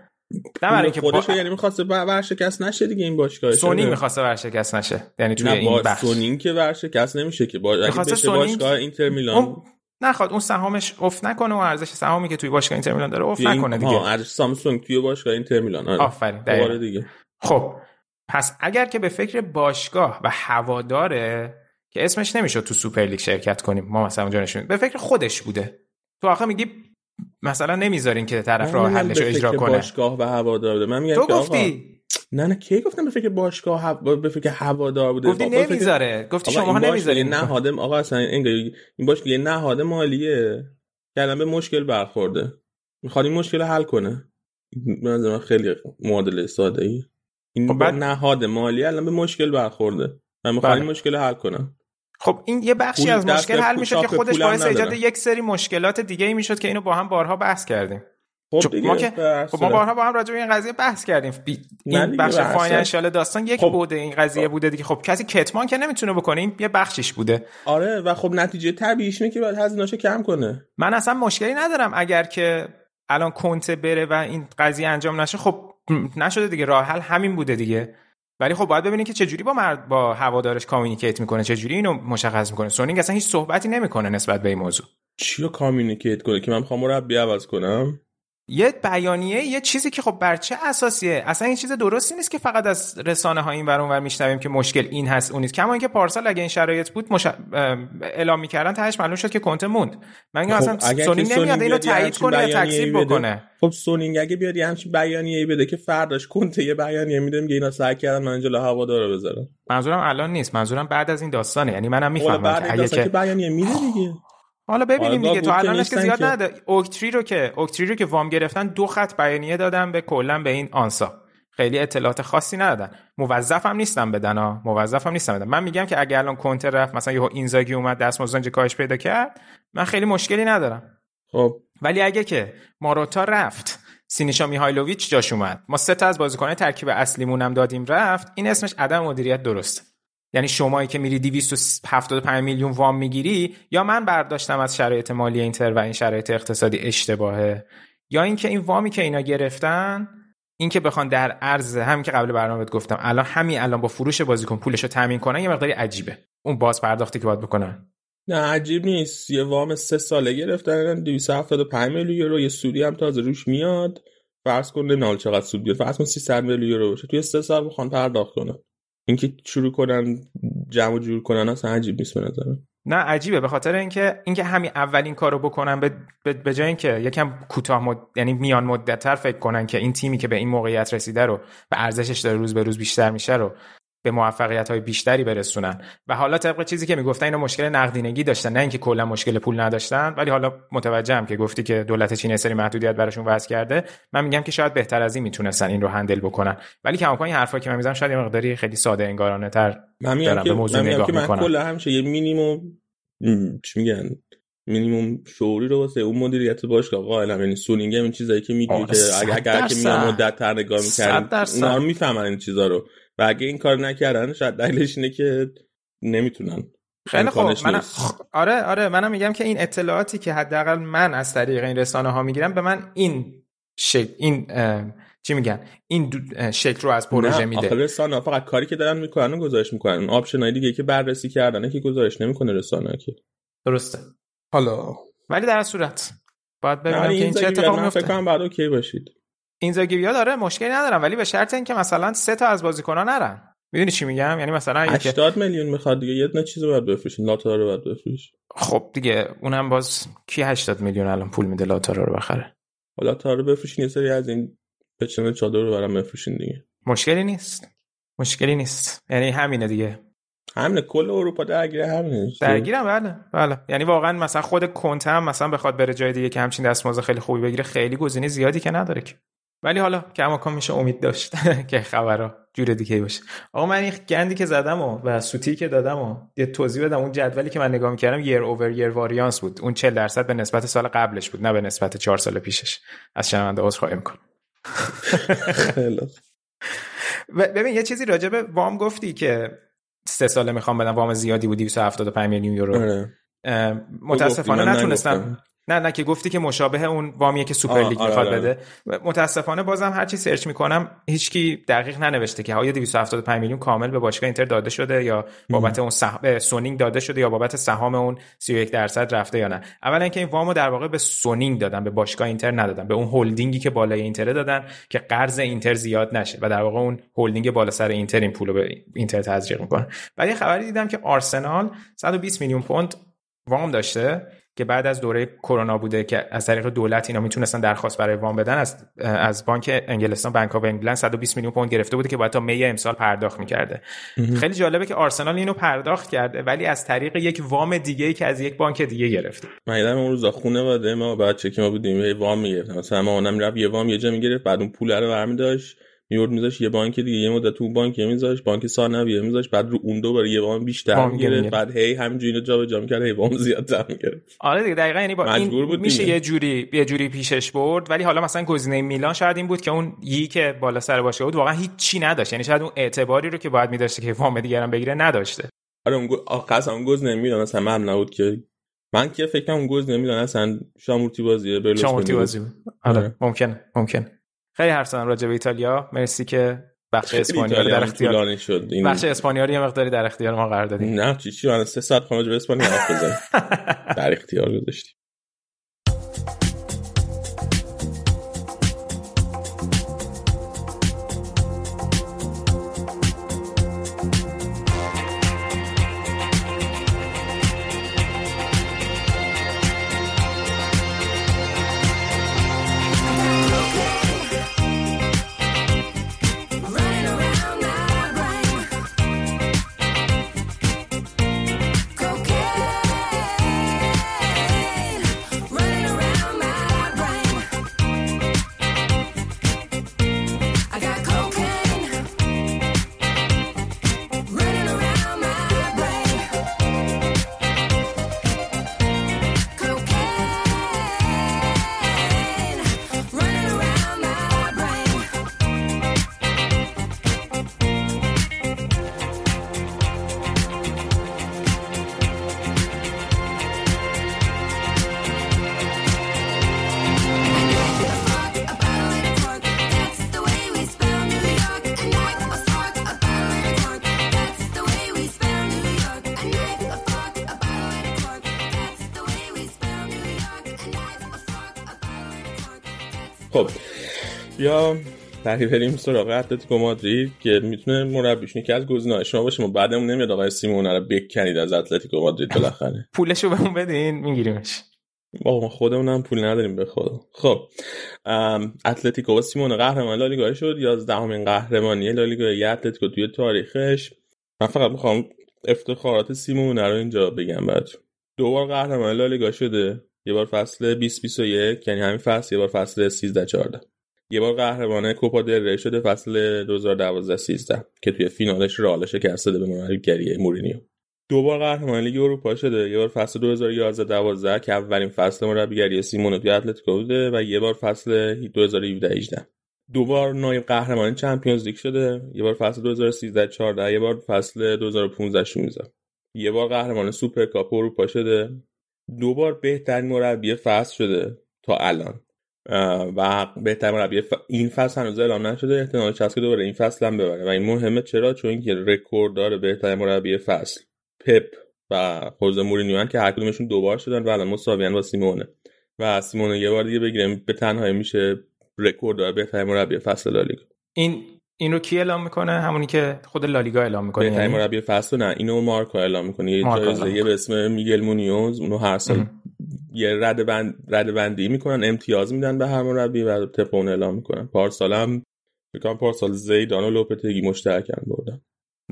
نه برای اینکه خودش با... یعنی می‌خواسته ورشکست نشه دیگه این باشگاه سونینگ می‌خواسته ورشکست نشه. یعنی توی این بخش. سونینگ که ورشکست نمیشه که. با... اگه بشه باشگاه اینتر میلان نخواد اون سهامش افت نکنه و ارزش سهامی که توی باشگاه اینتر میلان داره افت نکنه دیگه. ها ارزش سامسونگ توی باشگاه اینتر میلان آره. آفرین دیگه. خب پس اگر که به فکر باشگاه و هواداره که اسمش نمی‌شد تو سوپر لیگ شرکت کنیم ما مثلا اونجا نشون به فکر خودش بوده. تو آخه میگی مثلا نمی‌ذارین که طرف راه حلش رو اجرا کنه. باشگاه و هوادار من میگم تو گفتی نه نه کی گفتم به فکر باشگاه هوا به فکر هوادار بوده؟ گفتی آقا، فکر- نمی‌ذاره. گفتی شما این نمی‌ذارین. باشگاه نهاد آقا اصلا این این باشگاه یه نهاد مالیه. که الان به مشکل برخورده. می‌خواد این مشکل حل کنه. من خیلی معادله ساده ای این خب بعد- نهاد مالی الان به مشکل برخورده. من می‌خوام بله. این مشکل حل کنم. خب این یه بخشی از مشکل حل می‌شد که خودش باعث ایجاد. یک سری مشکلات دیگه ای می‌شد که اینو با هم بارها بحث کردیم. خب دیگه ما که در خب ما بارها با هم راجع به این قضیه بحث کردیم. این بخش. فاینانشال داستان یک خب. بوده این قضیه بوده دیگه. خب کسی کتمان که نمی‌تونه بکنه این یه بخشیش بوده. آره و خب نتیجه طبیعیش اینه که باید هزینه‌اشو کم کنه. من اصلا مشکلی ندارم اگر که الان کنته بره و این قضیه انجام نشه. خب نشده دیگه راه حل همین بوده دیگه. ولی خب باید ببینید که چجوری با مرد با هوادارش communicate می‌کنه چجوری اینو مشخص می‌کنه. سونینگ اصلا هیچ صحبتی نمی‌کنه نسبت به این موضوع. چی رو communicate کنه که من می‌خوام مربی عوض کنم؟ یه بیانیه یه چیزی که خب بر چه اساسیه؟ اصلا این چیز درستی نیست که فقط از رسانه ها این ور اونور میشنویم که مشکل این هست اون نیست. کما اینکه پارسال اگه این شرایط بود مش... ام، اعلام می‌کردن تهش معلوم شد که کنته موند. من میگم خب، اصلا سونینگ نمیاد اینو تایید کنه یا تکذیب بکنه. خب سونینگ اگه بیاد یه همچین بیانیه‌ای بده که فرداش کنته یه بیانیه میده میگه اینا سعی کردن من جلو هوادارا بذارم. منظورم الان نیست. منظورم بعد از این داستانه. یعنی منم حالا می‌فهمم که اگه که بیانیه میده دیگه. حالا ببینیم حالا دیگه تو الانش که. زیاد. نده اوکتری رو که اوکتری رو که وام گرفتن دو خط بیانیه دادن به کلا به این آنسا. خیلی اطلاعات خاصی ندادن. موظفم نیستم بدن ها موظفم نیستم بدن. من میگم که اگه الان کنته رفت مثلا یهو اینزاگی اومد دستمزد کاهش پیدا کرد من خیلی مشکلی ندارم. خب. ولی اگه که ماروتا رفت سینیشا میهایلوویچ جاش اومد. ما سه تا از بازیکنان ترکیب اصلیمون هم دادیم رفت. این اسمش عدم مدیریت درسته. یعنی شمایی که میری 275 میلیون وام می‌گیری یا من برداشتم از شرایط مالی اینتر و این شرایط اقتصادی اشتباهه یا اینکه این وامی که اینا گرفتن اینکه بخوان در عرض همین که قبل برنامه گفتم الان همین الان با فروش بازیکن پولشو تامین کنن یه مقداری عجیبه. اون باز پرداختی که باید بکنن. نه عجیب نیست. یه وام سه ساله گرفتن 275 میلیون یورو یه سودی هم تازه روش میاد. فرض کن نمی‌دونم چقدر سود بیاد فرض کن 300 میلیون یورو باشه. توی سه سال بخوان پرداخت کنن. اینکه شروع کنن جمع جور کنن اصلا عجیب نیست به نظرم. نه عجیبه. به خاطر اینکه اینکه همین اولین کارو بکنن به, به, جای اینکه یکم کوتاه مد... یعنی میان مدتتر فکر کنن که این تیمی که به این موقعیت رسیده رو و ارزشش داره روز به روز بیشتر میشه رو به موفقیت های بیشتری برسونن و حالا طبق چیزی که می‌گفتن اینو مشکل نقدینگی داشتن نه اینکه کلا مشکل پول نداشتن ولی حالا متوجهم که گفتی که دولت چین سری محدودیت براشون وضع کرده من میگم که شاید بهتر از این می‌تونستن این رو هندل بکنن ولی کماکان این حرفا که من می‌زنم شاید یه مقداری خیلی ساده انگارانه تر من میگم دارم که به موضوع من, نگاه که من. کلا همیشه یه مینیمم چی میگن مینیمم شعوری رو واسه اون مدیریت باشگاه قائلم یعنی سونینگ هم این چیزایی که میگی آره، که اگر که. میان مدت تر نگاه درصد. اونا می‌فهمن این چیزا رو و اگه این کار نکردن شاید دلیلش اینه که نمی‌تونن خیلی خوب. من. آره آره. منم میگم که این اطلاعاتی که حداقل من از طریق این رسانه ها می‌گیرم به من این شکل این چی میگن؟ این دو- شکل رو از پروژه نه، میده. آخه رسانه فقط کاری که دارن می‌کنن و گزارش می‌کنن. اون آپشنای دیگه که بررسی کردنه که گزارش نمی‌کنه رسانه که. درسته. حالا. ولی در صورت باید ببینم که این چه اتفاقی من فکر میفته کنم بعد اوکی باشید. این زاگی داره مشکلی ندارم ولی به شرط اینکه مثلا سه تا از بازیکنان نرن. می‌دونی چی میگم؟ یعنی مثلا اگه که 80 میلیون می‌خواد دیگه یه دونه چیزو باید بفروشین لاتارا رو باید بفروش خب دیگه اونم باز کی 80 میلیون الان پول میده لاتارا رو بخره؟ حالا تا رو بفروشین یه سری از این پچن چادر رو برام بفروشین دیگه. مشکلی نیست. مشکلی نیست. یعنی همینه دیگه. همینه کل اروپا درگیر همینه. درگیرم بله بله. یعنی واقعا مثلا خود کنته هم مثلا بخواد بره جای دیگه که همچین دستمزد خیلی خوبی بگیره خیلی گزینه زیادی که نداره که. ولی حالا کماکان میشه امید داشت که خبرها جور دیگه باشه آقا من این گندی که زدم و, و سوتی که دادم و یه توضیح بدم اون جدولی که من نگاه می‌کردم یر اوور یر واریانس بود اون 40 درصد به نسبت سال قبلش بود نه به نسبت 4 سال پیشش از شنونده عذرخواهی می‌کنم خیلی خوب. و ببین یه چیزی راجع به وام گفتی که سه ساله می‌خوام بدم وام زیادی بود 275 میلیون یورو آره. متاسفانه نتونستم. نه نه که گفتی که مشابه اون وامیه که سوپر لیگ آره، می‌خواد آره. بده. متاسفانه بازم هر چی سرچ می‌کنم هیچکی دقیق ننوشته که آیا 275 میلیون کامل به باشگاه اینتر داده شده یا بابت اون به سونینگ داده شده یا بابت سهام اون 31 درصد رفته یا نه. اولا اینکه این وامو در واقع به سونینگ دادن به باشگاه اینتر ندادن به اون هلدینگی که بالای اینتر دادن که قرض اینتر زیاد نشه و در واقع اون هلدینگ بالا سر اینتر این پولو به اینتر تزریق می‌کنه. ولی یه خبری دیدم که آرسنال 120 میلیون پوند وام داشته. که بعد از دوره کرونا بوده که از طریق دولت اینا می‌تونستن درخواست برای وام بدن از از بانک انگلستان Bank of England 120 میلیون پوند گرفته بوده که باید تا می امسال پرداخت می‌کرده. خیلی جالبه که آرسنال اینو پرداخت کرده ولی از طریق یک وام دیگه ای که از یک بانک دیگه گرفته. من یادم اون روزا خونه ما بچه که ما بودیم وام می‌گرفتم مثلا ما اونم رفت یه وام یه جا می‌گرفت بعد اون پول رو برمی داشت میورد میذاش یه بانک دیگه یه مدت تو بانک میذاش بانک ثانویه میذاش بعد رو اون دوباره یه وام بیشتر می‌گیره بعد هی همینجوری اینو جابجا می‌کرد هی وام زیادتر می‌گرفت آره دیگه دقیقاً یعنی با این بود میشه یه جوری یه جوری پیشش برد. ولی حالا مثلا گزینه میلان شاید این بود که اون یی که بالا سر باشه بود واقعا هیچ چی نداشت. یعنی شاید اون اعتباری رو که باید میداشته که وام دیگران بگیره نداشته. آره اون آخرش اون گزینه میلان اصلا من نبود که. من که فکر کنم اون گزینه میلان اصلا شامورتی بازیه شامورتی بازی آره ممکنه ممکن خیلی حرف زدم راجع به ایتالیا. مرسی که بخش اسپانیایی در اختیار شد این بخش اسپانیایی یه مقداری در اختیار ما قرار دادیم. نه چی چی من سه ساعت خواهم به اسپانیا حرف بزنیم در اختیار گذاشتیم یا برای بریم سراغ اتلتیکو مادرید که می‌تونه مربیشون که از گزینه‌های شما باشه. ما بعدمون نمیاد. آقای سیمون رو بکنید از اتلتیکو مادرید بالاخره. پولشو بهمون بدین میگیریمش. ما خودمون هم پول نداریم به خود خب اتلتیکو و سیمون قهرمان لالیگا شد. 11 همین قهرمانی لالیگا اتلتیکو توی تاریخش. من فقط می‌خوام افتخارات سیمون رو اینجا بگم براتون. دو بار قهرمان لالیگا شده. یه بار فصل 2021 یعنی همین فصل یه بار فصل 13 14 یه بار قهرمان کوپا دل ری شده فصل 2012 13 که توی فینالش رئال شکست داده به مربیگری مورینیو. دو بار قهرمان لیگ اروپا شده. یه بار فصل 2011 12 که اولین فصل مربیگری سیمونه توی اتلتیکو بوده و یه بار فصل 2017 18 دو بار نایب قهرمان چمپیونز لیگ شده. یه بار فصل 2013 14 یه بار فصل 2015 16 یه بار قهرمان سوپرکاپ اروپا شده. دو بار بهترین مربی فصل شده تا الان. و بهترین مربی این فصل هنوز اعلام نشده احتمال هست که دوباره این فصل هم ببره. و این مهمه چرا؟ چون که رکورد داره بهترین مربی فصل. پپ و خوزه مورینیو که هر کدومشون دوبار شدن و الان مساویان با سیمونه. و سیمونه یه بار دیگه بگیریم به تنهایی میشه رکورد داره بهترین مربی فصل لالیگا. این این رو کی اعلام می‌کنه؟ همونی که خود لالیگا اعلام می‌کنه بهترین یعنی؟ مربی فصل نه اینو مارکو اعلام می‌کنه. یه جایزه به اسم میگل مونیوز اونو هر سال یه رد بند رد بندی می‌کنن امتیاز میدن به هر مربی و طبق اون اعلام می‌کنن. پارسال هم فکر پارسال زیدان و لوپتگی مشترکن بردن.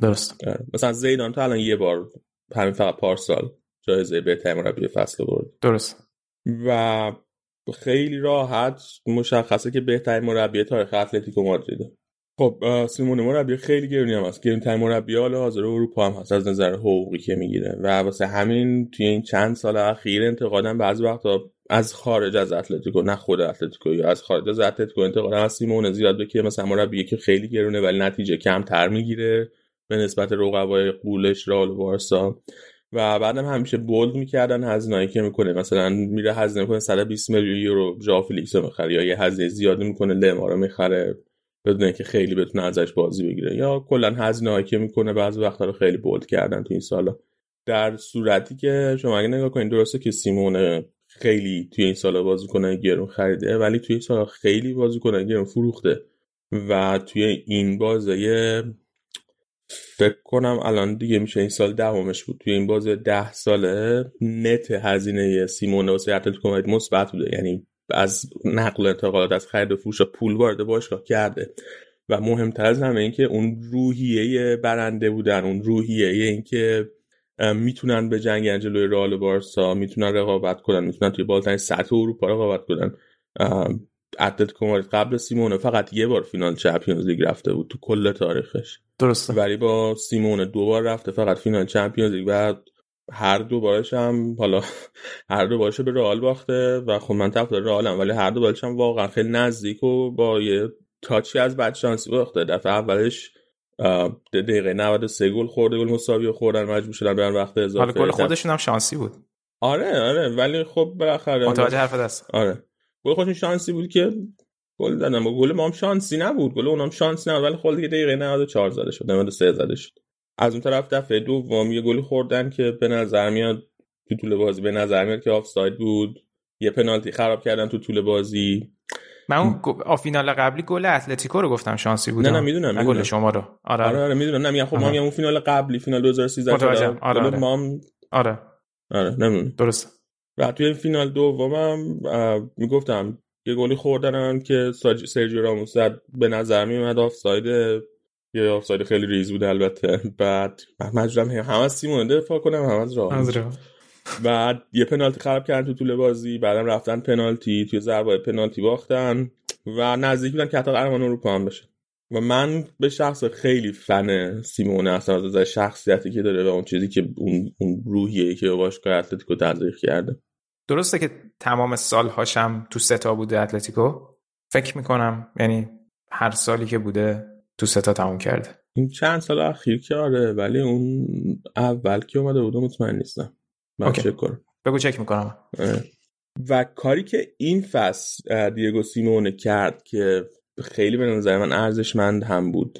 درست. آره. مثلا زیدان تا الان یه بار همین فقط پارسال جایزه بهترین مربی فصل برد. درست. و خیلی راحت مشخصه که بهترین مربی تاریخ اتلتیکو مادریده. خب سیمون مربی خیلی گرونی هم هست. گرون ترین مربی حال حاضر اروپا هم هست. از نظر حقوقی که می‌گیره. و واسه همین توی این چند سال اخیر انتقادم بعضی وقتا از خارج از اتلتیکو نه خود اتلتیکو یا از خارج از اتلتیکو انتقادم از سیمون زیاد به که مثلا مربی که خیلی گرونه ولی نتیجه کمتر می‌گیره به نسبت رقبای قولش رال و بارسا. و بعدم همیشه bold می‌کردن هزینه‌ای که می‌کنه. مثلا میره هزینه کنه 120 میلیون یورو ژائو فلیکس می‌خره یا یه هزینه زیادی می‌کنه لما رو می‌خره. بدون اینکه خیلی بتونه ازش بازی بگیره. یا کلا هزینه که می‌کنه بعضی وقتا رو خیلی bold کردن تو این سالا. در صورتی که شما اگه نگاه کنید درسته که سیمونه خیلی توی این سالا بازیکن گرون خریده ولی توی این سالا خیلی بازیکن گرون فروخته. و توی این بازه فکر کنم الان دیگه میشه این سال دهمش بود. توی این بازه ده ساله net هزینه سیمونه واسه اتلتیکو مثبت بوده. یعنی از نقل انتقالات از خرید و فروش پول وارد باشگاه کرده. و مهمتر از همه اینکه اون روحیه برنده بودن اون روحیه اینکه می‌تونن به جنگ جلوی رئال بارسا می‌تونن رقابت کنن می‌تونن توی بالاترین سطح اروپا رقابت کنن. اتلتیکو مادرید قبل سیمونه فقط یه بار فینال چمپیونز لیگ رفته بود تو کل تاریخش. درسته. ولی با سیمونه دو بار رفته فقط فینال چمپیونز لیگ. و هر دو بارش هم حالا هر دو بارش به رئال باخته و خب من طرفدار رئالم ولی هر دو بارش هم واقعا خیلی نزدیک و با یه تاچی از بد شانسی باخته. دفعه اولش دقیقه 93 گل خورده گل مساوی خوردن مجبور شدن برن وقت اضافه حالا گل خودشون هم شانسی بود. آره آره ولی خب بالاخره متوجه حرف دست آره. گل خودشون شانسی بود که گل دادن گل ما هم شانسی نبود. گل اونم شانسی نبود ولی خود دیگه دقیقه 94 زده شد 93 زده شد. از اون طرف دفعه دوم یه گل خوردن که به نظر میاد تو طول بازی به نظر میاد که آفساید بود. یه پنالتی خراب کردن تو طول بازی. من اون فینال قبلی گل اتلتیکو رو گفتم شانسی بود نه نه می‌دونم گل شما رو. آره آره, آره. می‌دونم. نه میگم خب ما اون فینال قبلی فینال 2013 آره آره. ما هم... آره. آره نمی‌دونم. درست و توی فینال دومم می‌گفتم یه گلی خوردن که سرجیو راموس زد. به نظر می اومد آفساید یه آفساید خیلی ریز بود البته. بعد مجبورم هم از سیمونه دفاع کنم هم از راموس بعد یه پنالتی خراب کردن تو طول بازی بعدم رفتن پنالتی توی ضربه پنالتی باختن و نزدیک بودن که حتی قهرمان اروپا هم بشه. و من به شخصه خیلی فن سیمونه هستم از شخصیتی که داره و اون چیزی که اون, اون روحیه که باشگاه اتلتیکو تزریق کرده. درسته که تمام سال هاشم تو سه تا بوده اتلتیکو. فکر می‌کنم یعنی هر سالی که بوده تو ستا تموم کرده. این چند سال اخیر که آره ولی اون اول که اومده بوده مطمئن نیستم. من چک کنم. بگو چک می‌کنم. و کاری که این فصل دیگو سیمونه کرد که خیلی به نظر من ارزشمند هم بود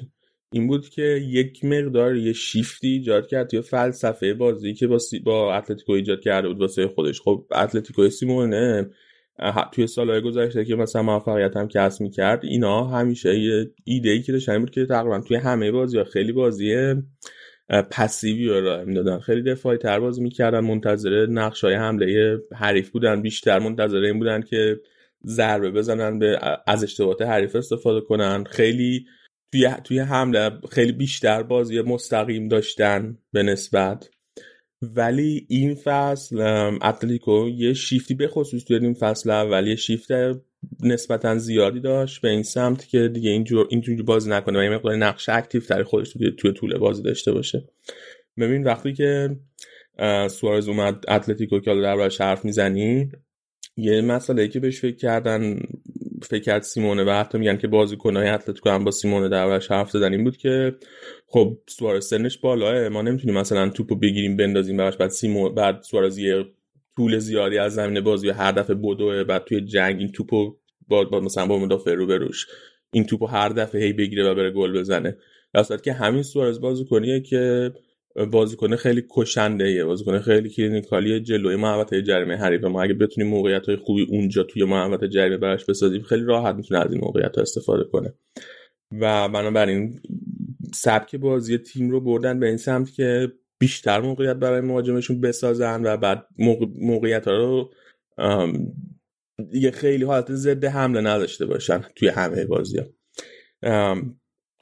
این بود که یک مقدار یه شیفتی ایجاد کرد توی فلسفه بازی که با, سی... با اتلتیکو ایجاد کرده بود واسه خودش. خب اتلتیکو سیمونه توی سالهای گذشته که مثلا موفقیت هم کسب می‌کرد اینا همیشه یه ایده ای که داشتن بود که تقریبا توی همه بازی ها خیلی بازی پسیوی رو ارائه می‌دادن. خیلی دفاعی تر بازی می‌کردن منتظر نقش های حمله حریف بودن. بیشتر منتظر این بودن که ضربه بزنن به از اشتباهات حریف استفاده کنن. خیلی توی توی حمله خیلی بیشتر بازی مستقیم داشتن به نسبت. ولی این فصل اتلتیکو یه شیفتی به خصوص توی این فصل اول یه شیفت نسبتا زیادی داشت به این سمت که دیگه اینجور اینجوری بازی نکنه و یه مقدار نقش active تر خودش توی, توی طول بازی داشته باشه. ببین وقتی که سوارز اومد اتلتیکو که داری حرف می‌زنی یه مسئله که بهش فکر کردن فکر کرد سیمونه و حتی میگن که بازیکنهای اتلتیکو هم با سیمونه دربارش حرف زدن این بود که خب سوارز سنش بالاه ما نمی‌تونیم مثلا توپو بگیریم بندازیم براش بعد سیمون بعد سوارز یه طول زیادی از زمین بازی هر دفعه بدوه بعد توی جنگ این توپو با, با مثلا با مدافع رو بروش این توپو هر دفعه هی بگیره و بره گل بزنه. در که همین سوارز بازیکنیه که بازیکن خیلی کشنده ایه بازیکن خیلی کلینیکالی جلوی محوطه جریمه حریف ما اگه بتونیم موقعیت های خوبی اونجا توی محوطه جریمه براش بسازیم خیلی راحت می‌تونه از این موقعیت ها استفاده کنه. و بنابراین سبک بازی تیم رو بردن به این سمت که بیشتر موقعیت برای مهاجمشون بسازن و بعد موقعیت ها رو دیگه خیلی حالت ضد حمله نداشته باشن توی همه بازی ها.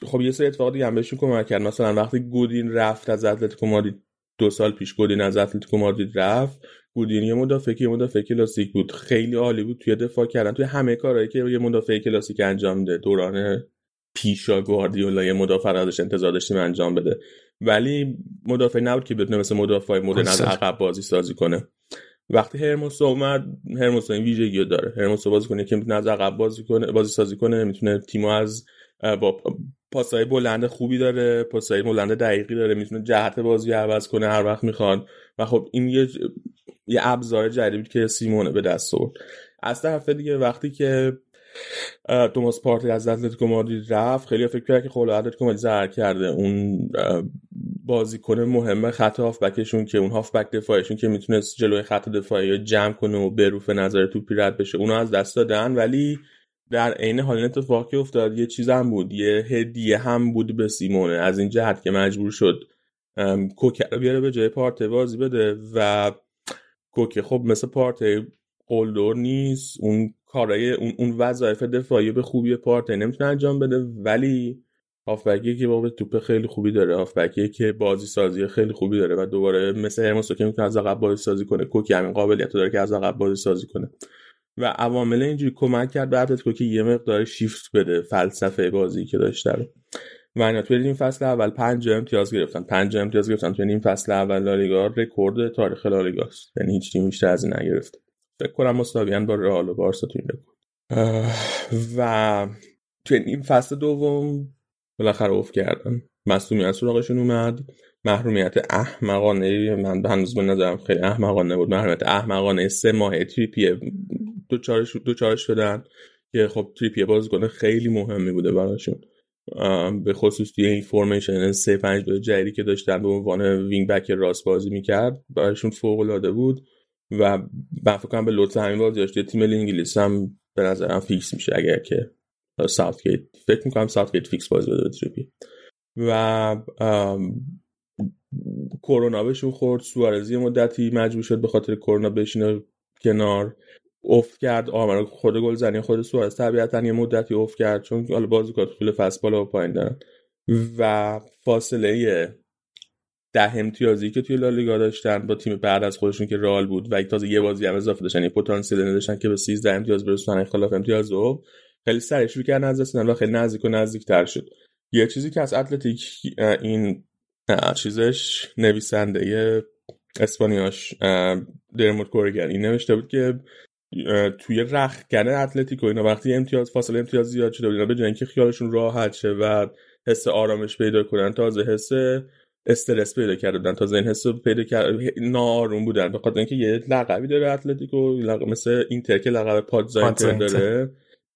خب یه سری اتفاق دیگه هم بهشون کمک کرد. مثلا وقتی گودین رفت از اتلتیکو مادرید دو سال پیش گودین از اتلتیکو مادرید رفت گودین یه مدافع یه مدافع کلاسیک بود. خیلی عالی بود توی دفاع کردن. توی همه کارهایی که یه مدافع کلاسیک انجام میده. دوران پیشا گواردیولا یه مدافع ازش انتظار داشتیم انجام بده. ولی مدافع نبود که بتونه مثل مدافع مدرن از عقب بازی سازی کنه. وقتی هرموس اومد هرموس این ویژگی داره. هرموس بازی کنه که می‌تونه از عقب بازی کنه بازی سازی کنه می‌تونه تیمو از با پاسای بلند خوبی داره پاسای بلند دقیقی داره می‌تونه جهت بازی عوض کنه هر وقت می‌خواد و خب این یه یه ابزار جدیدی که سیمونه به دست آورد. از طرف دیگه وقتی که توماس پارتی از اتلتیکو مادرید رفت خیلی فکر کرد که خب اتلتیکو مادرید زهر کرده. اون بازیکن مهمه خط هافبکشون که اون هافبک دفاعشون که می‌تونست جلوی خط دفاعی جمع کنه و بروف نظر توپی رد بشه اونو از دست دادن. ولی در عین حال این اتفاقی افتاد یه چیز هم بود یه هدیه هم بود به سیمونه. از این جهت که مجبور شد کوکه رو بیاره به جای پارته بازی بده و کوکه خب مثل پارته قلدر نیست. اون کارای اون, اون وظایف دفاعی به خوبی پارته نمی‌تونه انجام بده ولی هافبکی که با توپ خیلی خوبی داره. هافبکی که بازی سازی خیلی خوبی داره و دوباره مثل هرموسو که می‌تونه از عقب بازی سازی کنه. کوکی همین قابلیت داره که از عقب بازی سازی کنه. و عوامل اینجوری کمک کرد به اتلتیکو که یه مقدار شیفت بده فلسفه بازی که داشته رو و اینا. توی این فصل اول پنج امتیاز گرفتن. پنج امتیاز گرفتن. توی این فصل اول لالیگا رکورد تاریخ لالیگاست یعنی هیچ تیم بیشتر از این نگرفت فکر کنم مساویان با رئال و بارسا تو این رکورد. و توی این فصل دوم بالاخره اوف کردن. مصومیت سراغشون اومد. محرومیت احمقانه من هنوز به نظرم خیلی احمقانه بود. محرومیت احمقانه سه ماه تریپیه دوچارش دوچارش شدن که خب تریپیه بازیکن خیلی مهمی بوده براشون. به خصوص توی این فرمیشن 3 5 2 جدیدی که داشتن به عنوان wing back راست بازی می‌کرد براشون فوق العاده بود و من فکر کنم به لطف همین بازیاش تیم انگلیس هم به نظرم فیکس میشه اگر که ساوتگیت فکر می‌کنم ساوتگیت فیکس بازی بده تریپی. و کرونا بهشون خورد سوارزی مدتی مجبور شد به خاطر کرونا بشینه کنار افت کرد آمار خود گل زنی خود سوارز. طبیعتا یه مدتی افت کرد چون حالا بازیکن طول فصل بالا و پایین دارن. و فاصله ده امتیازی که توی لالیگا داشتن با تیم بعد از خودشون که رال بود و تازه یه بازی هم اضافه داشتن یه پتانسیل نداشتن که به 13 امتیاز برسن خلاف امتیاز دو خیلی سریع شروع کردن از و خیلی نزدیک و نزدیکتر شد. یه چیزی که از اتلتیک این چیزش نویسنده اسپانیاش درموت کورگر این نوشته بود که توی رخکن اتلتیکو اینا وقتی امتیاز فاصله امتیاز زیاد شده اینا به اینکه خیالشون راحت شه و حس آرامش پیدا کنن تازه حس استرس پیدا کردن تازه این حس پیدا کرد ناآروم بودن. به خاطر اینکه یه لقبی داره اتلتیکو لقب مثل اینتر که لقب Pazza Inter داره.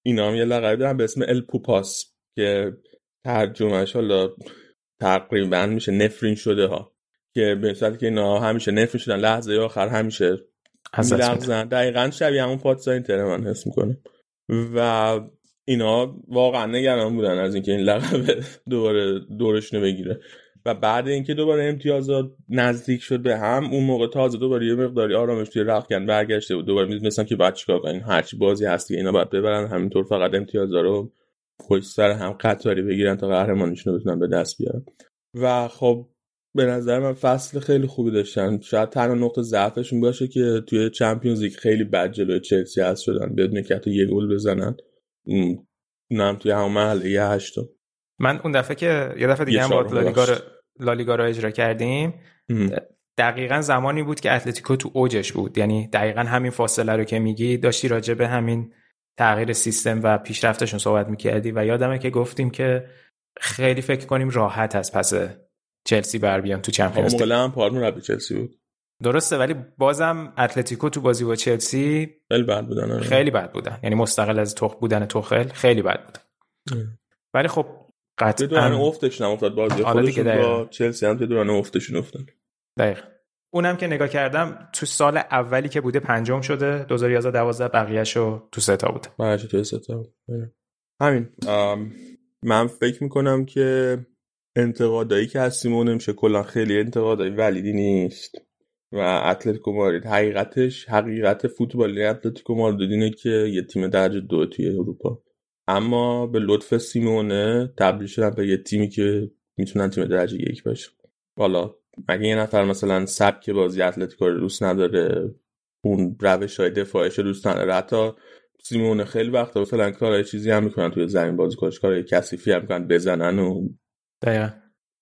اینا هم یه لقبی دارن به اسم El Pupas که ترجمهش حالا تقریبا میشه نفرین شده ها. که به صورتی که اینا همیشه نفرین شدن لحظه آخر همیشه میلغزن. دقیقا شبیه همون Pazza Inter من حس می‌کنم. و اینا واقعا نگران بودن از اینکه این لقب دوباره دورشونو بگیره. و بعد اینکه دوباره امتیازات نزدیک شد به هم اون موقع تازه دوباره یه مقداری آرامش توی رختکن برگشته بود. دوباره می‌دونستن که بعد چیکار کنن هرچی بازی هست که اینا باید ببرن. همینطور فقط امتیازا رو پشت سر هم قطاری بگیرن تا قهرمانیشون رو بتونن به دست بیارن. و خب به نظر من فصل خیلی خوبی داشتن. شاید تنها نقطه ضعفشون باشه که توی چمپیونز لیگ خیلی بد جلوی چلسی هست شدن. بدون که حتی یه گل بزنن. نم توی همون محله یه هشتم. من اون دفعه که یه دفعه دیگه هم با لالیگا رو لالیگا رو اجرا کردیم. دقیقا زمانی بود که اتلتیکو تو اوجش بود. یعنی دقیقا همین فاصله رو که میگی داشتی راجع به همین تغییر سیستم و پیشرفتشون صحبت می‌کردی و یادمه که گفتیم که خیلی فکر کنیم راحت از پس چلسی بر بیان تو چمپیونز لیگ. هم پارمون چلسی بود. درسته ولی بازم اتلتیکو تو بازی با چلسی خیلی بد بودن آره. خیلی بد بودن. یعنی مستقل از تخ بودن توخل خیلی بد بودن. ولی خب قطعا دوران افتشون هم افتاد بازی. خودشون با چلسی هم دوران افتشون افتاد. دقیق اونم که نگاه کردم تو سال اولی که بوده پنجم شده 2011 12 بقیه‌شو تو سه تا بوده. بقیه‌شو تو سه تا همین. من فکر می‌کنم که انتقادایی که از سیمون میشه کلا خیلی انتقادایی ولیدی نیست. و اتلتیکو مادرید حقیقتش حقیقت فوتبالی اتلتیکو مادرید اینه که یه تیم درجه دو توی اروپا. اما به لطف سیمونه تبدیل شدن به یه تیمی که می‌تونن تیم درجه یک باشه. حالا اگه یه نفر مثلا سبک بازی اتلتیکو رو دوست نداره اون روش های دفاعش رو دوست نداره حتی سیمونه خیلی وقتا مثلا کارهای چیزی هم می‌کنن توی زمین بازی کنش کارهای کثیفی هم می‌کنن بزنن و دقیقا.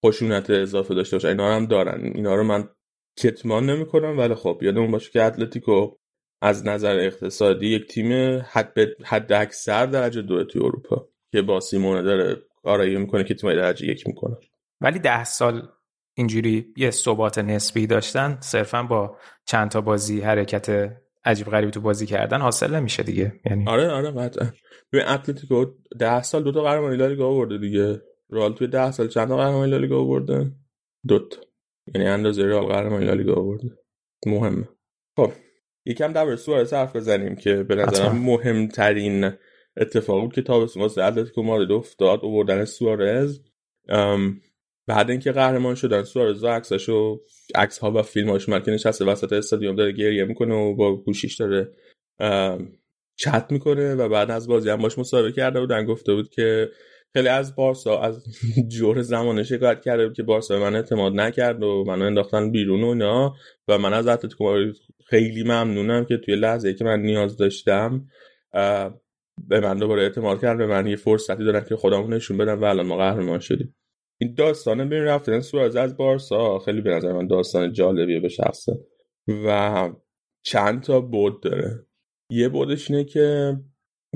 خشونت اضافه داشته باشه اینا هم دارن. اینا رو من کتمان نمی‌کنم ولی خب یادمون باشه که اتلتیکو از نظر اقتصادی یک تیم حد حد اکثر درجه دو توی اروپا که با سیمونه داره کارایی می‌کنه که تیم درجه یک می‌کنه. ولی ده سال اینجوری یه ثبات نسبی داشتن صرفا با چند تا بازی حرکت عجیب غریبی تو بازی کردن حاصل نمیشه دیگه. یعنی آره آره قطعا به اتلتیکو ده سال دو تا قهرمانی لالیگا آورده دیگه. رئال توی ده سال چند تا قهرمانی لالیگا آورده؟ دو تا. یعنی اندازه رئال قهرمانی لالیگا آورده. مهمه. خب یکم در سوارز حرف بزنیم که به نظرم مهمترین اتفاق بود که تابستون واسه اتلتیکو مادرید افتاد آوردن سوارز. بعد اینکه قهرمان شدن سوارز عکسش و عکس ها و فیلم هاش که نشسته وسط استادیوم داره گریه می‌کنه و با گوشیش داره چت می‌کنه و بعد از بازی هم باش مصاحبه کرده بودن. گفته بود که خیلی از بارسا از جور زمانه شکایت کرده بود که بارسا من اعتماد نکرد و منو انداختن بیرون و اینا و من از اتلتیکو خیلی ممنونم که توی لحظه که من نیاز داشتم به من دوباره اعتماد کرد به من یه فرصتی دارن که خودمون نشون بدم و الان ما قهرمان شدیم. این داستان بین رفتن سوارز از بارسا. خیلی به نظر من داستان جالبیه به شخصه. و چند تا بود داره. یه بودش اینه که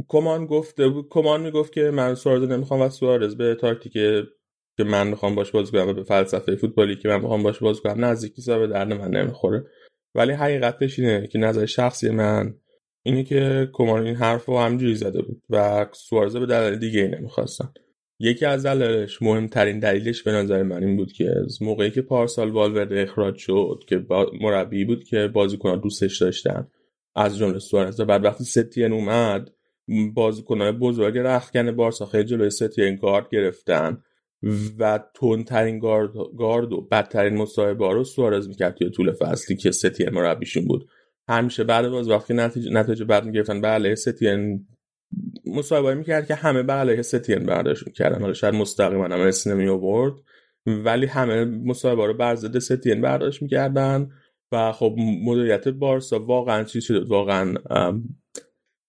کمان گفته بود کمان می‌گفت که من سوارز نمی‌خوام و سوارز به تاکتیک که من می‌خوام باش بازی کنم و به فلسفه فوتبالی که من می‌خوام باش بازی کنم. نزدیکی به درد من نمی‌خوره. ولی حقیقتش اینه که نظر شخصی من اینه که کمان این حرف رو همجوری زده بود و سوارز به دلیل دیگه ای نمی‌خواستن. یکی از دلایلش مهمترین دلیلش به نظر من این بود که از موقعی که پارسال والورده اخراج شد که مربی بود که بازیکنان دوستش داشتن. از جمله سوارز. بعد وقتی ستین اومد بازیکنهای بزرگ رخکن بارسا خیلی جلوی ستین گارد گرفتن و تندترین گارد, گارد و بدترین مصاحبه رو سوارز می‌کرد توی طول فصلی که ستین مربیشون بود. همیشه بعد باز وقتی نتیجه, نتیجه بعد می‌گرفتن بله ستین مصاحبه می‌کرد که همه به علیه ستین برداشت می‌کردن حالا شاید مستقیما هم اسم نمی آورد ولی همه مصاحبه رو بر ضد ستین برداشت می‌کردن و خب مدیریت بارسا واقعا چیز شده واقعا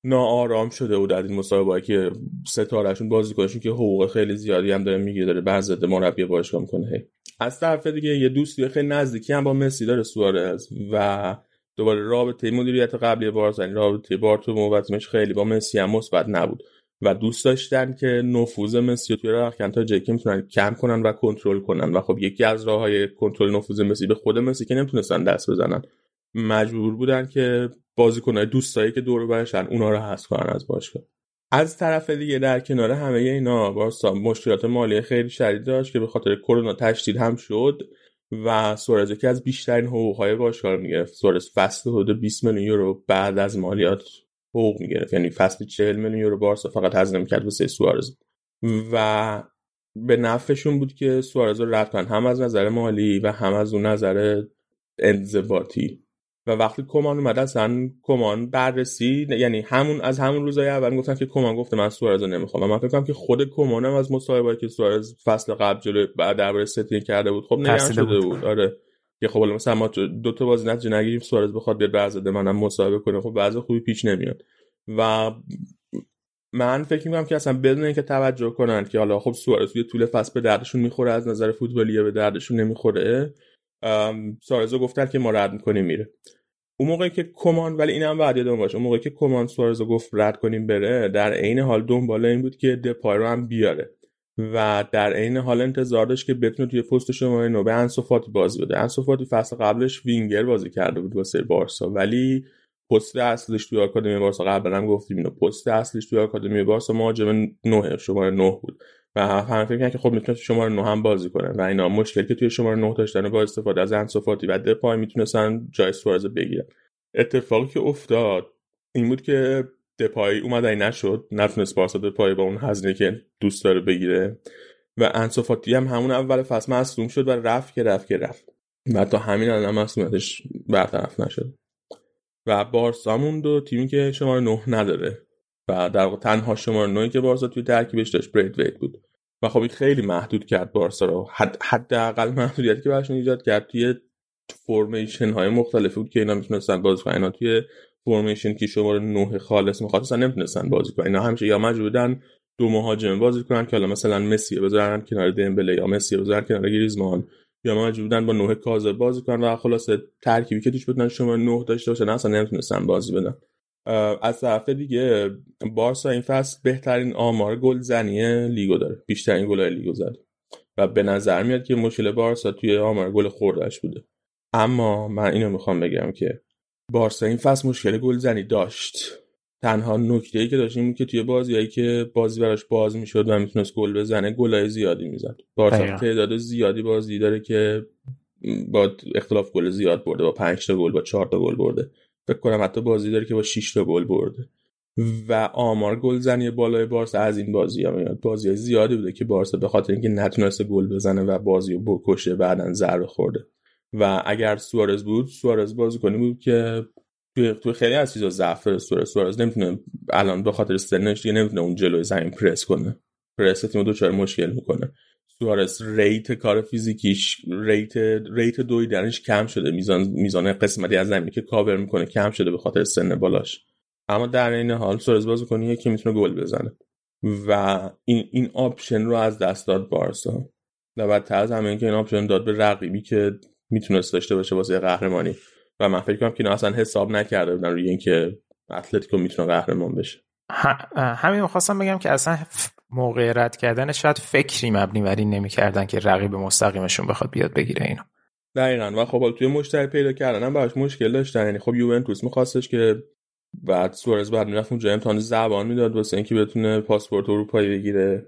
ناآرام شده بود در این مسابقه که ستارهشون بازیکنشون که حقوق خیلی زیادی هم داره می‌گیره داره بر ضد مربی باشگاه می‌کنه. از طرف دیگه یه دوستی خیلی نزدیکی هم با مسی داره سوارز و دوباره رابطه مدیریت قبلی بارسا یعنی رابطه بارتومو و تیمش خیلی با مسی هم مثبت نبود. و دوست داشتن که نفوذ مسی توی راه تا جکی می‌تونن کم کنن و کنترل کنن. و خب یکی از راه های کنترل نفوذ مسی به خود مسی که نمی‌تونستن دست بزنن. مجبور بودن که بازیکنهای دوستایی که دور برشن اونا رو حذف کنن از باشگاه. از طرف دیگه در کنار همه اینا بارسا مشکلات مالی خیلی شدید داشت که به خاطر کرونا تشدید هم شد. و سوارز که از بیشترین حقوقهای باشگاه رو می‌گرفت. سوارز فصل حدود 20 میلیون یورو بعد از مالیات حقوق می‌گرفت. یعنی فصل 40 میلیون یورو بارسا فقط هزینه می‌کرد واسه سوارز. و به نفعشون بود که سوارز رو رد هم از نظر مالی و هم از اون نظر انضباطی. و وقتی کمان اومد اصلا کمان بررسی یعنی همون از همون روزای اول گفتن که کمان گفته من سوارز نمی‌خوام. و من فکر که خود کمان هم از مصاحبه که سوارز فصل قبل جلوی بعد درباره ستین کرده بود خب نگران شده بود. آره. که خب مثلا ما دو تا بازی نتیجه نگیریم سوارز بخواد بیاد برزده منم مصاحبه کنه خب بعضی خوبی پیش نمیاد. و من فکر می‌کنم که اصلا بدون اینکه توجه کنن که حالا خب سوارز یه طول فصل به دردشون می‌خوره از نظر فوتبالی به دردشون نمی‌خوره سوارزو گفتن که ما رد می‌کنیم میره. اون موقعی که کمان ولی اینم بعد یادم باشه اون موقعی که کمان سوارز گفت رد کنیم بره در عین حال دنبال این بود که دپای رو هم بیاره. و در عین حال انتظار داشت که بتونه توی پست شماره 9 به انسوفاتی بازی بده. انسوفاتی فصل قبلش وینگر بازی کرده بود واسه بارسا ولی پست اصلیش توی آکادمی بارسا قبلا هم گفتیم اینو پست اصلیش توی آکادمی بارسا مهاجم 9 شماره 9 بود. و همه فکر که خب می‌تونه شماره 9 هم بازی کنه. و اینا مشکلی که توی شماره 9 داشتن با استفاده از انسوفاتی و دپای می‌تونستن جای سوارز بگیرن. اتفاقی که افتاد این بود که دپای اومدنی نشد. نتونست بارسا دپای با اون هزینه که دوست داره بگیره. و انسوفاتی هم همون اول فصل مصدوم شد و رفت که رفت که رفت. و تا همین الان مصدومیتش برطرف نشد و بارسا موند تیمی که شماره 9 نداره. و در تنها شماره 9 که بارسا توی ترکیبش داشت برید ویت بود. و خب خیلی محدود کرد بارسا رو. حد حداقل محدودیتی که براشون ایجاد کرد توی فرمیشن های مختلفی بود که اینا می‌تونستن بازی کنن. اینا توی فرمیشن که شماره 9 خالص می‌خواد اصلا نمی‌تونستن بازی کنن. اینا همیشه یا مجبورن دو مهاجم بازی کنن که حالا مثلا مسی بذارن کنار دمبله یا مسی بذارن کنار گریزمان. یا مجبورن با نه کازر بازی کنن و خلاصه ترکیبی که توش بتونن شما نه داشته باشن اصلا نمی‌تونستن بازی بدن. از طرف دیگه بارسا این فصل بهترین آمار گل زنی لیگو داره بیشترین گل لیگو زد و به نظر میاد که مشکل بارسا توی آمار گل خوردش بوده. اما من اینو می‌خوام بگم که بارسا این فصل مشکل گلزنی داشت. تنها نکته ای که داشت این که توی بازیایی که بازی براش باز می‌شد و می‌تونست گل بزنه گلای زیادی می‌زد. بارسا تعداد زیادی بازی داره که با اختلاف گل زیاد برده با 5 تا گل با 4 تا گل برده. فکر کنم حتی بازی داره که با 6 تا گل برده. و آمار گلزنی بالای بارسا از این بازی ها میاد. بازی زیادی بوده که بارسا به خاطر اینکه نتونسته گل بزنه و بازی رو بکشه بعدا ضربه خورده. و اگر سوارز بود سوارز بازیکنی بود که توی خیلی از چیزا ضعف سوارز. سوارز نمی‌تونه الان به خاطر سنش دیگه نمی‌تونه اون جلوی زمین پرس کنه. پرس تیم دچار مشکل می‌کنه. سوارز rate کار فیزیکیش rate rate دویدنش کم شده میزان میزان قسمتی از زمینی که کاور می‌کنه کم شده به خاطر سن بالاش. اما در این حال سوارز بازیکنیه که می‌تونه گل بزنه. و این این option رو از دست داد بارسا. و بدتر از همه که این option داد به رقیبی که می‌تونست داشته باشه واسه قهرمانی. و من فکر کنم که اینا اصلا حساب نکرده بودن روی اینکه اتلتیکو می‌تونه قهرمان بشه. همین می‌خواستم بگم که اصلا موقع رد کردن شاید فکری مبنی بر این نمی‌کردن که رقیب مستقیمشون بخواد بیاد بگیره اینو. دقیقا. و خب توی مشتری پیدا کردن هم براش مشکل داشتن. یعنی خب یوونتوس میخواستش که بعد سوارز بعد می‌رفت اونجا امتحان زبان می‌داد واسه اینکه بتونه پاسپورت اروپایی بگیره.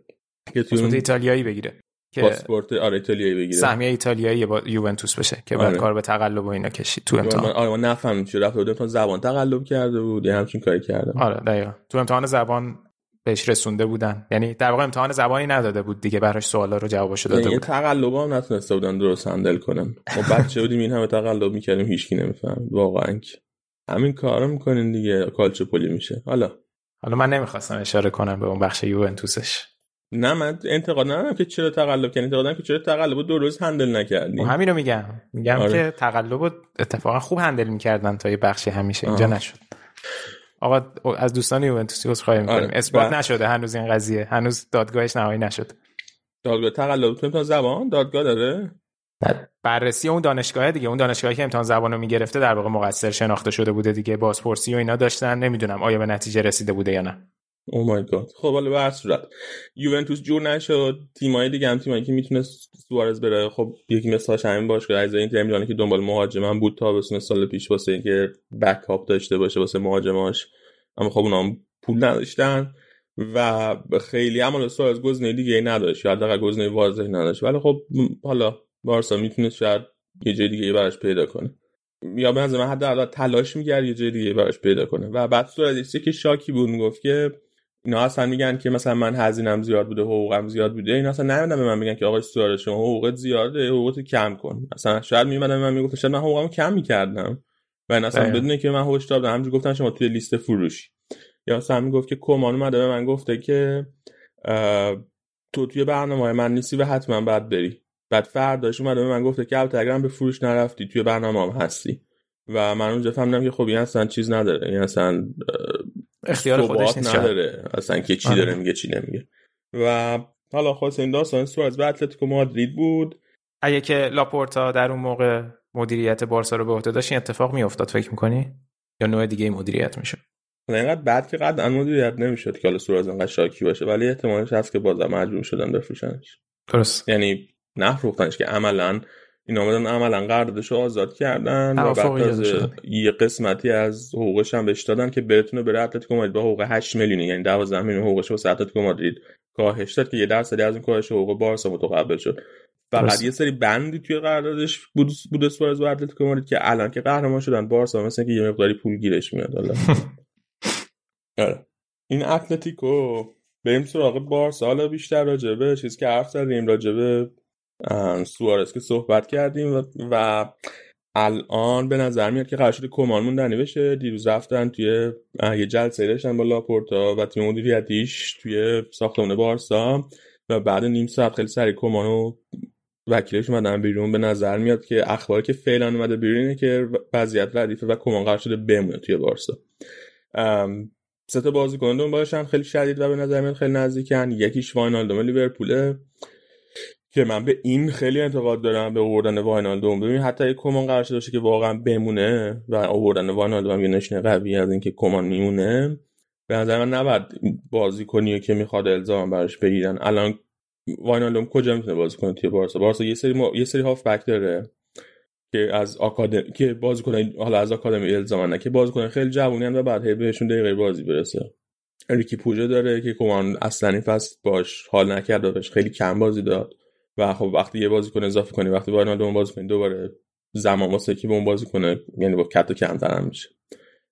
که پاسپورت ایتالیایی بگیره. پاسپورت آره ایتالیایی بگیره. سهمیه ایتالیایی با یوونتوس بشه که بعد آره. کار به تقلب و اینا کشید تو امتحان. آره من نفهمیدم چی رفت امتحان زبان تقلب کرده بود یا همچین کاری کرده آره دقیقاً. تو امتحان زبان بهش رسونده بودن. یعنی در واقع امتحان زبانی نداده بود دیگه براش سوالا رو جوابشو داده یعنی بود. تقلب هم نتونسته بودن درست هندل کنن. ما بچه بودیم این همه تقلب می‌کردیم هیچکی نمیفهم واقعا همین کارو می‌کنین دیگه پلی میشه. حالا. حالا من نمی‌خواستم اشاره کنم به اون بخش یوونتوسش. نه من انتقاد ندارم که چرا تقلب کردن انتقادم که چرا تقلب روز هندل نکردیم همین رو میگم. میگم آره. که تقلب اتفاقا خوب هندل می‌کردن تا یه بخشی همیشه اینجا آه. نشد. آقا از دوستان یوونتوسی عذرخواهی می‌کنیم. آره. اثبات نشده هنوز این قضیه. هنوز دادگاهش نهایی نشد دادگاه تقلب تو امتحان زبان؟ دادگاه داره؟ بررسی اون دانشگاه دیگه. اون دانشگاهی که امتحان زبان رو می‌گرفته در واقع مقصر شناخته شده بوده دیگه. بازپرسی و اینا داشتن. نمی‌دونم آیا به نتیجه رسیده بوده یا نه. او مای گاد خب حالا به صورت. یوونتوس جور نشد. تیمای دیگه هم تیمایی که می‌تونه سوارز بره. خب یکی مثلا همین باشگاه از این تیم که دنبال مهاجم بود تا بسونه سال پیش واسه اینکه بک داشته باشه واسه مهاجماش. اما خب اونا پول نداشتن و خیلی عمل سوارز گزینه دیگه ای نداشت. یا حداقل گزینه واضحی نداشت. ولی خب حالا بارسا می‌تونه شاید یه جای دیگه براش پیدا کنه. یا به نظر من تلاش می‌کرد یه جای دیگه براش پیدا کنه. و بعد صورت که شاکی بود می‌گفت که اینا اصلا میگن که مثلا من هزینم زیاد بوده حقوقم زیاد بوده. اینا اصلا نمیدن به من میگن که آقای سوارز شما حقوقت زیاده حقوقت کم کن. مثلا شاید میمدن به من می‌گفت شاید من حقوقمو کم می‌کردم. و این اصلا بدونه که من هشدار دادم همونجوری گفتن شما توی لیست فروش یا مثلا می‌گفت که کمان اومده به من گفته که تو توی برنامه من نیستی و حتما باید بری. بعد فرداش اومده به من گفته که البته اگرم به فروش نرفتی توی برنامه هم هستی. و من اونجا فهمیدم که خب این اصلا چیز نداره. این اصلا اختیار خودش نیست نداره. اصلا که چی آره. داره میگه چی نمیگه. و حالا خواست این داستان سوارز به اتلتیکو مادرید بود. اگه که لاپورتا در اون موقع مدیریت بارسا رو به عهده داشت این اتفاق میافتاد فکر می‌کنی؟ یا نوع دیگه مدیریت میشه اینقدر بعد که قد مدیریت نمی‌شد که حالا سوارز انقدر شاکی باشه ولی احتمالش هست که بازم مجبور شدن بفروشنش. درست. یعنی نفروختنش که عملا این آمدن عملا قراردادش رو آزاد کردن و بعد از یه قسمتی از حقوقش هم بهش دادن که بتونه بره اتلتیکو مادرید با حقوق 8 میلیونی یعنی 12 میلیون حقوقش واسه اتلتیکو مادرید کاهش داد که یه درصدی از این کاهش حقوق بارسا متقبل شد. فقط یه سری بندی توی قراردادش بود بود سوارز و اتلتیکو مادرید که الان که قهرمان شدن بارسا مثلا که یه مقداری پول گیرش میاد. حالا. آره. این اتلتیکو بریم سراغ بارسا. حالا بیشتر راجبه چیز که حرف زدیم راجبه سوارز که صحبت کردیم و, و الان به نظر میاد که قرار شده کمان موندنی بشه. دیروز رفتن توی یه جلسه داشتن با لاپورتا و تیم مدیریتیش توی ساختمان بارسا و بعد نیم ساعت خیلی سری و وکیلش اومدن بیرون. به نظر میاد که اخباری که فعلا اومده بیرون اینه که وضعیت ردیفه و کمان قرار شده بمونه توی بارسا. سه تا بازیکن باشن خیلی شدید و به نظر میاد خیلی نزدیکن. یکیش واینالدوم لیورپوله که من به این خیلی انتقاد دارم به آوردن واینالدوم. ببین حتی یک کمان قرار داشته که واقعا بمونه و آوردن واینالدوم یه نشونه قوی از اینکه کمان میمونه به نظر من نباید بازی کنی که می‌خواد الزام براش بگیرن. الان واینالدوم کجا می‌تونه بازی کنه توی بارسا؟ بارسا یه سری ما... یه سری هاف بک داره که از آکادمی که بازیکن حالا از آکادمی الزام نه که بازیکن خیلی جوونی و بعد بهشون دقیقه بازی برسه. ریکی پوجه داره که کمان اصلا این فصل باش حال نکرد بهش خیلی کم بازی داد. و خب وقتی یه بازیکن اضافه کنی وقتی با اون بازی کنی دوباره زمان واسه که به اون بازی کنه یعنی با کت کمتر هم میشه.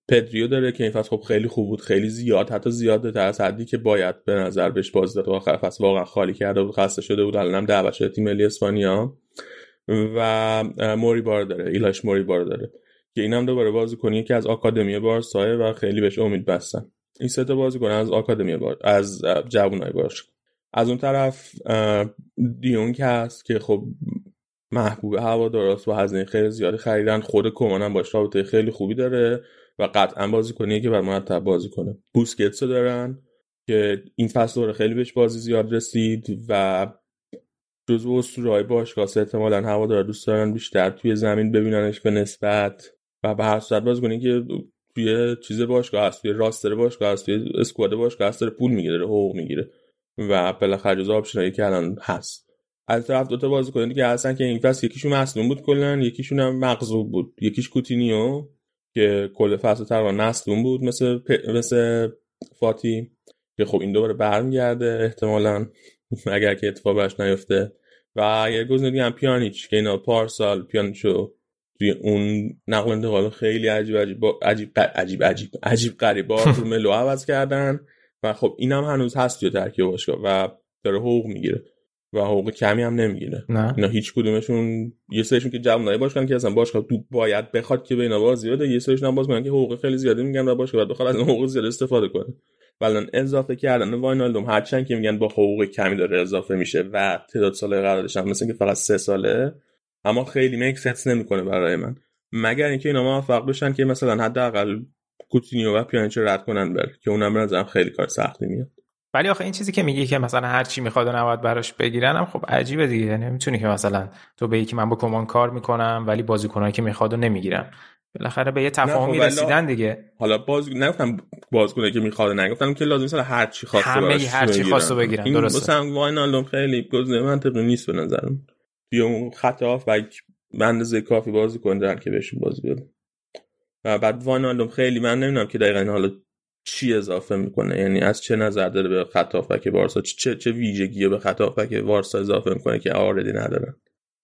پدریو داره که این فصل خب خیلی خوب بود خیلی زیاد حتی زیاد تر از حدی که باید به نظر بهش بازی داد. آخر فصل واقعا خالی کرده بود خسته شده بود الانم دعوت شده تیم ملی اسپانیا. و موری بار داره ایلاش موری بار داره که اینم دوباره بازی کنی که از آکادمی بارسا و خیلی بهش امید بستن. این سه تا بازیکن از آکادمی بار از جوانای بارش از اون طرف دیونگ هست که خب محبوب هوا درست و هزینه خیلی زیادی خریدن. خود کمان هم باش رابطه خیلی خوبی داره و قطعا بازی کنی که بر مرتب بازی کنه. بوسکتسو دارن که این فصل دوره خیلی بهش بازی زیاد رسید و جزو اسطورهای باشگاه احتمالا هوا داره دوست دارن بیشتر توی زمین ببیننش به نسبت و به هر صورت باز کنی که توی چیز باشگاه هست توی راستر باشگاه هست توی اسکواد باشگاه هست داره پول می‌گیره داره حقوق می‌گیره. و بالاخره جزو آپشنایی که الان هست. از طرف دوتا بازیکن دیگه هستن که این فصل یکیشون مصدوم بود کلا یکیشون هم مغصوب بود. یکیش کوتینیو که کل فصل تقریبا مصدوم بود مثل پ... مثل فاتی که خب این دوباره برمیگرده احتمالا اگر که اتفاق براش نیفته. و یه گزینه دیگه هم پیانیچ که اینا پارسال پیانیچو توی اون نقل انتقال خیلی عجیب عجیب عجیب عجیب عجیب عجیب غریب تو ملو عوض کردن. و خب اینم هنوز هست توی ترکیب باشگاه و داره حقوق می‌گیره و حقوق کمی هم نمی‌گیره. نه. اینا هیچ کدومشون یه سریشون که جوونای باشن که اصلا باشگاه تو باید بخواد که به اینا بازی بده یه سریشون هم باز میگن که حقوق خیلی زیادی میگن و باشگاه باید بخواد از حقوق زیاد استفاده کنه. ولی اضافه کردن واینالدوم هرچند که میگن با حقوق کمی داره اضافه میشه و تعداد سال قراردادش هم مثل که فقط سه ساله اما خیلی میک سنس نمی‌کنه برای من. مگر اینکه اینا موفق بشن که مثلا حداقل کوتینیو و پیانیچ رد کنن بر که اونم به نظرم خیلی کار سختی میاد. ولی آخه این چیزی که میگی که مثلا هر چی می‌خواد و نباید براش بگیرن هم خب عجیبه دیگه. یعنی می‌تونی که مثلا تو به یکی من با کمان کار می‌کنم ولی بازیکنایی که می‌خواد و نمی‌گیرم. بالاخره به یه تفاهمی خب رسیدن دیگه. حالا باز نگفتم بازیکنایی که می‌خواد نگفتم که لازم مثلا هر چی خواسته همه هر چی. خواسته بگیرن. این درسته. مثلا واینالدوم خیلی گزینه منطقی نیست به نظرم. توی اون خط هافبک اندازه کافی بازیکن دارن که بهشون بازی بده بعد واینالدوم خیلی من نمی‌دونم که دقیقا حالا چی اضافه می‌کنه. یعنی از چه نظر داره به خط هافبک بارسا چه چه ویژگی به خط هافبک بارسا اضافه می‌کنه که already نداره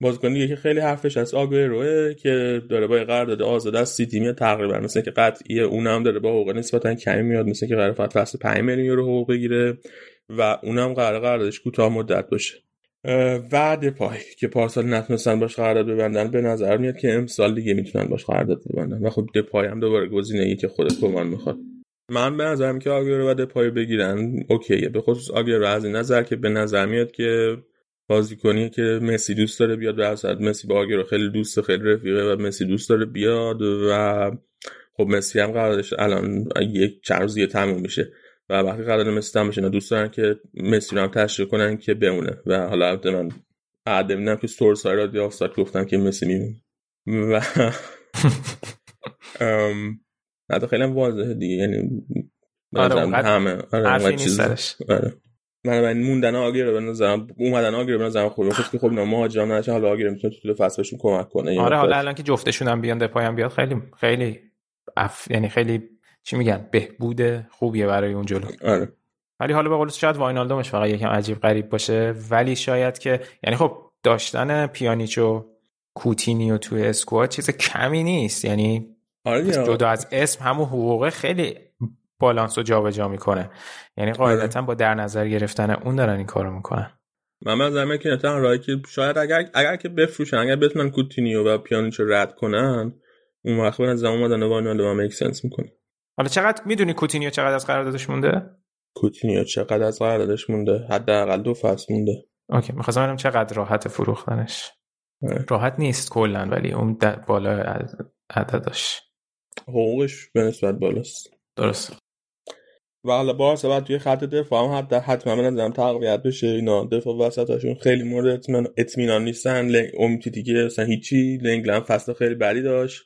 بازیکن دیگه که خیلی حرفش از آگوئروه که داره با قرارداد آزاد از سیتی میاد تقریبا مثل که قطعیه اونم داره با حقوق نسبتا کمی میاد مثل که قرار فصل 5 میلیون یورو حقوق بگیره و اونم قرار قراردادش کوتاه مدت باشه. و دپای که پارسال نتونستن باش قرارداد ببندن به نظر میاد که امسال دیگه می‌تونن باش قرارداد ببندن. و خب دپای هم دوباره گزینه‌ای که خود کومان می‌خواد. من به نظرم که آگیرو و دپای بگیرن اوکیه. به خصوص آگیرو از این نظر که به نظر میاد که بازیکنی که مسی دوست داره بیاد به اصل مسی با آگیرو خیلی دوست خیلی رفیقه و مسی دوست داره بیاد و خب مسی هم قراردادش الان یک چند روز دیگه تموم میشه. و وقتی قرارداد مسی تموم میشه دوست دارن که مسی رو هم تشریح کنن که بمونه. و حالا البته من می‌دونم که سورس های رادیو آفساید گفتن که مسی میمونه. و نه خیلی واضحه دیگه. یعنی آره همه آره سرش. آره. من من موندن آگیر به نظرم اومدن آگیر به نظرم خوبه. خود که خب اینا مهاجرم نشه حالا آگیر می‌تونه تو طول فصل بهشون کمک کنه. آره حالا. الان که جفتشون هم بیان دپای هم بیاد خیلی خیلی اف... یعنی خیلی چی میگن؟ بهبود خوبیه برای اون جلو. آره. ولی حالا به قول تو شاید واینالدومش فقط یکم عجیب غریب باشه. ولی شاید که یعنی خب داشتن پیانیچو کوتینیو توی اسکواد چیز کمی نیست. یعنی آره. جدا از اسم همون حقوقه خیلی بالانس رو جابجا می‌کنه. یعنی قاعدتا با در نظر گرفتن اون دارن این کارو می‌کنن. من نظر میاد که تنها راهی که شاید اگر اگر که بفروشن اگر بتونن کوتینیو و پیانیچو رد کنن اون وقت به نظر اومدن واینالدوم هم می‌کنه. حالا چقدر می‌دونی کوتینیو چقدر از قراردادش مونده؟ کوتینیو چقدر از قراردادش مونده؟ حداقل دو فصل مونده. okay می‌خواستم ببینم چقدر راحت فروختنش. آره. راحت نیست کلا ولی اون بالا از عددش. حقوقش به نسبت بالاست. درست و حالا بارسا بعد توی خط دفاع هم حتی حتما به نظرم تقویت بشه. اینا دفاع وسطشون خیلی مورد اطمینان, نیستن. ل... امیتی دیگه اصلا هیچی. لنگلند فصل خیلی بدی داشت.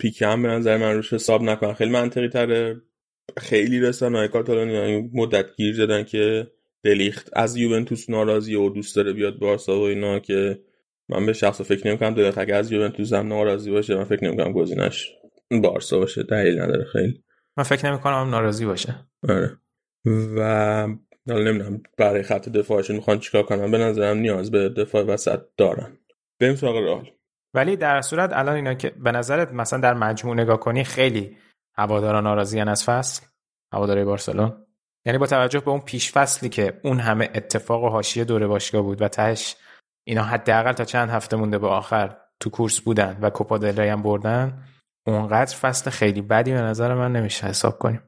پیکه هم به نظر من روش حساب نکنن. خیلی منطقی تره. خیلی رسانه های کاتالونیا مدت گیر زدن که دلیخت از یوونتوس ناراضی و دوست داره بیاد بارسا و اینا که من به شخص فکر نمی‌کنم دلیخت اگه از یوونتوس هم ناراضی باشه من فکر نمی‌کنم گزینش بارسا باشه. دلیل نداره خیلی. من فکر نمی کنم ناراضی باشه. آره. و حالا نمی‌دونم برای خط دفاعشون می‌خوان چیکار کنن؟ به نظرم نیاز به دفاع وسط دارن. بریم سراغ رئال. ولی در صورت الان اینا که به نظرت مثلا در مجموع نگاه کنی خیلی هواداران ناراضیان از فصل هواداری بارسلون. یعنی با توجه به اون پیش فصلی که اون همه اتفاق و حاشیه دوره باشگاه بود و تهش اینا حداقل تا چند هفته مونده به آخر تو کورس بودن و کوپا دل هم بردن اونقدر فصل خیلی بدی به نظر من نمیشه حساب کنیم.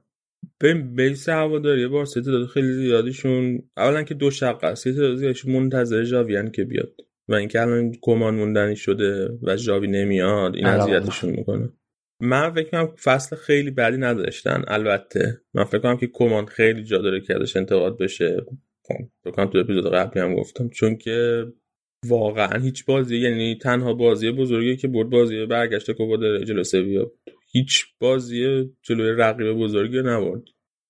به بیس هواداری بارسا تعداد خیلی زیادیشون اولا که دو شق است یه منتظر جاویان که بیاد. و اینکه الان کمان موندنی شده و جاوی نمیاد این اذیتشون می‌کنه. من فکر کنم فصل خیلی بدی نداشتن البته. من فکر کنم که کمان خیلی جا داره که ازش انتقاد بشه. فکر کنم تو اپیزود قبلی هم گفتم. چون که واقعا هیچ بازی یعنی تنها بازی بزرگی که برد بازی برگشت کوپا دل جلو سویا هیچ بازی جلوی رقیب بزرگی نبرد.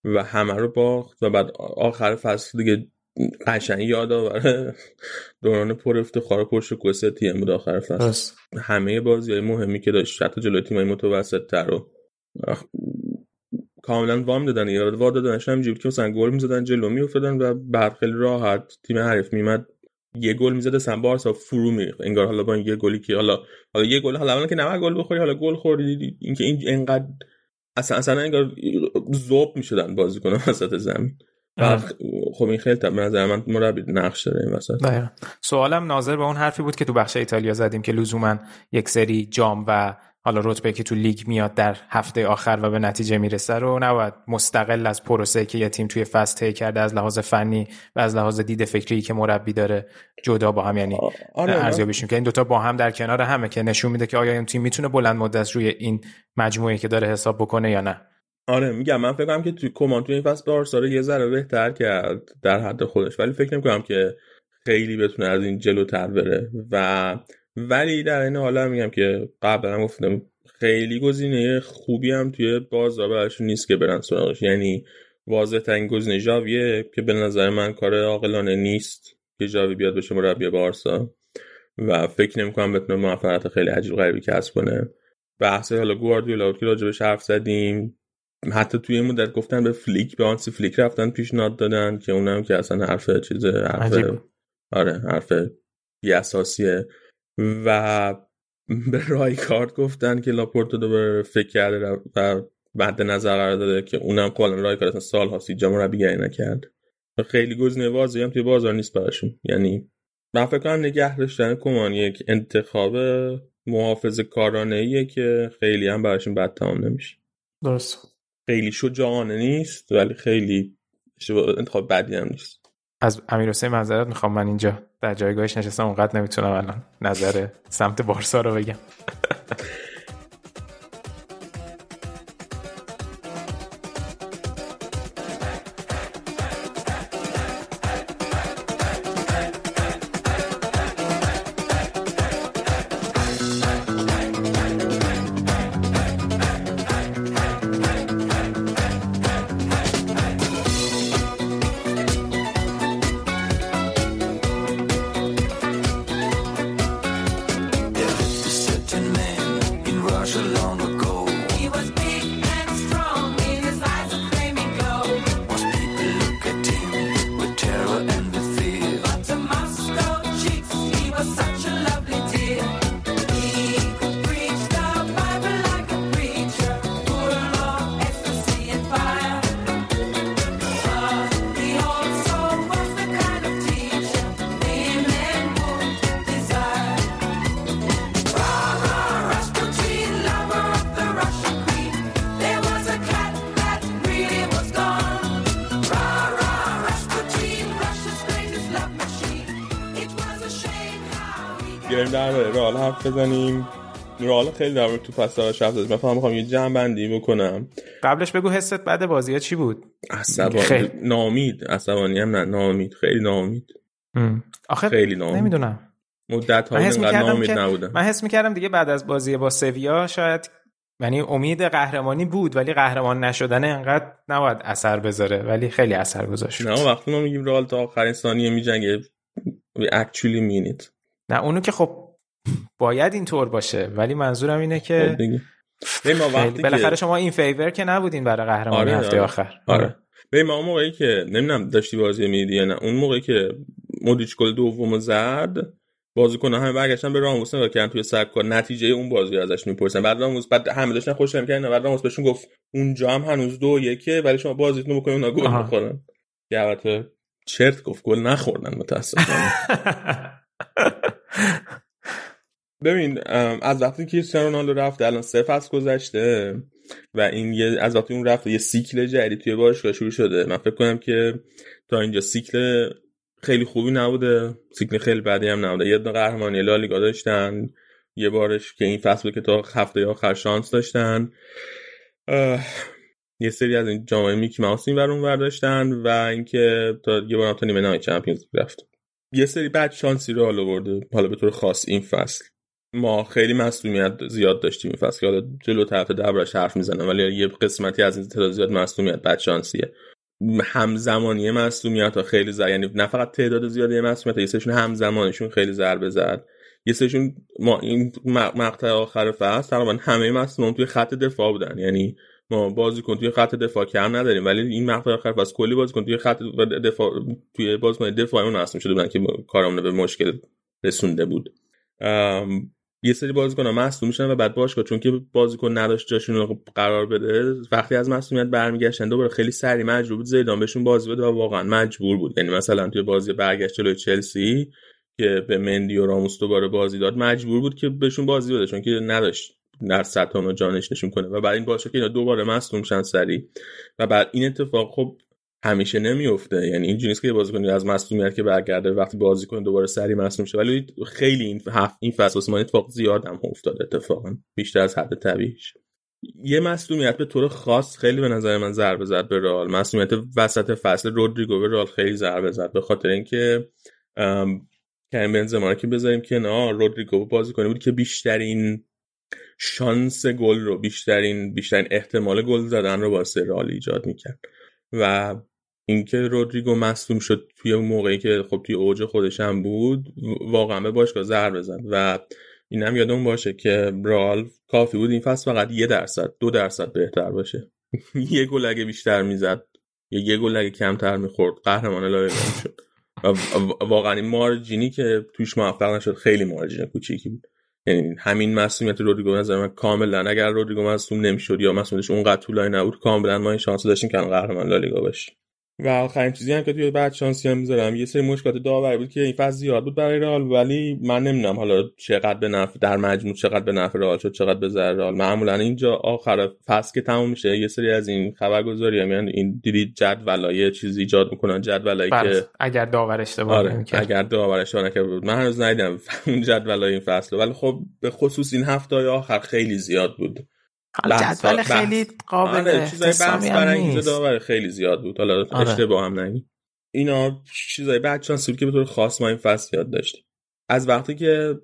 و همه رو باخت و بعد آخر فصل دیگه قشنگ یاد آوره. دوران پر افتخار پشت کوسه تیم بود آخر فصل. همه بازی های مهمی که داشت حتی جلوی تیمای متوسط تر رو کاملا وام دادن یا وام دادنش هم که مثلا گل می‌زدن جلو میافتادن و بعد خیلی راحت تیم حریف میمد یه گل می‌زد سن بارسا فرو میریخت. انگار حالا با یه گلی که حالا حالا یه گل حالا که نه گل بخوری حالا گل خوردی اینکه این اینقدر اصلا اصلا انگار ذوب می‌شدن بازیکن وسط زمین. خب این خیلی به نظر من مربی نقش داره این وسط. سوالم ناظر به اون حرفی بود که تو بخش ایتالیا زدیم که لزوما یک سری جام و حالا رتبه که تو لیگ میاد در هفته آخر و به نتیجه می‌رسه رو نباید مستقل از پروسه که یه تیم توی فصل طی کرده از لحاظ فنی و از لحاظ دید فکری که مربی داره جدا با هم یعنی آره ارزیابیشون. که این دوتا با هم در کنار همه که نشون میده که آیا این تیم می‌تونه بلند مدت روی این مجموعه که داره حساب بکنه یا نه. آره میگم من فکر کنم که توی کمان توی این فصل بارسا یه ذره بهتر کرد در حد خودش. ولی فکر نمی‌کنم که خیلی بتونه از این جلوتر بره. و ولی در این حالا میگم که قبلا گفتم خیلی گزینه خوبی هم توی بازار براشون نیست که برن سراغش. یعنی واضح ترین گزینه جاویه که به نظر من کار عاقلانه نیست که جاوی بیاد بشه مربی بارسا. و فکر نمی‌کنم بتونه موفقیت خیلی عجیب غریبی کسب کنه. بحث حالا گواردیولا که راجبش حرف زدیم. حتی توی این مدت گفتن به فلیک به آنسی فلیک رفتن پیشنهاد دادن که اونم که اصلا حرف چیز حرف آره حرف بی اساسیه و به رای کارت گفتن که لاپورتو دو فکر کرده و بعد نظر قرار داده که اونم قالا رای کارت اصلا سال هاست جام مربیگری نکرد. خیلی گزینه واضحی هم توی بازار نیست براشون. یعنی من فکر کنم نگه داشتن کمان یک انتخاب محافظ کارانه که خیلی هم براشون بد تمام نمیشه. درست. خیلی شجاعانه نیست ولی خیلی انتخاب بدی هم نیست. از امیر حسین معذرت می‌خوام من اینجا در جایگاهش نشستم اونقدر نمی‌تونم الان نظر سمت بارسا رو بگم. بزنیم. رئال خیلی در تو پس زدیم. من فهم می‌خوام یه جمع بندی بکنم. قبلش بگو حست بعد بازی چی بود؟ عصبانی. خیلی. نامید. عصبانی هم نه. نامید. خیلی نامید. آخه خیلی نامید. نمی‌دونم. مدت ها اینقدر نامید نبودم. من حس می‌کردم دیگه بعد از بازی با سویا شاید یعنی امید قهرمانی بود ولی قهرمان نشدن انقدر نباید اثر بذاره ولی خیلی اثر گذاشت. نه وقتی ما میگیم رئال تا آخرین ثانیه میجنگه. We actually mean it. نه اونو که خب باید اینطور باشه ولی منظورم اینه که خب بالاخره شما این فیور که نبودین برای قهرمانی آره هفته آره. آخر. آره. به ما موقعی که نمی‌دونم داشتی بازی میدی یا نه اون موقعی که مودیچ گل دومو زد بازیکن همه برگشتن به راموس نگاه کردن توی سبکار نتیجه اون بازی ازش می‌پرسن. بعد راموس بعد همه داشتن خوش می‌کردن بعد راموس بهشون گفت اونجا هم هنوز دو یکه ولی شما بازیتون بکنید اونا گل که البته چرت گفت گل نخوردن متاسفانه. ببین از وقتی که کریستیانو رونالدو رفته الان سه فصل گذشته و این یه از وقتی اون رفته یه سیکل جدید توی باشگاه شروع شده. من فکر کنم که تا اینجا سیکل خیلی خوبی نبوده. سیکل خیلی بدی هم نبوده. یه دو قهرمانی لالیگا داشتن. یه بارش که این فصل که تا هفته آخر شانس داشتن. یه سری از این جامعه میکی ماوس این اون داشتن و اینکه تا یه بار تا نیمه نهایی چمپیونز رفت. یه سری بعد شانسی رو حالا برده. حالا به طور خاص این فصل. ما خیلی مسئولیت زیاد داشتیم. این فصل که حالا جلو طرف دربارش حرف می‌زنم ولی یه قسمتی از این تعداد زیاد مسئولیت بعد شانسیه. همزمانی مسئولیت ها خیلی زد یعنی نه فقط تعداد زیادی مسئولیت یه سرشون همزمانشون خیلی ضربه زد. یه سرشون ما این مقطع آخر فصل تقریبا همه مسئولیت توی خط دفاع بودن. یعنی ما بازیکن توی خط دفاع کم نداریم ولی این مقطع آخر فصل کلی بازیکن توی خط دفاع توی بازیکن دفاعی اون شده بودن که کارمون به مشکل رسونده بود. یه سری بازیکن ها مصدوم میشن و بعد باشگاه چون که بازیکن نداشت جاشون رو قرار بده. وقتی از مصدومیت برمیگشتن دوباره خیلی سری مجبور بود زیدان بهشون بازی بده و واقعا مجبور بود. یعنی مثلا توی بازی برگشت جلوی چلسی که به مندی و راموس دوباره بازی داد مجبور بود که بهشون بازی بده چون که نداشت در سطح جانش نشون کنه. و بعد این باشه که اینا دوباره مصدوم شن سری و بعد این اتفاق خب همیشه نمیفته. یعنی اینجوری نیست که بازیکن از مصونیت که برگرده وقتی بازیکن دوباره سری مصدوم شه. ولی خیلی این هفت این فصل واسه اتفاق زیاد هم افتاده اتفاقا. بیشتر از حد طبیعیش. یه مصونیت به طور خاص خیلی به نظر من ضربه زد به رئال. مصونیت وسط فصل رودریگو به رئال خیلی ضربه زد. به خاطر اینکه کریم بنزما که بذاریم نه رودریگو بازیکنی بود که بیشترین شانس گل رو بیشترین بیشترین احتمال گل زدن رو واسه رئال ایجاد می‌کرد. و اینکه رودریگو مصدوم شد توی موقعی که خب توی اوج خودش هم بود واقعا به باشگاه ضربه زد و این هم یادمون باشه که رال کافی بود این فصل فقط یه درصد دو درصد بهتر باشه. یه گل اگه بیشتر می‌زد یا یه گل اگه کمتر می‌خورد قهرمان لالیگا شد. و واقعا این مارجینی که توش موفق نشد خیلی مارجین کوچیکی بود. یعنی همین مسئولیت رودریگو نظر من کاملا اگر رودریگو مصدوم نمی‌شد یا مسئولیتش اونقدر طولانی نبود کاملا ما این شانس داشتیم که قهرمان لالیگا بشیم و آخرین چیزی هم که توی بعد شانسی هم می‌ذارم یه سری مشکلات داوری بود که این فصل زیاد بود برای رئال ولی من نمی‌دونم حالا چقدر به نفع در مجموع چقدر به نفع رئال شد چقدر به ضرر رئال. معمولا اینجا آخر فصل که تموم میشه یه سری از این خبرگزاری هم این دیدی جدولای چیزی ایجاد می‌کنن جدولایی بله. که اگر داور اشتباه آره اگر داور اشتباه نکرده بود من هنوز ندیدم اون جدولای این فصل ولی خب به خصوص این هفته آخر خیلی زیاد بود. جدول خیلی قابل آره چیزای بحث برای اینجا داور خیلی زیاد بود. حالا آره. اشتباه هم نگی. اینا چیزای بعد شانسی که به طور خاص ما این فصل یاد داشتیم. از وقتی که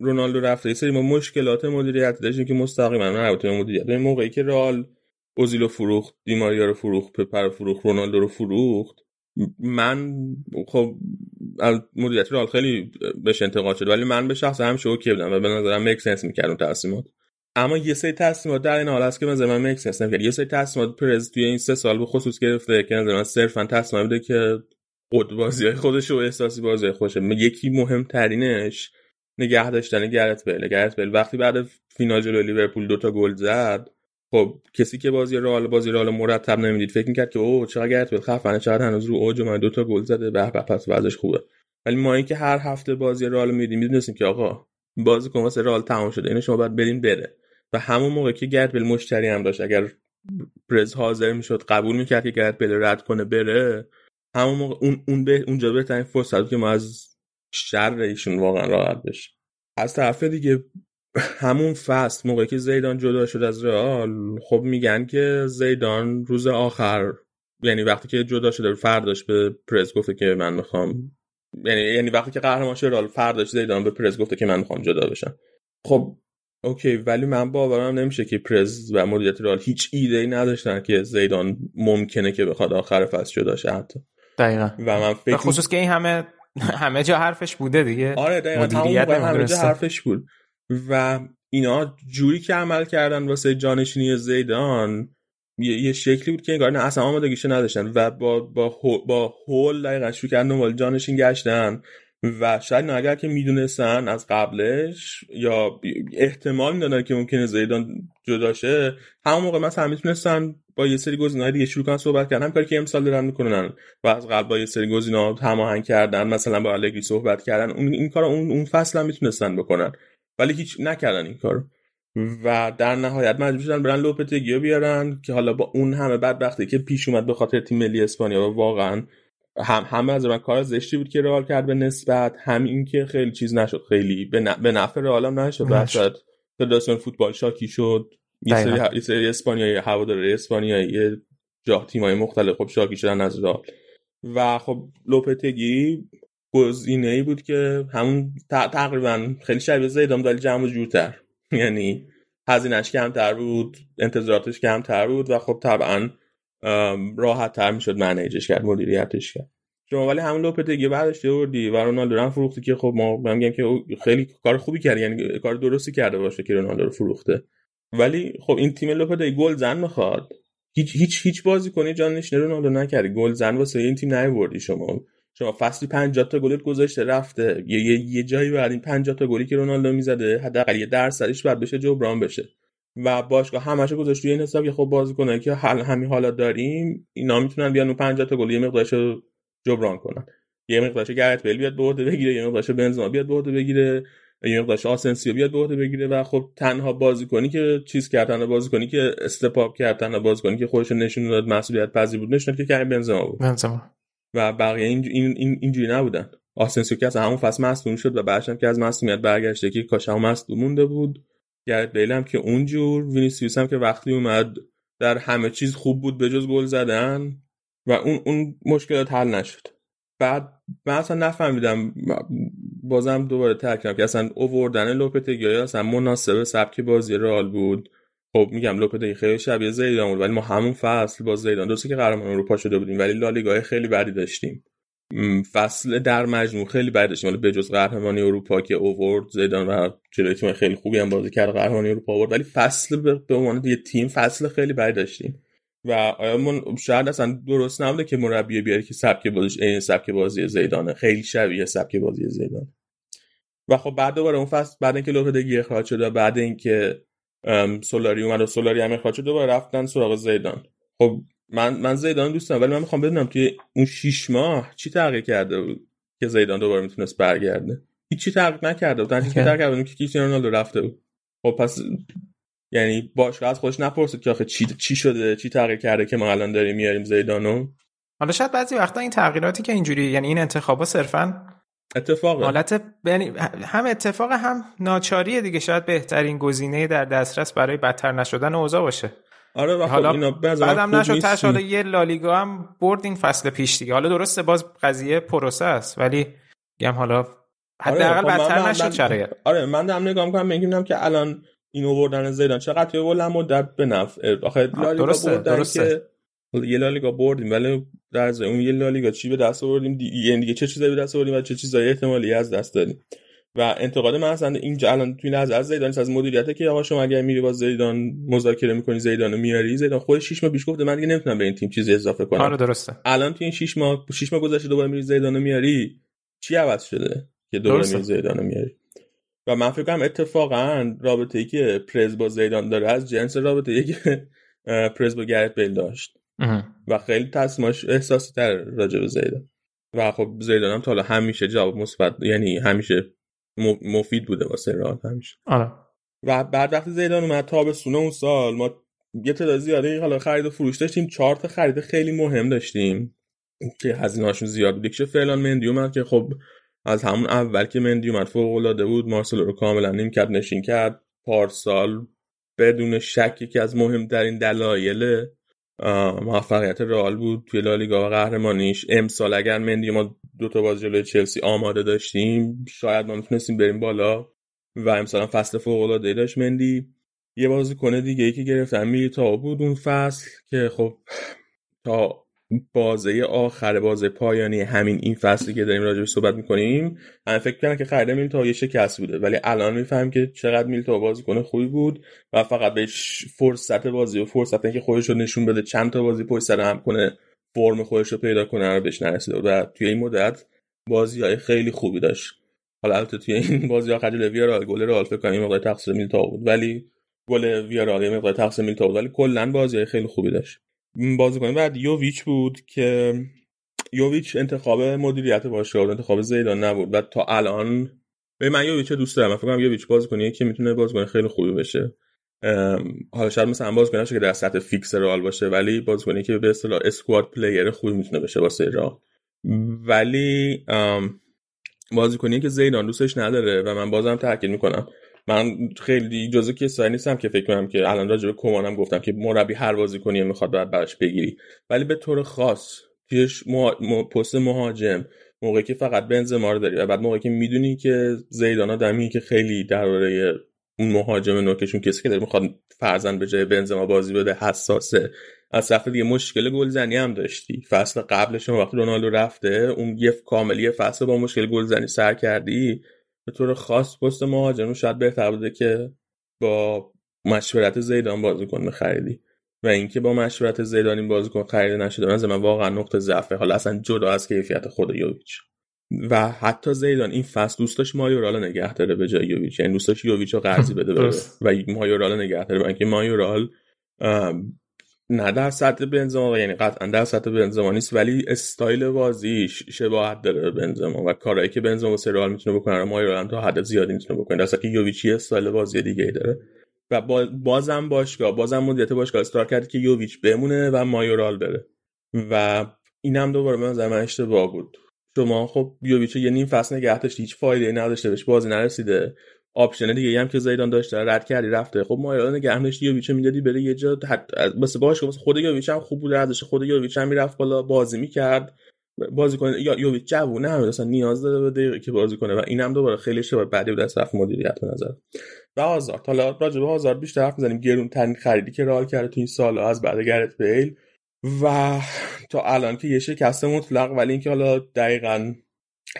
رونالدو رفته سری ما مشکلات مدیریتی داشتیم که مستقیما مربوط به مدیریت. این موقعی که رئال اوزیلو فروخت دیماریا رو فروخت پپر فروخت رونالدو رو فروخت من خب مدیریت رئال خیلی بهش انتقاد شد. ولی من به شخصه هم okay بودم و به نظرم make sense می‌کرد اون تصمیمات. اما یه سری تصمیمات در این حال است که مثلا من مکس هستم یه سری تصمیمات پرز توی این سه سال به خصوص گرفته که مثلا صرفا تصمیم بوده که قد بازی خودش و احساسی بازی خودشه یکی مهمترینش نگه داشتن گرت بیل. گرت بیل وقتی بعد فینال جلوی لیورپول دوتا گل زد خب کسی که بازی رئال بازی رئال مرتب نمی‌دید فکر می‌کرد که اوه چقدر گرت بیل خفنه چقدر هنوز رو اوج من دوتا گل زده به به پس وضعش خوبه. ولی ما اینکه هر هفته بازی رئال میدیم می‌دونستیم که آقا بازی کن واسه رئال تمام شده. اینو شما باید برین بره. و همون موقع که گرد بیل مشتری هم داشت اگر پرز حاضر می‌شد قبول می‌کرد که گرد بیل رد کنه بره همون موقع اون اون به اونجا بهترین فرصت که ما از شر ایشون واقعا راحت بشیم. از طرف دیگه همون فصل موقعی که زیدان جدا شد از رئال خب میگن که زیدان روز آخر یعنی وقتی که جدا شده فرداش به پرز گفته که من می‌خوام یعنی یعنی وقتی که قهرمان شد رئال فرداش زیدان به پرز گفته که من می‌خوام جدا بشم. خب اوکی ولی من باورم نمیشه که پرز و مدیریت رئال هیچ ایده ای نداشتن که زیدان ممکنه که بخواد آخر فصل جدا شه حتی. دقیقا. و من فکر خصوص که این همه همه جا حرفش بوده دیگه. آره دقیقا مدیریت همه جا حرفش بود. و اینا جوری که عمل کردن واسه جانشینی زیدان یه, یه شکلی بود که انگار نه اصلا آمادگیشو نداشتن. و با با با هول دقیقا شروع کردن دنبال جانشین گشتن. و شاید نه اگر که می‌دونستن از قبلش یا احتمال می‌دادن که ممکنه زیدان جدا شه همون موقع مثلا می‌تونستن با یه سری گزینه‌های دیگه شروع کنن صحبت کردن. هم کاری که امسال دارن می‌کنن و از قبل با یه سری گزینه‌ها هماهنگ کردن مثلا با الگری صحبت کردن اون این کارو اون اون فصل هم می‌تونستن بکنن. ولی هیچ نکردن این کارو. و در نهایت مجبور شدن برن لوپتگیو بیارن که حالا با اون همه بدبختی که پیش اومد به خاطر تیم ملی اسپانیا و واقعا هم همه از من کار زشتی بود که رئال کرد به نسبت. همین که خیلی چیز نشد. خیلی به, ن... به نفع رئال هم نشد. بعد فدراسیون فوتبال شاکی شد. یه سری, یه سری اسپانیایی هواداره اسپانیایی جا تیمای مختلف خب شاکی شدن از رئال. و خب لوپتگی گزینه ای بود که همون تقریبا خیلی شبیه زیدان ولی جمع جورتر. یعنی هزینهش کمتر بود انتظاراتش کمتر بود و خب طبعا راحت تر می‌شد منیجش کرد مدیریتش کرد. شما ولی همون لوپتگی بعدش بردی و رونالدو رو فروختی که خب ما میگم که خیلی کار خوبی کرد یعنی کار درستی کرده باشه که رونالدو رو فروخته. ولی خب این تیم لوپتگی گل زن می‌خواد. هیچ هیچ هیچ بازی کنی جان نشینه رونالدو نکردی. گل زن واسه این تیم نیوردی شما. شما فصلی 50 تا گلت گذاشته رفته. یه, یه, یه جایی بعد این 50 تا گلی که رونالدو می‌زده حداقل یه درصدش بعد بشه جبران بشه. و باشگاه همش گذاشت روی این حساب که خب بازی کنه که حل همین حالا داریم اینا می‌تونن بیان اون 50 تا گل یه مقدارش جبران کنن. یه مقدارش گرت بیل بیاد به بگیره یه مقدارش بنزما بیاد به بگیره یه مقدارش آسنسیو بیاد به بگیره و خب تنها بازیکنی که چیز کردن بازیکنی که step up کردن بازیکنی که خودش نشون داد مسئولیت پذیر بود نشون که کریم بنزما بود. بنزما. و بقیه این این اینجوری نبودن. آسنسیو که از همون فصل مصدوم شد و بعدش هم که از مصدومیت برگشته که کاش همون مصدوم مونده بود. گرت بیل هم که اونجور وینیسیوس هم که وقتی اومد در همه چیز خوب بود به جز گل زدن و اون اون مشکلات حل نشد. بعد من اصلا نفهمیدم بازم دوباره ترکم که اصلا اووردن لوپتگی اصلا مناسب سبک بازی رئال بود. خب میگم لوپتگی خیلی شبیه زیدان بود ولی ما همون فصل با زیدان درسته که قهرمان اروپا شده بودیم ولی لالیگا خیلی بدی داشتیم. فصل در مجموع خیلی داشتیم. ولی بجز قهرمانی اروپا که اوورد زیدان و جلوی تیم خیلی خوبی هم بازی کرد قهرمانی اروپا آورد. ولی فصل به عنوان یه تیم فصل خیلی بد داشتیم. و آیا من شاید اصلا درست نبوده که مربی بیاری که سبک بازیش این سبک بازی زیدانه. خیلی شبیه سبک بازی زیدان و خب بعد دوباره اون فصل بعد اینکه لوپدگی اخراج شد و بعد اینکه سولاری اومد و سولاری هم اخراج شد دوباره رفتن سراغ زیدان. خب من من زیدان دوست دارم ولی من می‌خوام بدونم توی اون 6 ماه چی تغییر کرده بود که زیدان دوباره می‌تونست برگرده؟ هیچی تغییر نکرده بود تنها تغییر کرده بود که کریستیانو رونالدو رفته بود. خب پس یعنی باشگاه از خودش نپرسید که آخه چی چی شده چی تغییر کرده که ما الان داریم میاریم زیدانو؟ حالا شاید بعضی وقتا این تغییراتی که اینجوری یعنی این انتخابا صرفا اتفاقه. حالت یعنی هم اتفاق هم ناچاریه دیگه شاید بهترین گزینه در دسترس برای بدتر نشدن اوضاع باشه. آره و خب حالا اینا بعدم نشد تاش حالا یه لالیگا هم برد این فصل پیش دیگه. حالا درسته باز قضیه پروسه است ولی میگم حالا حداقل آره بدتر نشد شرایط. آره من دارم نگاه می‌کنم میگم که الان این آوردن زیدان چقدر توی بلند مدت به نفع. آخه لالیگا درسته، بردن درسته. که یه لالیگا بردیم ولی در اون یه لالیگا چی به دست آوردیم؟ دی... یعنی دیگه چه چیزایی به دست آوردیم و چه چیزایی احتمالی از دست دادیم؟ و انتقاد من اصلا اینجا الان توی لحظه از زیدان از مدیریته که آقا شما اگر میری با زیدان مذاکره می‌کنی زیدان میاری زیدان خودش 6 ماه پیش گفته من دیگه نمی‌تونم به این تیم چیزی اضافه کنم. آره درسته. الان توی این 6 ماه 6 ماه گذشته دوباره میری زیدان رو میاری چی عوض شده که دوباره. میری زیدان رو میاری؟ و من فکر کنم اتفاقا رابطه ای که پرز با زیدان داره از جنس رابطه ای که پرز با گرت بیل داشت. و خیلی تصمیمش احساسی تر راجع به زیدان. و خب زیدان هم تا حالا همیشه جواب مثبت یعنی همیشه مفید بوده واسه رئال همیشه. آره. و بعد وقتی زیدان اومد تابستون اون سال ما یه تعداد زیاده حالا خرید و فروش داشتیم. چهار تا خرید خیلی مهم داشتیم که هزینه‌هاشون زیاد بود. یکیش فعلان مندی اومد که خب از همون اول که مندی اومد فوق العاده بود. مارسلو رو کاملا نیمکت نشین کرد. پارسال بدون شک یکی از مهمترین دلایل موفقیت رئال بود توی لالیگا و قهرمانیش. امسال اگر مندی ما دو تا بازی جلوی چلسی آماده داشتیم شاید ما می‌تونستیم بریم بالا. و امسال فصل فوق العاده داشت مندی. یه بازیکن دیگه ای که گرفتن میلیتا بود اون فصل که خب تا بازه آخر بازه پایانی همین این فصلی که داریم راجعش صحبت می‌کنیم من فکر کنم که خرید میلیتا یه شکست بوده ولی الان میفهم که چقدر میلیتا بازیکن خوبی بود و فقط بهش فرصت بازی و فرصت اینکه خودش رو نشون بده چند تا بازی پشت سر هم کنه فرم خودش رو پیدا کنه رو بهش نرسیده. و توی این مدت بازی های خیلی خوبی داشت حالا البته توی این بازی آخر ویارال گل رئال فکر کنم مقدار تقصیر میلتا بود ولی گل ویارال یه مقدار تقصیر میلیتائو بود ولی کلا بازی های خیلی خوبی داشت بازیکن بعد یوویچ بود که یوویچ انتخاب مدیریت باشگاه انتخاب زیدان نبود. و تا الان به من یوویچ دوست دارم. فکر کنم یوویچ بازیکنیه که می‌تونه بازیکن خیلی خوبی بشه. حالا شاید مثلا بازیکن که در سطح fix رئال باشه ولی بازیکنی که به اصطلاح squad player خوبی می‌تونه بشه واسه رئال. ولی بازیکنی که زیدان دوستش نداره و من بازم تاکید می‌کنم من خیلی جزو کسایی نیستم که فکر کنم که الان راجع به کمانم گفتم که مربی هر بازیکنی می‌خواد باید براش بگیری. ولی به طور خاص تویش پست مهاجم موقعی که فقط بنزما رو داری و بعد موقعی که می‌دونی که زیدانا دمی که خیلی درباره اون مهاجم نوکشون کسی که داره می‌خواد فرزن به جای بنزما بازی بده حساسه. از طرف دیگه مشکل گلزنی هم داشتی. فصل قبلش وقتی رونالدو رفته اون یه کاملی فصل با مشکل گلزنی سر کردی. به طور خاص پست مهاجم شاید بهتر بوده که با مشورت زیدان بازیکن خریدی. و اینکه با مشورت زیدان این بازیکن خریده نشده من من واقعا نقطه ضعفه. حالا اصلا جدا از کیفیت خود یوویچ. و حتی زیدان این فصل دوست داشت مایورال نگه داره به جای یوویچ. یعنی دوست داشت یوویچ رو قرضی بده بره. و مایورال نگه داره. اینکه مایورال نه در سطح بنزما یعنی قطعا در سطح بنزما نیست ولی استایل بازیش شباهت داره به بنزما و کارهایی که بنزما واسه رئال می‌تونه بکنه مایورال هم تا حد زیادی می‌تونه بکنه. در که یوویچی استایل بازی دیگه ای داره. و بازم باشگاه بازم مدیریت باشگاه اصرار کرد که یوویچ بمونه و مایورال بره. و اینم دوباره من من اشتباه بود. شما خب یوویچ یه نیم فصل نگه داشت هیچ فایده نداشته بهش بازی نرسیده. option دیگه هم که زیدان داشته رد کردی رفته. خب مایورال نگه داشتی یوویچ می‌دادی بره یه جا بس باشه واسه خود یوویچ هم خوب بود ازش خود یوویچ هم می‌رفت بالا بازی می‌کرد. بازی کنه یا یوویچ جوونه هم اصلا نیاز داره به که بازی کنه. و اینم دوباره خیلی اشتباه بعدی بود از طرف مدیریت به نظر. و آزار حالا راجع به آزار بیشتر حرف می‌زنیم. گرون ترین خریدی که رئال کرده تو این سال از بعد گرت بیل. و تا الان که یه شکست مطلق ولی اینکه حالا دقیقا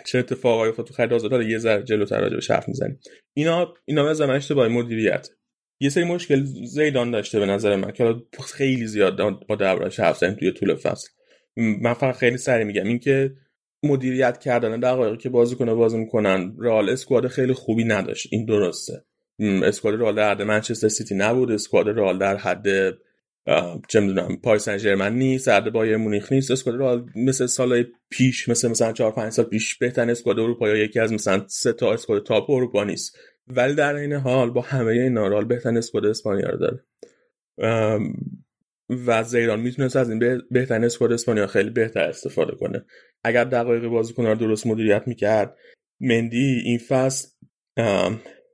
چه اتفاقایی افتاد تو خرید آزاد؟ یه ذره جلوتر راجع به حرف می‌زنیم. اینا اینا به زمان اشتباه مدیریت. یه سری مشکل زیدان داشته به نظر من که حالا خیلی زیاد با دربارش حرف زدیم توی طول فصل. من فقط خیلی سریع میگم. اینکه مدیریت کردن دقایقی که بازی کنه بازی می‌کنن رئال اسکواد خیلی خوبی نداشت. این درسته. squad رئال در حد منچستر سیتی نبود. squad رئال در حد چه می‌دونم پاریس سن ژرمن نیست حد بایر مونیخ نیست squad رئال مثل سال پیش مثل مثلا 4 5 سال پیش بهترین squad اروپا یا یکی از مثلا سه تا squad top اروپا نیست. ولی در این حال با همه این رئال بهترین squad اسپانیا رو داره. و زیدان می‌تونست از این بهترین squad اسپانیا خیلی بهتر استفاده کنه. اگر دقایق بازیکن رو درست مدیریت می‌کرد مندی این فصل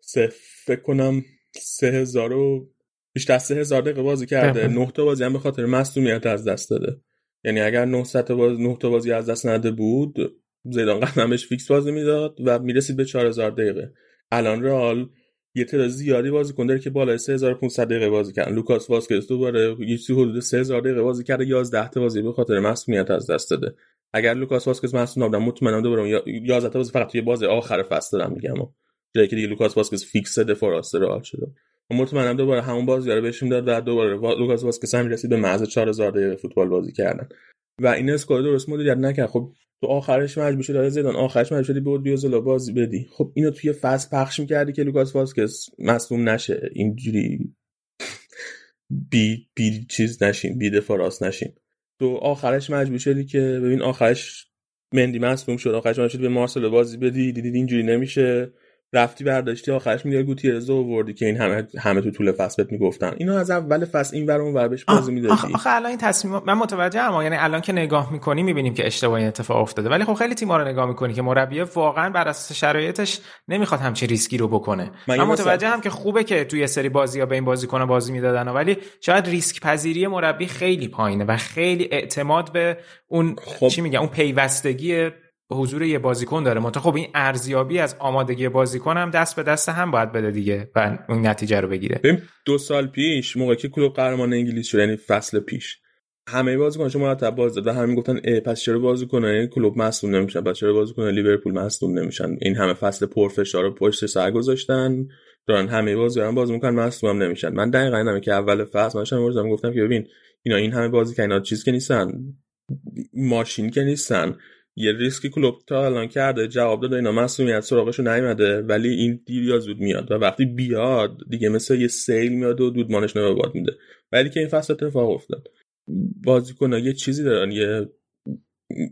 سه فکر کنم سه هزار و بیشتر سه هزار دقیقه بازی کرده. نه تا بازی هم به خاطر مصدومیت از دست داده. یعنی اگر 900 تا بازی 9 تا بازی از دست نداده بود زیدان بهش فیکس بازی می‌داد و می‌رسید به 4000 دقیقه. الان رئال یه تعداد زیادی بازیکن داره که بالای 3500 دقیقه بازی کردن. لوکاس واسکز دوباره یه چیزی حدود 3000 دقیقه بازی کرده 11 تا بازی به خاطر مصدومیت از دست داده. اگر لوکاس واسکز مصدوم نبود مطمئنم دوباره 11 تا بازی فقط توی بازی آخر فصل دارم میگم. جایی که دیگه لوکاس واسکز فیکس دفاع راست رئال شده. مطمئنم دوباره همون بازی رو بهش می‌داد و دوباره لوکاس واسکز هم رسید به مرز 4000 دقیقه فوتبال بازی کردن. و این squad درست مدیریت نکرد. خب تو آخرش مجبور شدی داره زیدان آخرش مجبور شدی بود اودریوزولا بازی بدی. خب اینو توی فصل پخش می‌کردی که لوکاس واسکس مصدوم نشه. اینجوری بی بی چیز نشین بی دفاع راست نشین. تو آخرش مجبور شدی که ببین آخرش مندی مصدوم شد آخرش مجبور شدی به مارسلو بازی بدی. دیدید اینجوری نمیشه. رفتی برداشتی آخرش میگه گوتیرز آوردی که این همه همه تو طول فصل بهت می‌گفتن. اینا از اول فصل این ور اون ور بهش بازی می‌دادی. آخه الان این تصمیم من متوجهم یعنی الان که نگاه می‌کنی می‌بینیم که اشتباهی اتفاق افتاده. ولی خب خیلی تیم‌ها رو نگاه می‌کنی که مربی واقعا بر اساس شرایطش نمی‌خواد همچین ریسکی رو بکنه. من, متوجهم که خوبه که توی سری بازی‌ها به این بازیکن بازی می‌دادن ولی شاید ریسک پذیری مربی خیلی پایینه و خیلی اعتماد به اون خب. چی میگه اون پیوستگی حضور یه بازیکن داره منتها خب این ارزیابی از آمادگی بازیکن هم دست به دست هم باید بده دیگه و اون نتیجه رو بگیره. ببین دو سال پیش موقعی که کلوب قهرمان انگلیس شد یعنی فصل پیش همه بازیکن شما مرتب باز داد و همین گفتن پس چرا بازیکن کلوب مصدوم نمیشن پس چرا بازیکن لیورپول مصدوم نمیشن؟ این همه فصل پرفشار رو پشت سر گذاشتن دارن همه بازیکن بازی می‌کنن مصدوم هم نمیشن. من دقیقاً اینم که اول فصل من گفتم که ببین اینا این همه بازی اینا چیز که نیستن ماشین که نیستن. یه ریسکی کلوب تا الان کرده جواب داده اینا مسئولیت سراغشو نیومده ولی این دیر یا زود میاد و وقتی بیاد دیگه مثل یه سیل میاد و دودمانش نو باد میده. ولی که این فصل اتفاق افتاد. بازیکن یه چیزی دارن یه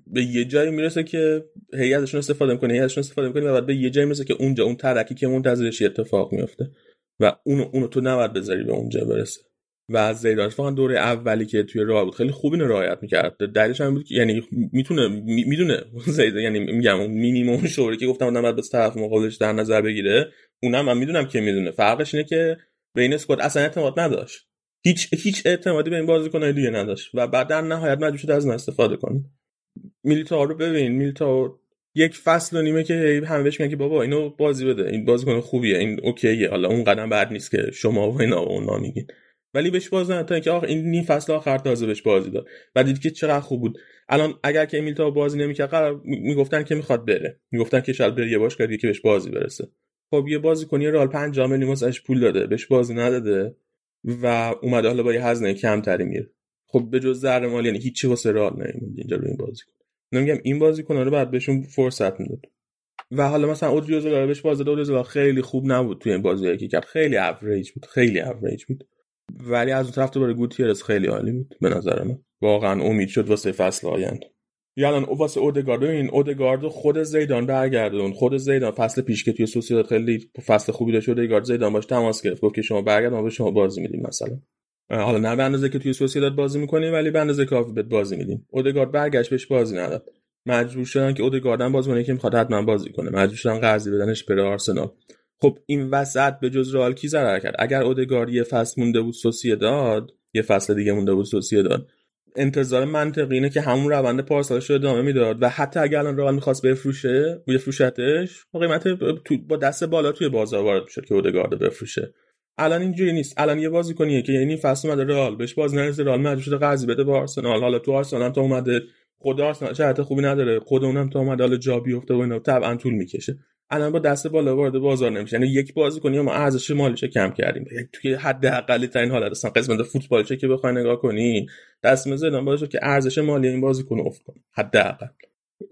به یه جایی می‌رسه که هیئتشون استفاده می‌کنه هیئتشون استفاده می‌کنه و بعد به یه جایی می‌رسه که اونجا اون ترکی که منتظرش اتفاق میفته و اونو اونو تو نباید بذاری به اونجا برسه. و از زیدان اتفاقا دوره اولی که توی راه بود خیلی خوب اینو رعایت می‌کرد. دلیلش هم بود که یعنی می‌تونه می‌دونه. زیدان یعنی میگم اون مینیمم شوری که گفتم بعد طرف مقابلش در نظر بگیره. اونم من می‌دونم که می‌دونه. فرقش اینه که بین اسکواد اصلا اعتماد نداشت. هیچ هیچ اعتمادی به این بازیکنای دیگه نداشت. و بعد در نهایت مجبور شد از استفاده کنه. میلیتا رو ببین. میلیتا یک فصل و نیمه که همه بهش میگن که بابا اینو بازی بده. این بازیکن خوبیه. این اوکیه. حالا اون قدم بعد نیست که شما و اینا و اونا میگین. ولی بهش باز نه تا اینکه آخ این نیم فصل آخر تازه بهش بازی داد. و دید که چقدر خوب بود. الان اگر که امیل تا بازی نمی‌کرد می‌گفتن که می‌خواد بره. می‌گفتن که شاید بره یه باش که بهش بازی برسه. خب یه بازی کنی رال 5 میلیون واسش پول داده. بهش بازی نداده و اومده حالا با یه هزینه کمتری میره خب به جز ذره مالی یعنی هیچی واسه رال نمیموند اینجا روی این بازی نمیگم این بازیکن رو بعد بهشون فرصت می‌داد. و حالا مثلا اودریوزولا بهش بازی داد. خیلی خوب نبود توی این بازی که کرد. خیلی اوریج بود. خیلی اوریج بود. ولی از اون طرف دوباره گوتیرس خیلی عالی بود به نظر من. واقعا امید شد واسه فصل آینده. یا الان واسه اودگارد. این اودگارد خود زیدان برگردون. خود زیدان فصل پیش که توی سوسیداد خیلی فصل خوبی داشت اودگارد زیدان باش تماس گرفت. گفت که شما برگرد ما به شما بازی میدیم مثلا. حالا نه به اندازه که توی سوسیداد بازی می‌کنیم ولی به اندازه کافی بهت بازی میدیم. اودگارد برگشت بهش بازی نداد. مجبور شدن که اودگاردن بازی کنه که می‌خواد حتما بازی کنه. مجبور شدن قرضی بدنش بره آرسنال. خب این وسط به جز رئال کی ضرر کرد؟ اگر اودگار یه فصل مونده بود سوسیه داد یه فصل دیگه مونده بود سوسیه داد انتظار منطقی اینه که همون روند پارسالش رو ادامه می‌داد و حتی اگر الان رئال می‌خواست بفروشه بفروشتش با قیمت با دست بالا توی بازار وارد می‌شد که اودگارد بفروشه. الان اینجوری نیست. الان یه بازیکنیه که یعنی فصل اومده رئال بهش باز نرسه رئال مجبور شده قرضی بده به آرسنال. حالا تو آرسنال تا اومده. خود آرسنال چه خوبی نداره. خود اونم تا اومده حالا جا بیفته و اینا طبعا طول می‌کشه. الان با دست بالا وارد بازار نمیشه. یعنی یک بازیکنی ما ارزش مالیش کم کردیم. توی حد اقلی ترین حالت اصلا قسمت فوتبالچه که بخوای نگاه کنی دست مزدان باشه که ارزش مالی این بازیکن افت کنه. حداقل.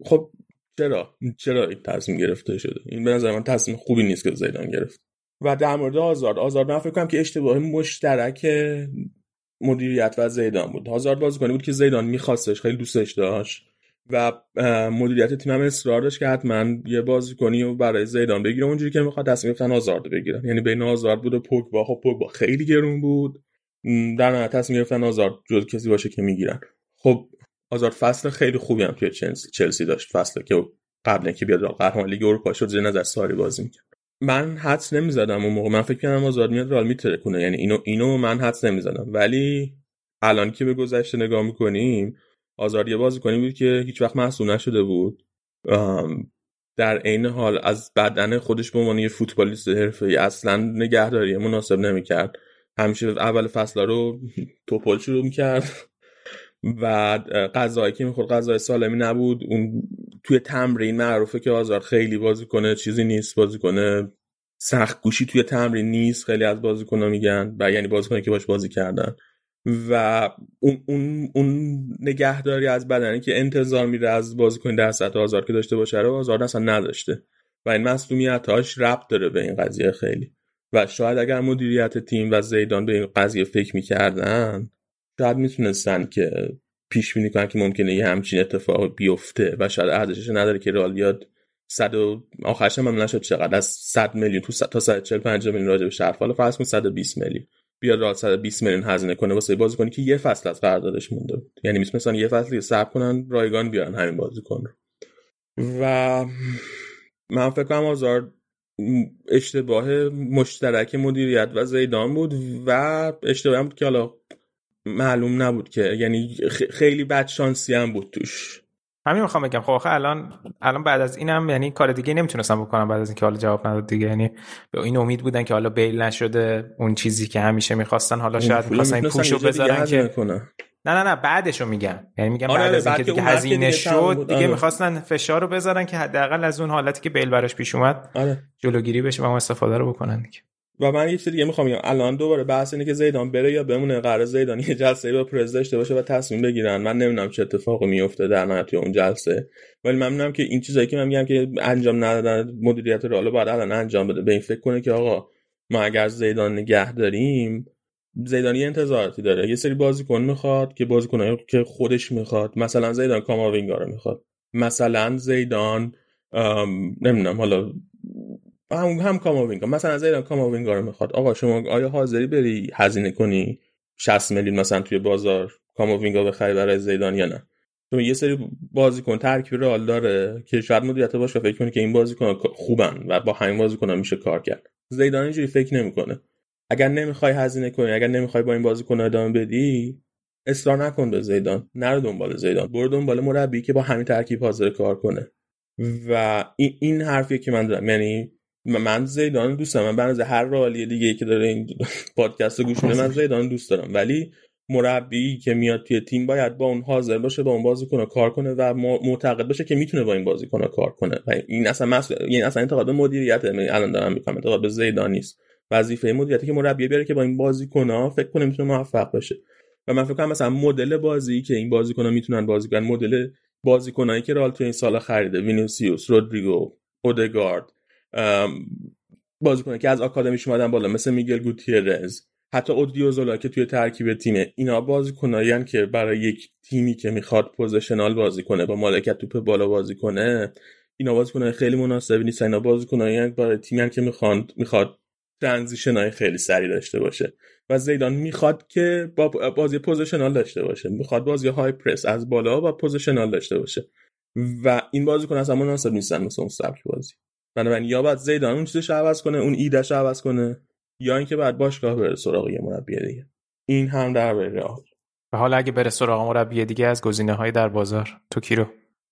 خب چرا؟ چرا این تصمیم گرفته شده؟ این به نظر من تصمیم خوبی نیست که زیدان گرفت. و در مورد آزار. آزار من فکر کنم که اشتباه مشترک مدیریت و زیدان بود. هازارد بازیکنی بود که زیدان میخواستش خیلی دوستش داشت و مدیریت تیم هم اصرار داشت که حتما یه بازیکنی رو برای زیدان بگیره. اونجوری که می‌خواد تصمیم گرفتن آزارد بگیرن. یعنی بین آزارد بود و پوگبا. خب پوگبا خیلی گرون بود. در نهایت تصمیم گرفتن آزارد جز کسی باشه که می‌گیرن. خب آزارد فصل خیلی خوبی هم توی چلسی داشت. فصل که قبل که بیاد قهرمان لیگ اروپا شد زیر نظر ساری بازی می‌کرد. من حدس نمی‌زدم اون موقع. من فکر کردم آزاد میاد رال کنه یعنی اینو اینو من حدس نمی‌زدم. ولی الان که به گذشته نگاه می‌کنیم آزار یه کنی بود که هیچ وقت محصول نشده بود. در عین حال از بدن خودش به عنوان یه فوتبالیست حرفه‌ای اصلا نگهداری مناسب نمی‌کرد. همیشه اول فصل رو توپل شروع می‌کرد. و غذایی که می‌خورد غذای سالمی نبود. اون توی تمرین معروفه که آزار خیلی بازی کنه چیزی نیست بازی کنه. سخت گوشی توی تمرین نیست خیلی از بازیکن‌ها میگن و یعنی بازیکنی که باش بازی کردن. و اون, اون, اون نگهداری از بدنی که انتظار میره از بازیکن در سطح آزار که داشته باشه رو آزار اصلا نداشته. و این مسئولیتاش ربط داره به این قضیه خیلی. و شاید اگر مدیریت تیم و زیدان به این قضیه فکر می‌کردن شاید می‌تونستن که پیش بینی کنن که ممکنه یه همچین اتفاق بیفته و شاید ارزشش نداره که رئال بیاد صد و آخرش هم نشد چقدر از 100 میلیون تو تا 145 میلیون راجع به شرف حالا فرض کن 120 میلیون. بیاد رئال 120 میلیون هزینه کنه واسه بازیکنی که یه فصل از قراردادش مونده بود. یعنی می‌تونن یه فصل صبر کنن رایگان بیارن همین بازیکن رو. و من فکر کنم آزار اشتباه مشترک مدیریت و زیدان بود و اشتباه بود که حالا معلوم نبود که یعنی خیلی بد شانسی هم بود توش. همین می‌خوام بگم. خب الان الان بعد از اینم یعنی کار دیگه نمی‌تونستم بکنم بعد از اینکه حالا جواب نداد دیگه. یعنی به این امید بودن که حالا بیل نشده اون چیزی که همیشه می‌خواستن حالا شاید می‌خواستن این پوشو بذارن که نه نه نه بعدشو میگم. یعنی میگم آره بعد از اینکه دیگه هزینه شد دیگه آره. می‌خواستن فشار رو بذارن که حداقل از اون حالتی که بیل براش پیش اومد آره. جلوگیری بشه و استفاده رو بکنن دیگه. و من یه چیز دیگه می‌خوام بگم الان دوباره بحث اینه که زیدان بره یا بمونه قرار زیدان یه جلسه با پرز داشته باشه و تصمیم بگیرن. من نمی‌دونم چه اتفاقی میفته در نهایت اون جلسه. ولی من می‌دونم که این چیزایی که من میگم که انجام ندادن مدیریت رئال باید الان انجام بده. به این فکر کنه که آقا ما اگر زیدان نگه داریم زیدان یه انتظاراتی داره. یه سری بازیکن می‌خواد که بازیکن که خودش می‌خواد. مثلا زیدان کاماوینگا رو می‌خواد. مثلا زیدان نمی‌دونم حالا هم هم کاماوینگا. مثلا زیدان کاماوینگا رو می‌خواد. آقا شما آیا حاضری بری هزینه کنی 60 میلیون مثلا توی بازار کاماوینگا بخری برای زیدان یا نه؟ چون یه سری بازیکن ترکیب رئال داره. که شاید مدیریت باشه فکر کنه که این بازیکن خوبن و با همین بازیکن میشه کار کرد. زیدان اینجوری فکر نمی‌کنه. اگر نمی‌خوای هزینه کنی اگر نمی‌خوای با این بازیکن ادامه بدی اصرار نکن به زیدان. نرو دنبال زیدان. برو دنبال مربی که با همین ترکیب حاضر کار کنه. و این, این حرفیه که من دارم یعنی من زیدان دوست دارم. من بنظر هر رالی دیگه که داره این پادکست گوش میده من زیدان دوست دارم. ولی مربی که میاد توی تیم باید با اون حاضر باشه با اون بازیکن کار کنه و معتقد باشه که می‌تونه با این بازیکن کار کنه. و این اصلا مسئله یعنی اصلا انتقاد به مدیریت الان دارم می‌کنم انتقاد به زیدان نیست. وظیفه مدیریتی که مربی بیاره که با این بازیکن فکر کنه می‌تونه موفق بشه. و من فکر کنم مثلا مدل بازی که این بازیکن می‌تونن بازی کنن مدل بازیکنایی که رال تو این سال خریده وینیسیوس رودریگو اودگارد بازیکنایی که از آکادمیش اومدن بالا مثل میگل گوتیرز حتی اودریوزولا که توی ترکیب تیمه اینا بازیکنایی که برای یک تیمی که می‌خواد positional بازی کنه با مالکیت توپ بالا بازی کنه اینا بازیکنای خیلی مناسبی نیستن. اینا بازیکنایی برای تیمی که می‌خوان می‌خواد transition های خیلی سریع داشته باشه. و زیدان می‌خواد که با بازی positional داشته باشه. می‌خواد بازی های پرس از بالا با positional داشته باشه. و این بازیکن اصلا مناسب نیستن مثل اون سبک بازی. بنابراین یا بعد زیدان اون چیزش عوض کنه اون ایدهش عوض کنه یا اینکه بعد باشگاه بره سراغ یه مربی دیگه. این هم در رئال و حالا اگه بره سراغ مربی دیگه از گزینه های در بازار. تو کی رو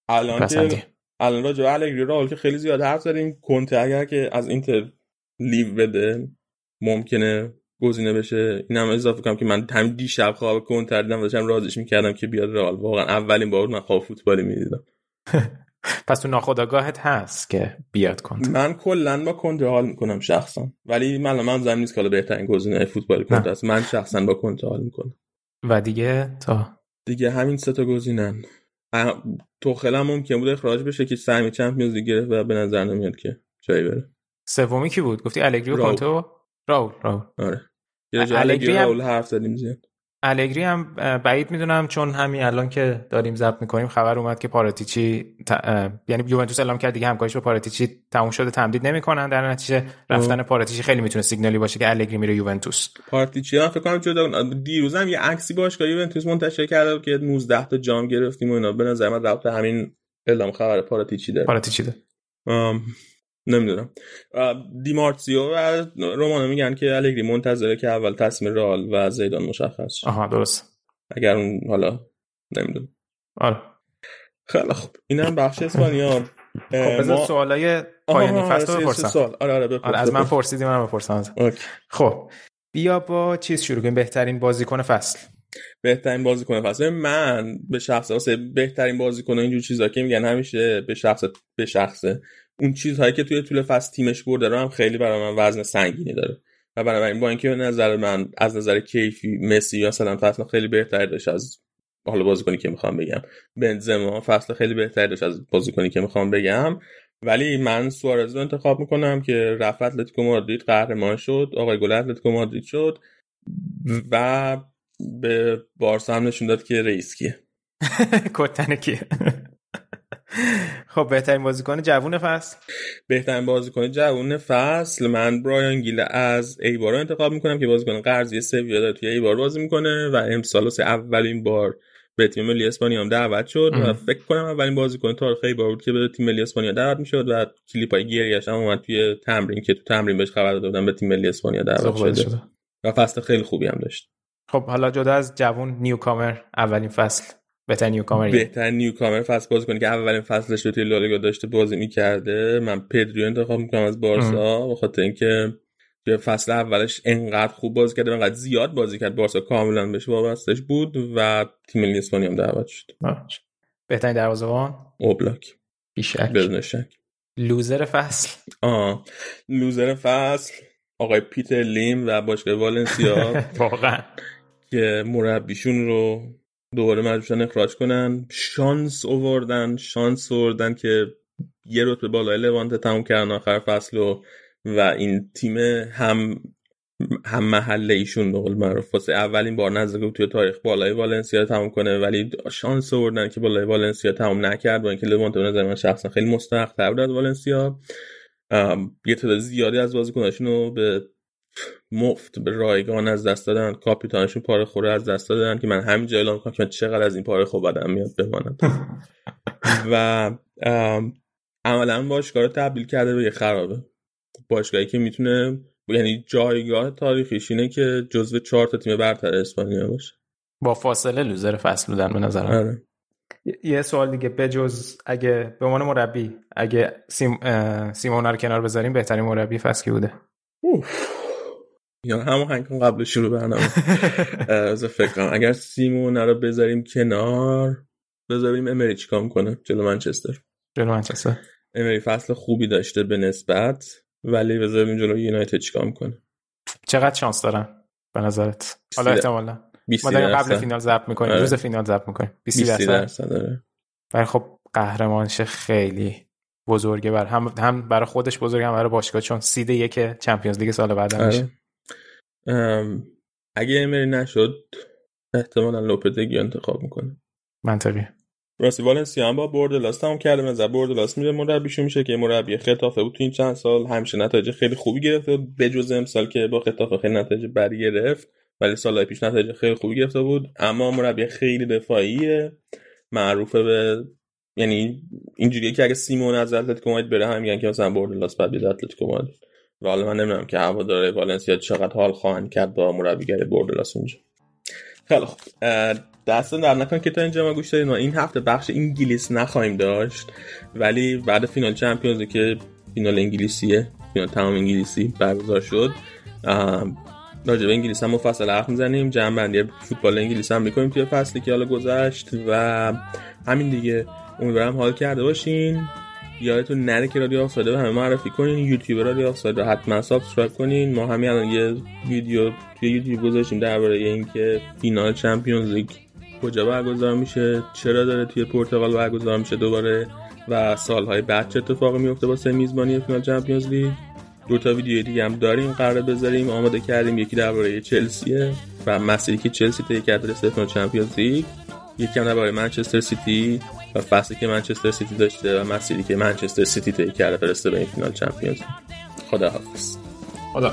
الان که الان راجع به الگری که خیلی زیاد حرف زدیم. کنته اگر که از اینتر لیو بده ممکنه گزینه بشه. اینم اضافه کنم که من همین دیشب خواب کنتر دیدم داشتم رازش می‌کردم که بیاد رئال. واقعا اولین بار من خواب فوتبالی می‌دیدم. پس تو ناخداگاهت هست که بیاد کنت من کلا با کنت حال می‌کنم شخصا. ولی من من زمین نیست که بهترین گزینه فوتبال کنت است. من شخصا با کنت حال می‌کنم. و دیگه تا دیگه همین سه تا گزینن تو خیلی ممکن بود اخراج بشه که سهمی چمپیونز لیگ گرفت و به نظر نمیاد که جایی بره. سومی کی بود؟ گفتی الگری و کانتو راول راول. آره. الگری راول حرف زدیم زیاد. الگری هم بعید می‌دونم چون همین الان که داریم ضبط می‌کنیم خبر اومد که پاراتیچی ت... یعنی یوونتوس اعلام کرد دیگه همکاریش با پاراتیچی تموم شده تمدید نمی‌کنن. در نتیجه رفتن پاراتیچی خیلی می‌تونه سیگنالی باشه که الگری میره یوونتوس. پاراتیچی هم فکر کنم جدا دیروز هم یه عکسی باشگاه یوونتوس منتشر کرده که 19 تا جام گرفتیم و اینا. به نظر من رابطه همین اعلام خبر پاراتیچی داره. پاراتیچی داره. نمی‌دونم. دیمارتیو و رومانو میگن که الگری منتظره که اول تصمیم رال و زیدان مشخص آها درست اگر اون حالا نمی‌دونم. آره. خیلی خوب. اینم بخش اسپانیا. خب بذار ما... سوالای پایانی فصل رو بپرسم. سوال. آره آره, آره از من پرسیدی منم بپرسم. خب بیا با چیز شروع کنیم. بهترین بازیکن فصل. بهترین بازیکن فصل. من به شخص واسه بهترین بازیکن اینجور چیزا که میگن همیشه به شخص به شخصه. اون چیزهایی که توی طول فصل تیمش برده رو هم خیلی برای من وزن سنگینی داره. و بنابراین با اینکه نظر من از نظر کیفی مسی مثلا فصل خیلی بهتر داشت از حالا بازیکنی که می‌خوام بگم بنزما فصل خیلی بهتر داشت از بازیکنی که می‌خوام بگم. ولی من سوارز رو انتخاب می‌کنم که رفت اتلتیکو مادرید قهرمان شد آقای گل اتلتیکو مادرید شد و به بارسا هم نشون داد که رئیس کیه. کتن کیه؟ خب بهترین بازیکن جوون فصل. بهترین بازیکن جوون فصل. من برایان گیل از ایبار رو انتخاب می‌کنم که بازیکن قرضی سویا داره توی ایبار بازی می‌کنه و امسال اولین بار به تیم ملی اسپانیا هم دعوت شد و فکر کنم اولین بازیکن تاریخ ایبار بود که به تیم ملی اسپانیا دعوت می‌شد و کلیپ های گریش هم اومد توی تمرین که تو تمرین بهش خبر داده بودن به تیم ملی اسپانیا دعوت شده. شده. و فصل خیلی خوبی هم داشت. خب حالا جدا از جوون نیوکامر اولین فصل. بهترین نیوکامر بهترین نیوکامر فصل بازی کنه که اولین فصلش رو توی لالیگا داشته بازی می‌کرده. من پدریو انتخاب می‌کنم از بارسا. به خاطر اینکه توی فصل اولش انقدر خوب بازی کرده انقدر زیاد بازی کرد. بارسا کاملا بهش وابستش بود و تیم ملی اسپانیا هم دعوت شد. بهترین دروازه‌بان؟ اوبلاک. بیشک. بدون شک لوزر فصل. آه. لوزر فصل. آقای پیتر لیم و باشگاه والنسیا. واقعا. که مربیشون رو دوباره مجبورشن اخراج کنن. شانس اووردن شانس اووردن که یه رتبه بالای لوانت تموم کردن آخر فصل و و این تیم هم هم محله ایشون به قول معروف اولین بار نزدیک توی تاریخ بالای والنسیا تموم کنه. ولی شانس آوردن که بالای والنسیا تموم نکرد با اینکه لوانت به نظر من شخصا خیلی مستحق تر بود از والنسیا. یه تعداد زیادی از بازیکناشون رو به مفت به رایگان از دست دادن کاپیتانشون پاره خوره از دست دادن که من همین اعلام می‌کنم که من چقدر از این پاره خوب بدم میاد بمانم. و عملا باشگاه رو تبدیل کرده به یه خرابه. باشگاهی که می‌تونه یعنی جایگاه تاریخیش اینه که جزو چهار تا تیم برتر اسپانیا باشه. با فاصله لوزر فصل بودن به نظرم. آره. یه سوال دیگه بجز اگه به عنوان مربی اگه سیم سیمون رو کنار بذاریم بهترین مربی فصل کی بوده؟ یا همون هنگام قبل شروع برنامه. از فکر کنم. اگر سیمون رو بذاریم کنار بذاریم امری چیکار کنه جلو منچستر. جلو منچستر. امری فصل خوبی داشته به نسبت ولی بذاریم جلو یونایتد چیکار می‌کنه. چقدر شانس دارن؟ به نظرت. حالا احتمالا. ما داریم قبل فینال ضبط می‌کنیم. آره. روز فینال ضبط می‌کنیم. 20 20 درصد. داره ولی خب قهرمانیش خیلی بزرگه بر. هم هم برای خودش بزرگه هم برای باشگاه چون seed یک Champions League سال بعد میشه آره. ام، اگه امری نشه احتمالا لوپتگی انتخاب می‌کنه. منطقی. راستی والنسیا هم با بوردلاس تمام کرده. مثلا بوردلاس میره مربیشون میشه که مربی ختافه بود تو این چند سال. همیشه نتایج خیلی خوبی گرفته. بود بجز امسال که با ختافه خیلی نتایج بدی گرفت ولی سالهای پیش نتایج خیلی خوبی گرفته بود. اما مربی خیلی دفاعیه. معروفه به یعنی اینجوریه که اگه سیمئونه از اتلتیکو مادرید بره هم میگن که مثلا بوردلاس باید بیاد اتلتیکو مادرید. و حالا من نمی‌دونم که هواداره والنسیا چقدر حال خواهند کرد با مربیگری بوردلاس اونجا. خیلی خوب. دستتون درد نکنه که تا اینجا ما گوش دادید ما این هفته بخش انگلیس نخواهیم داشت. ولی بعد فینال Champions که فینال انگلیسیه فینال تمام انگلیسی برگزار شد. راجع به انگلیس هم مفصل حرف می‌زنیم. جمع بندی فوتبال انگلیس هم می‌کنیم توی فصلی که حالا گذشت و همین دیگه. امیدوارم حال کرده باشین. یادتون نره که رادیو آفساید به همه معرفی کنین یوتیوب رادیو آفساید رو حتما subscribe کنین. ما همین الان یه ویدیو توی یوتیوب گذاشتیم درباره اینکه فینال Champions League کجا برگزار میشه چرا داره توی پرتغال برگزار میشه دوباره و سالهای بعد چه اتفاقی میفته واسه میزبانی فینال Champions League. دو تا ویدیو دیگه هم داریم قرار بذاریم. آماده کردیم یکی درباره چلسیه و مسیری که چلسی طی کرده فینال Champions League. یکی هم درباره منچستر سیتی. و فصلی که منچستر سیتی داشته و مسیری که منچستر سیتی طی کرده برسه به این فینال Champions. خداحافظ. خدا